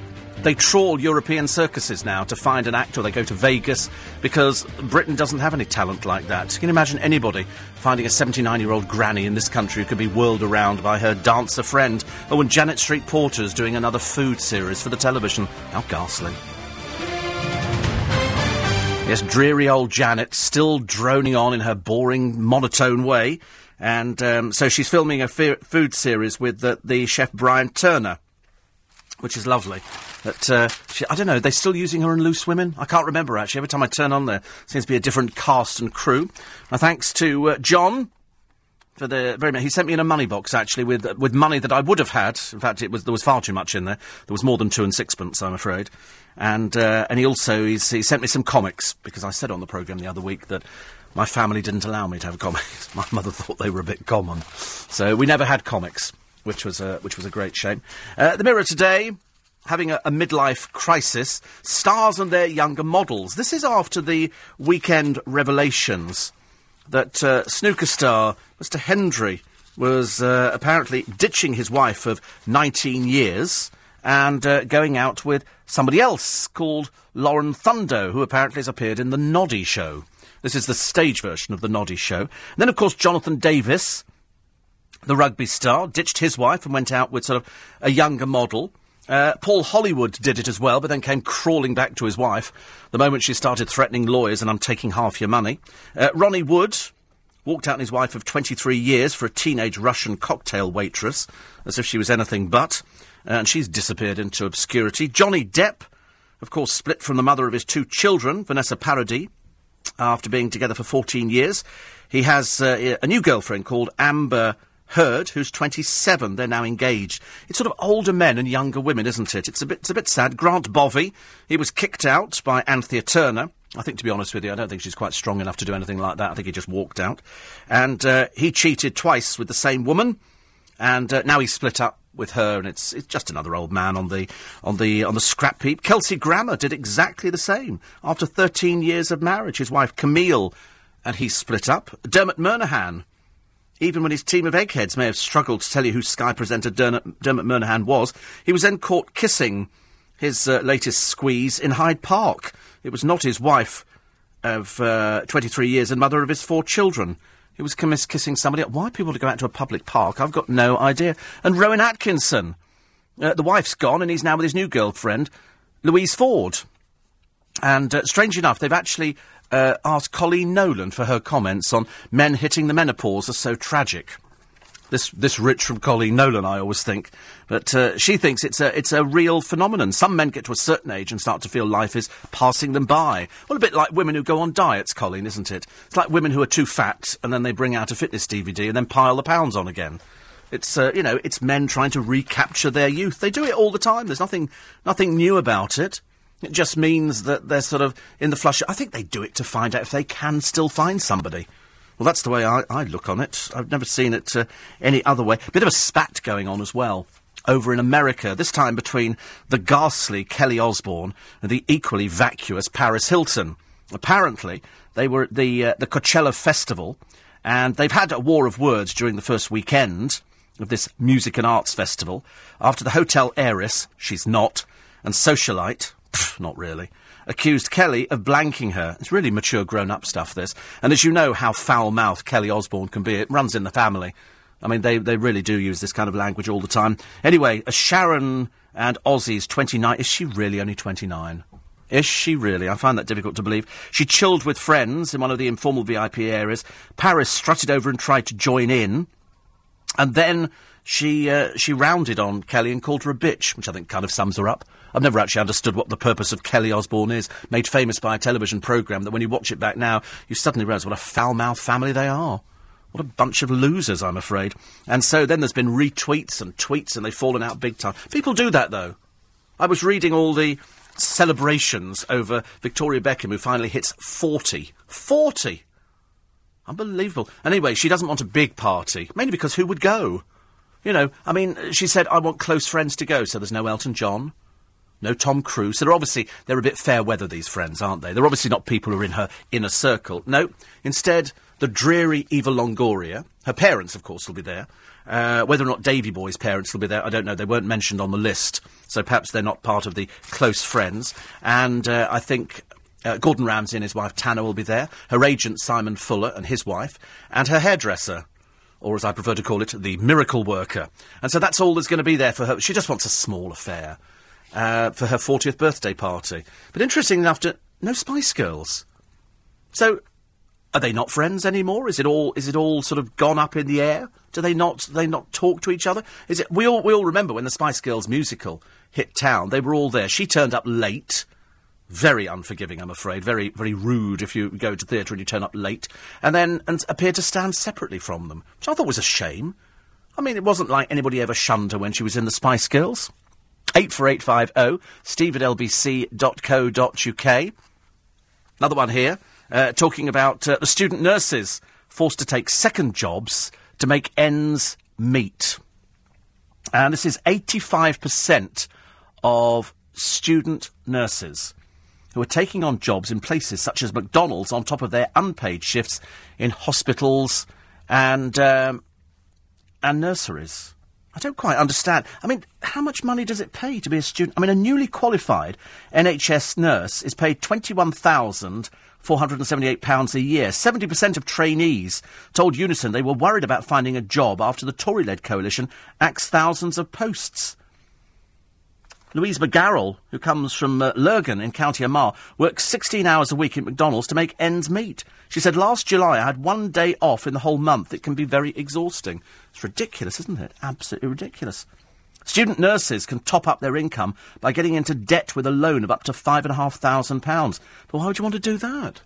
They trawl European circuses now to find an actor. They go to Vegas because Britain doesn't have any talent like that. Can you imagine anybody finding a 79 year old granny in this country who could be whirled around by her dancer friend? Or when Janet Street Porter's doing another food series for the television. How ghastly. Yes, dreary old Janet, still droning on in her boring, monotone way. And um, so she's filming a fe- food series with the, the chef Brian Turner, which is lovely. But uh, she, I don't know, are they're still using her in Loose Women? I can't remember, actually. Every time I turn on there, seems to be a different cast and crew. My thanks to uh, John for the very much. He sent me in a money box actually with with money that I would have had. In fact, it was there was far too much in there. There was more than two and sixpence, I'm afraid. And uh, and he also he sent me some comics because I said on the program the other week that my family didn't allow me to have comics. my mother thought they were a bit common, so we never had comics, which was a which was a great shame. Uh, the Mirror today having a, a, midlife crisis, stars and their younger models. This is after the weekend revelations that uh, snooker star Mr. Hendry was uh, apparently ditching his wife of 19 years and uh, going out with somebody else called Lauren Thundow, who apparently has appeared in The Noddy Show. This is the stage version of The Noddy Show. And then, of course, Jonathan Davies, the rugby star, ditched his wife and went out with sort of a younger model. Uh, Paul Hollywood did it as well, but then came crawling back to his wife the moment she started threatening lawyers and I'm taking half your money. Uh, Ronnie Wood walked out on his wife of 23 years for a teenage Russian cocktail waitress, as if she was anything but, and she's disappeared into obscurity. Johnny Depp, of course, split from the mother of his two children, Vanessa Paradis, after being together for 14 years. He has uh, a new girlfriend called Amber Heard, who's 27. They're now engaged. It's sort of older men and younger women, isn't it? It's a bit, it's a bit sad. Grant Bovey, he was kicked out by Anthea Turner. I think, to be honest with you, I don't think she's quite strong enough to do anything like that. I think he just walked out. And uh, he cheated twice with the same woman, and uh, now he's split up with her, and it's it's just another old man on the on the on the scrap heap. Kelsey Grammer did exactly the same after 13 years of marriage. His wife Camille, and he split up. Dermot Murnaghan even when his team of eggheads may have struggled to tell you who Sky presenter Dermot, Dermot Murnaghan was, he was then caught kissing his uh, latest squeeze in Hyde Park. It was not his wife of uh, 23 years and mother of his four children. He was kiss- kissing somebody. Why people to go out to a public park? I've got no idea. And Rowan Atkinson. Uh, the wife's gone and he's now with his new girlfriend, Louise Ford. And uh, strange enough, they've actually uh, asked Coleen Nolan for her comments on men hitting the menopause are so tragic. This, this rich from Coleen Nolan, I always think. But uh, she thinks it's a, it's a real phenomenon. Some men get to a certain age and start to feel life is passing them by. Well, a bit like women who go on diets, Coleen, isn't it? It's like women who are too fat and then they bring out a fitness DVD and then pile the pounds on again. It's, uh, you know, it's men trying to recapture their youth. They do it all the time. There's nothing, nothing new about it. It just means that they're sort of in the flush. I think they do it to find out if they can still find somebody. Well, that's the way I, I look on it. I've never seen it uh, any other way. Bit of a spat going on as well over in America, this time between the ghastly Kelly Osbourne and the equally vacuous Paris Hilton. Apparently, they were at the, uh, the Coachella Festival, and they've had a war of words during the first weekend of this music and arts festival after the hotel heiress, she's not, and socialite, Pff, not really. Accused Kelly of blanking her. It's really mature grown up stuff, this. And as you know how foul mouthed Kelly Osbourne can be, it runs in the family. I mean, they, they really do use this kind of language all the time. Anyway, Sharon and Ozzy's 29. Is she really only 29? Is she really? I find that difficult to believe. She chilled with friends in one of the informal VIP areas. Paris strutted over and tried to join in. And then she, uh, she rounded on Kelly and called her a bitch, which I think kind of sums her up. I've never actually understood what the purpose of Kelly Osbourne is, made famous by a television programme that when you watch it back now, you suddenly realise what a foul-mouthed family they are. What a bunch of losers, I'm afraid. And so then there's been retweets and tweets, and they've fallen out big time. People do that, though. I was reading all the celebrations over Victoria Beckham, who finally hits 40. 40! Unbelievable. Anyway, she doesn't want a big party, mainly because who would go? You know, I mean, she said, I want close friends to go, so there's no Elton John, no Tom Cruise. So they're obviously, they're a bit fair weather, these friends, aren't they? They're obviously not people who are in her inner circle. No, instead, the dreary Eva Longoria, her parents, of course, will be there, Uh, whether or not Davy Boy's parents will be there, I don't know. They weren't mentioned on the list, so perhaps they're not part of the close friends. And uh, I think uh, Gordon Ramsay and his wife Tana will be there, her agent Simon Fuller and his wife, and her hairdresser, or as I prefer to call it, the miracle worker. And so that's all there's going to be there for her. She just wants a small affair uh, for her 40th birthday party. But interesting enough, to, no Spice Girls. So are they not friends anymore? Is it all is it all sort of gone up in the air? Do they not do they not talk to each other? Is it we all we all remember when the Spice Girls musical hit town? They were all there. She turned up late. Very unforgiving, I'm afraid. Very, very rude if you go to theatre and you turn up late, and then and appear to stand separately from them, which I thought was a shame. I mean, it wasn't like anybody ever shunned her when she was in the Spice Girls. 84850 steve at lbc.co.uk. Another one here, uh, talking about uh, the student nurses forced to take second jobs to make ends meet. And this is 85% of student nurses who are taking on jobs in places such as McDonald's on top of their unpaid shifts in hospitals and, um, and nurseries. I don't quite understand. I mean, how much money does it pay to be a student? I mean, a newly qualified NHS nurse is paid £21,478 a year. 70% of trainees told Unison they were worried about finding a job after the Tory led coalition axed thousands of posts. Louise McGarrell, who comes from uh, Lurgan in County Armagh, works 16 hours a week at McDonald's to make ends meet. She said, Last July I had one day off in the whole month. It can be very exhausting. It's ridiculous, isn't it? Absolutely ridiculous. Student nurses can top up their income by getting into debt with a loan of up to £5,500. But why would you want to do that?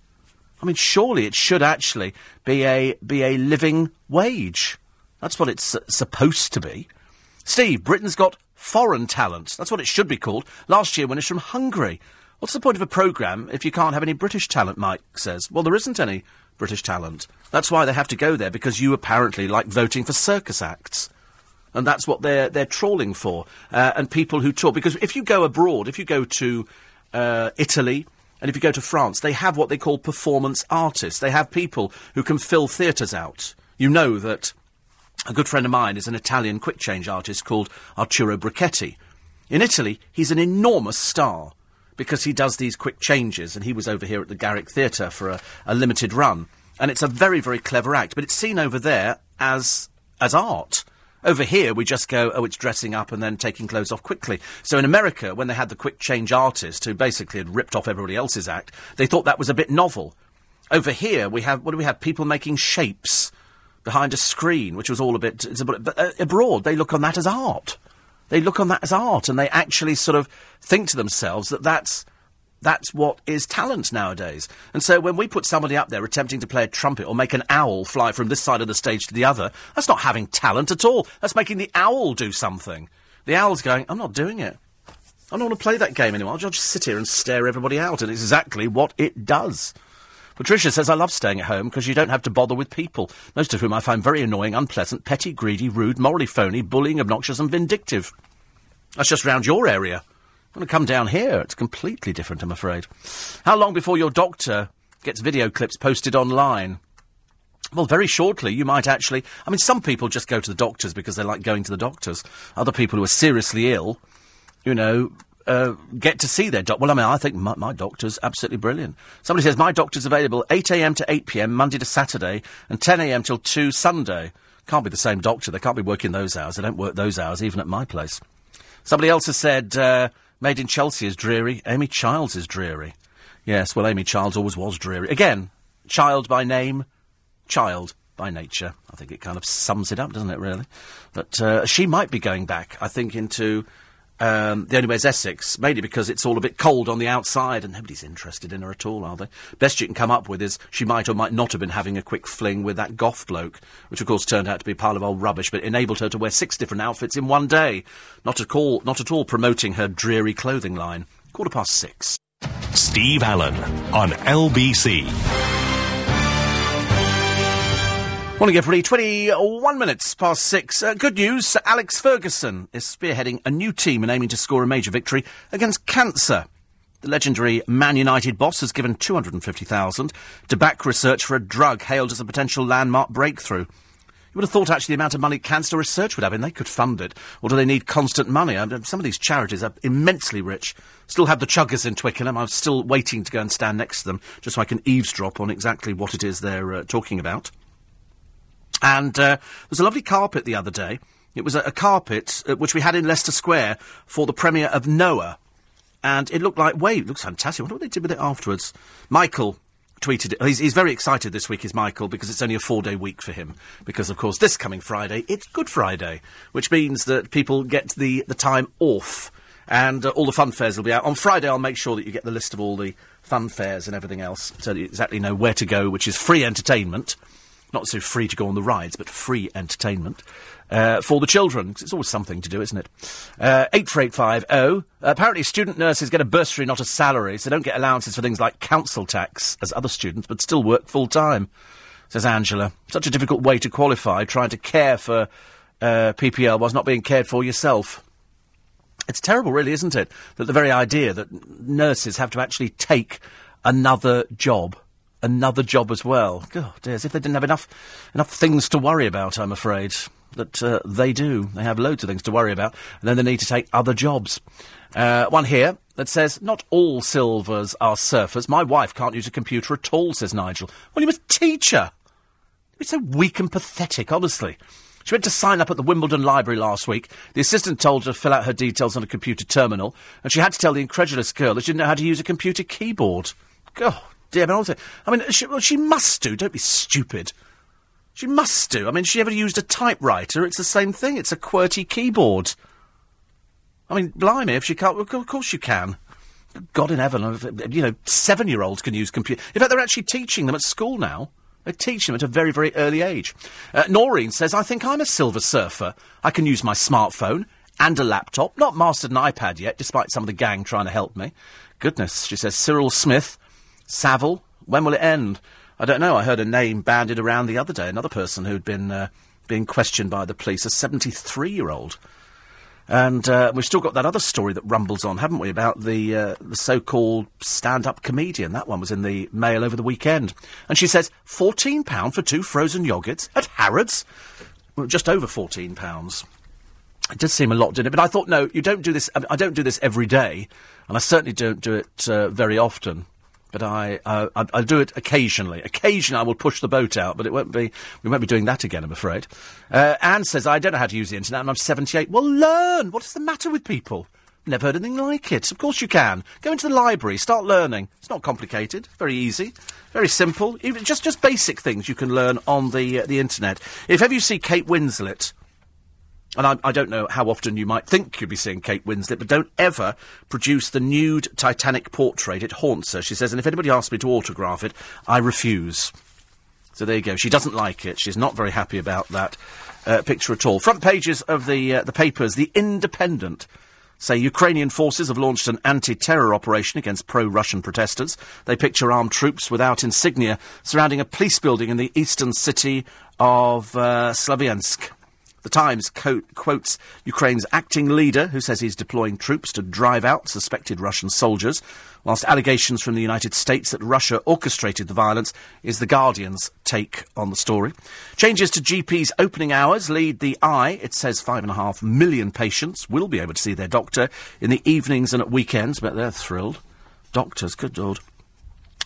I mean, surely it should actually be a, be a living wage. That's what it's uh, supposed to be. Steve, Britain's got foreign talent. That's what it should be called. Last year, when it's from Hungary. What's the point of a programme if you can't have any British talent, Mike says? Well, there isn't any British talent. That's why they have to go there, because you apparently like voting for circus acts. And that's what they're, they're trawling for. Uh, and people who talk. Because if you go abroad, if you go to uh, Italy, and if you go to France, they have what they call performance artists. They have people who can fill theatres out. You know that a good friend of mine is an Italian quick change artist called Arturo Brachetti. In Italy, he's an enormous star because he does these quick changes, and he was over here at the Garrick Theatre for a, a limited run. And it's a very, very clever act, but it's seen over there as as art. Over here, we just go, oh, it's dressing up and then taking clothes off quickly. So in America, when they had the quick change artist who basically had ripped off everybody else's act, they thought that was a bit novel. Over here, we have, what do we have? People making shapes behind a screen, which was all a bit. But uh, abroad, they look on that as art. They look on that as art, and they actually sort of think to themselves that that's that's what is talent nowadays. And so when we put somebody up there attempting to play a trumpet or make an owl fly from this side of the stage to the other, that's not having talent at all. That's making the owl do something. The owl's going, I'm not doing it. I don't want to play that game anymore. I'll just sit here and stare everybody out, and it's exactly what it does. Patricia says, I love staying at home because you don't have to bother with people, most of whom I find very annoying, unpleasant, petty, greedy, rude, morally phony, bullying, obnoxious, and vindictive. That's just round your area. Going to come down here. It's completely different, I'm afraid. How long before your doctor gets video clips posted online? Well, very shortly, you might actually. I mean, some people just go to the doctors because they like going to the doctors. Other people who are seriously ill, you know, uh, get to see their doctor. Well, I mean, I think my, my, doctor's absolutely brilliant. Somebody says my doctor's available 8 a.m. to 8 p.m. Monday to Saturday and 10 a.m. till 2 Sunday. Can't be the same doctor. They can't be working those hours. They don't work those hours even at my place. Somebody else has said uh, Made in Chelsea is dreary. Amy Childs is dreary. Yes, well, Amy Childs always was dreary. Again, child by name, child by nature. I think it kind of sums it up, doesn't it, really? But uh, she might be going back, I think, into um, the only way is Essex, mainly because it's all a bit cold on the outside and nobody's interested in her at all, are they? Best you can come up with is she might or might not have been having a quick fling with that goth bloke, which of course turned out to be a pile of old rubbish, but enabled her to wear six different outfits in one day. Not at all, not at all promoting her dreary clothing line. Quarter past six. Steve Allen on LBC. Morning, everybody. 21 minutes past six. Uh, good news. Alex Ferguson is spearheading a new team and aiming to score a major victory against cancer. The legendary Man United boss has given 250,000 to back research for a drug hailed as a potential landmark breakthrough. You would have thought actually the amount of money cancer research would have, and they could fund it. Or do they need constant money? I mean, some of these charities are immensely rich. Still have the chuggers in Twickenham. I'm still waiting to go and stand next to them just so I can eavesdrop on exactly what it is they're uh, talking about. And uh, there was a lovely carpet the other day. It was a, a carpet uh, which we had in Leicester Square for the premiere of Noah. And it looked like, wait, it looks fantastic. I wonder what they did with it afterwards. Michael tweeted it. He's, he's very excited this week, is Michael, because it's only a four day week for him. Because, of course, this coming Friday, it's Good Friday, which means that people get the, the time off. And uh, all the fun fairs will be out. On Friday, I'll make sure that you get the list of all the fun fairs and everything else so you exactly know where to go, which is free entertainment. Not so free to go on the rides, but free entertainment uh, for the children. 'cause it's always something to do, isn't it? Uh, 84850. apparently, student nurses get a bursary, not a salary, so they don't get allowances for things like council tax as other students, but still work full time, says Angela. Such a difficult way to qualify, trying to care for uh, PPL whilst not being cared for yourself. It's terrible, really, isn't it? That the very idea that nurses have to actually take another job, another job as well. God, dear, as if they didn't have enough enough things to worry about. I'm afraid that uh, they do. They have loads of things to worry about, and then they need to take other jobs. Uh, one here that says, "Not all silvers are surfers. My wife can't use a computer at all," says Nigel. Well, you must teach her. It's so weak and pathetic, honestly. She went to sign up at the Wimbledon Library last week. The assistant told her to fill out her details on a computer terminal, and she had to tell the incredulous girl that she didn't know how to use a computer keyboard. God, dear, I mean, I mean she, well, she must do. Don't be stupid. She must do. I mean, she ever used a typewriter? It's the same thing. It's a QWERTY keyboard. I mean, blimey, if she can't, well, of course you can. God in heaven, you know, seven-year-olds can use computer. In fact, they're actually teaching them at school now. They teach them at a very, very early age. Uh, Noreen says, I think I'm a silver surfer. I can use my smartphone and a laptop. Not mastered an iPad yet, despite some of the gang trying to help me. Goodness, she says, Cyril Smith, Savile, when will it end? I don't know. I heard a name bandied around the other day, another person who'd been uh, being questioned by the police, a 73-year-old. And uh, we've still got that other story that rumbles on, haven't we, about the uh, the so-called stand-up comedian. That one was in the Mail over the weekend. And she says, £14 for two frozen yogurts at Harrods? Well, just over £14. It does seem a lot, didn't it? But I thought, no, you don't do this. I, I don't do this every day, and I certainly don't do it uh, very often. But I, uh, I, I do it occasionally. Occasionally, I will push the boat out, but it won't be. We won't be doing that again, I'm afraid. Uh, Anne says, "I don't know how to use the internet, and I'm 78." Well, learn. What is the matter with people? Never heard anything like it. Of course you can. Go into the library, start learning. It's not complicated. Very easy, very simple. Even just just basic things you can learn on the uh, the internet. If ever you see Kate Winslet and I, I, don't know how often you might think you'd be seeing Kate Winslet, but don't ever produce the nude Titanic portrait. It haunts her, she says, and if anybody asks me to autograph it, I refuse. So there you go. She doesn't like it. She's not very happy about that uh, picture at all. Front pages of the uh, the papers, The Independent. Say Ukrainian forces have launched an anti-terror operation against pro-Russian protesters. They picture armed troops without insignia surrounding a police building in the eastern city of uh, Slaviansk. The Times co- quotes Ukraine's acting leader, who says he's deploying troops to drive out suspected Russian soldiers, whilst allegations from the United States that Russia orchestrated the violence is The Guardian's take on the story. Changes to GP's opening hours lead the eye. It says five and a half million patients will be able to see their doctor in the evenings and at weekends, but they're thrilled. Doctors, good lord.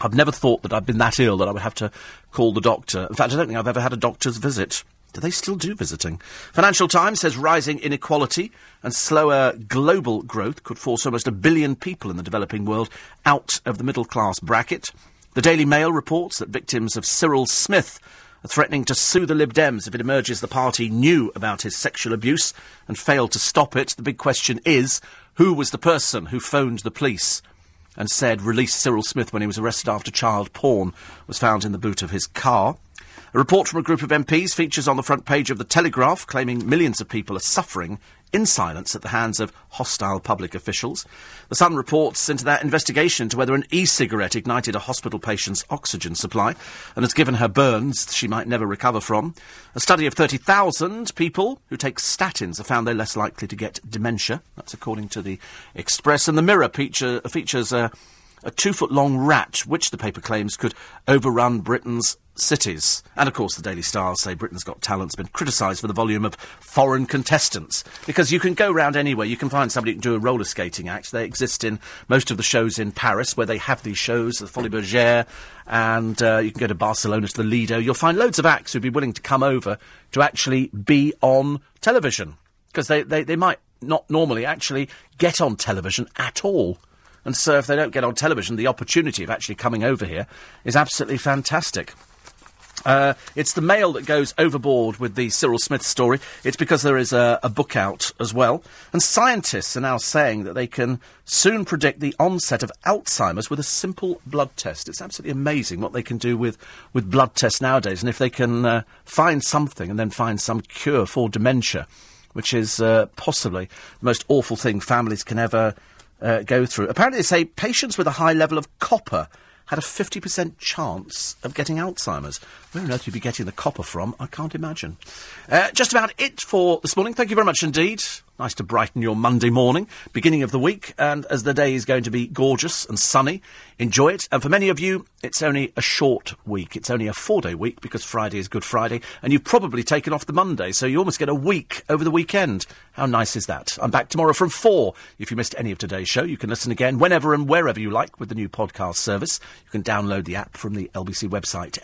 I've never thought that I've been that ill that I would have to call the doctor. In fact, I don't think I've ever had a doctor's visit. Do they still do visiting? Financial Times says rising inequality and slower global growth could force almost a billion people in the developing world out of the middle class bracket. The Daily Mail reports that victims of Cyril Smith are threatening to sue the Lib Dems if it emerges the party knew about his sexual abuse and failed to stop it. The big question is who was the person who phoned the police and said release Cyril Smith when he was arrested after child porn was found in the boot of his car? A report from a group of MPs features on the front page of The Telegraph, claiming millions of people are suffering in silence at the hands of hostile public officials. The Sun reports into that investigation into whether an e-cigarette ignited a hospital patient's oxygen supply and has given her burns she might never recover from. A study of 30,000 people who take statins have found they're less likely to get dementia. That's according to the Express. And the Mirror feature, features a a two foot long rat, which the paper claims could overrun Britain's cities. And of course, the Daily Stars say Britain's Got Talent's been criticised for the volume of foreign contestants. Because you can go round anywhere, you can find somebody who can do a roller skating act. They exist in most of the shows in Paris where they have these shows, the Folies Bergère, and uh, you can go to Barcelona to the Lido. You'll find loads of acts who'd be willing to come over to actually be on television. Because they, they, they might not normally actually get on television at all. And so if they don't get on television, the opportunity of actually coming over here is absolutely fantastic. Uh, it's the Mail that goes overboard with the Cyril Smith story. It's because there is a, a, book out as well. And scientists are now saying that they can soon predict the onset of Alzheimer's with a simple blood test. It's absolutely amazing what they can do with, with blood tests nowadays. And if they can uh, find something and then find some cure for dementia, which is uh, possibly the most awful thing families can ever uh, go through. Apparently, they say patients with a high level of copper had a 50% chance of getting Alzheimer's. Where on earth you'd be getting the copper from, I can't imagine. Uh, just about it for this morning. Thank you very much indeed. Nice to brighten your Monday morning, beginning of the week, and as the day is going to be gorgeous and sunny, enjoy it. And for many of you, it's only a short week. It's only a four day week because Friday is Good Friday, and you've probably taken off the Monday, so you almost get a week over the weekend. How nice is that? I'm back tomorrow from four. If you missed any of today's show, you can listen again whenever and wherever you like with the new podcast service. You can download the app from the LBC website,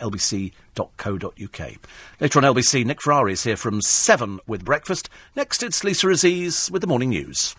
lbc.co.uk. Later on LBC, Nick Ferrari is here from seven with breakfast. Next, it's Lisa Aziz with the morning news.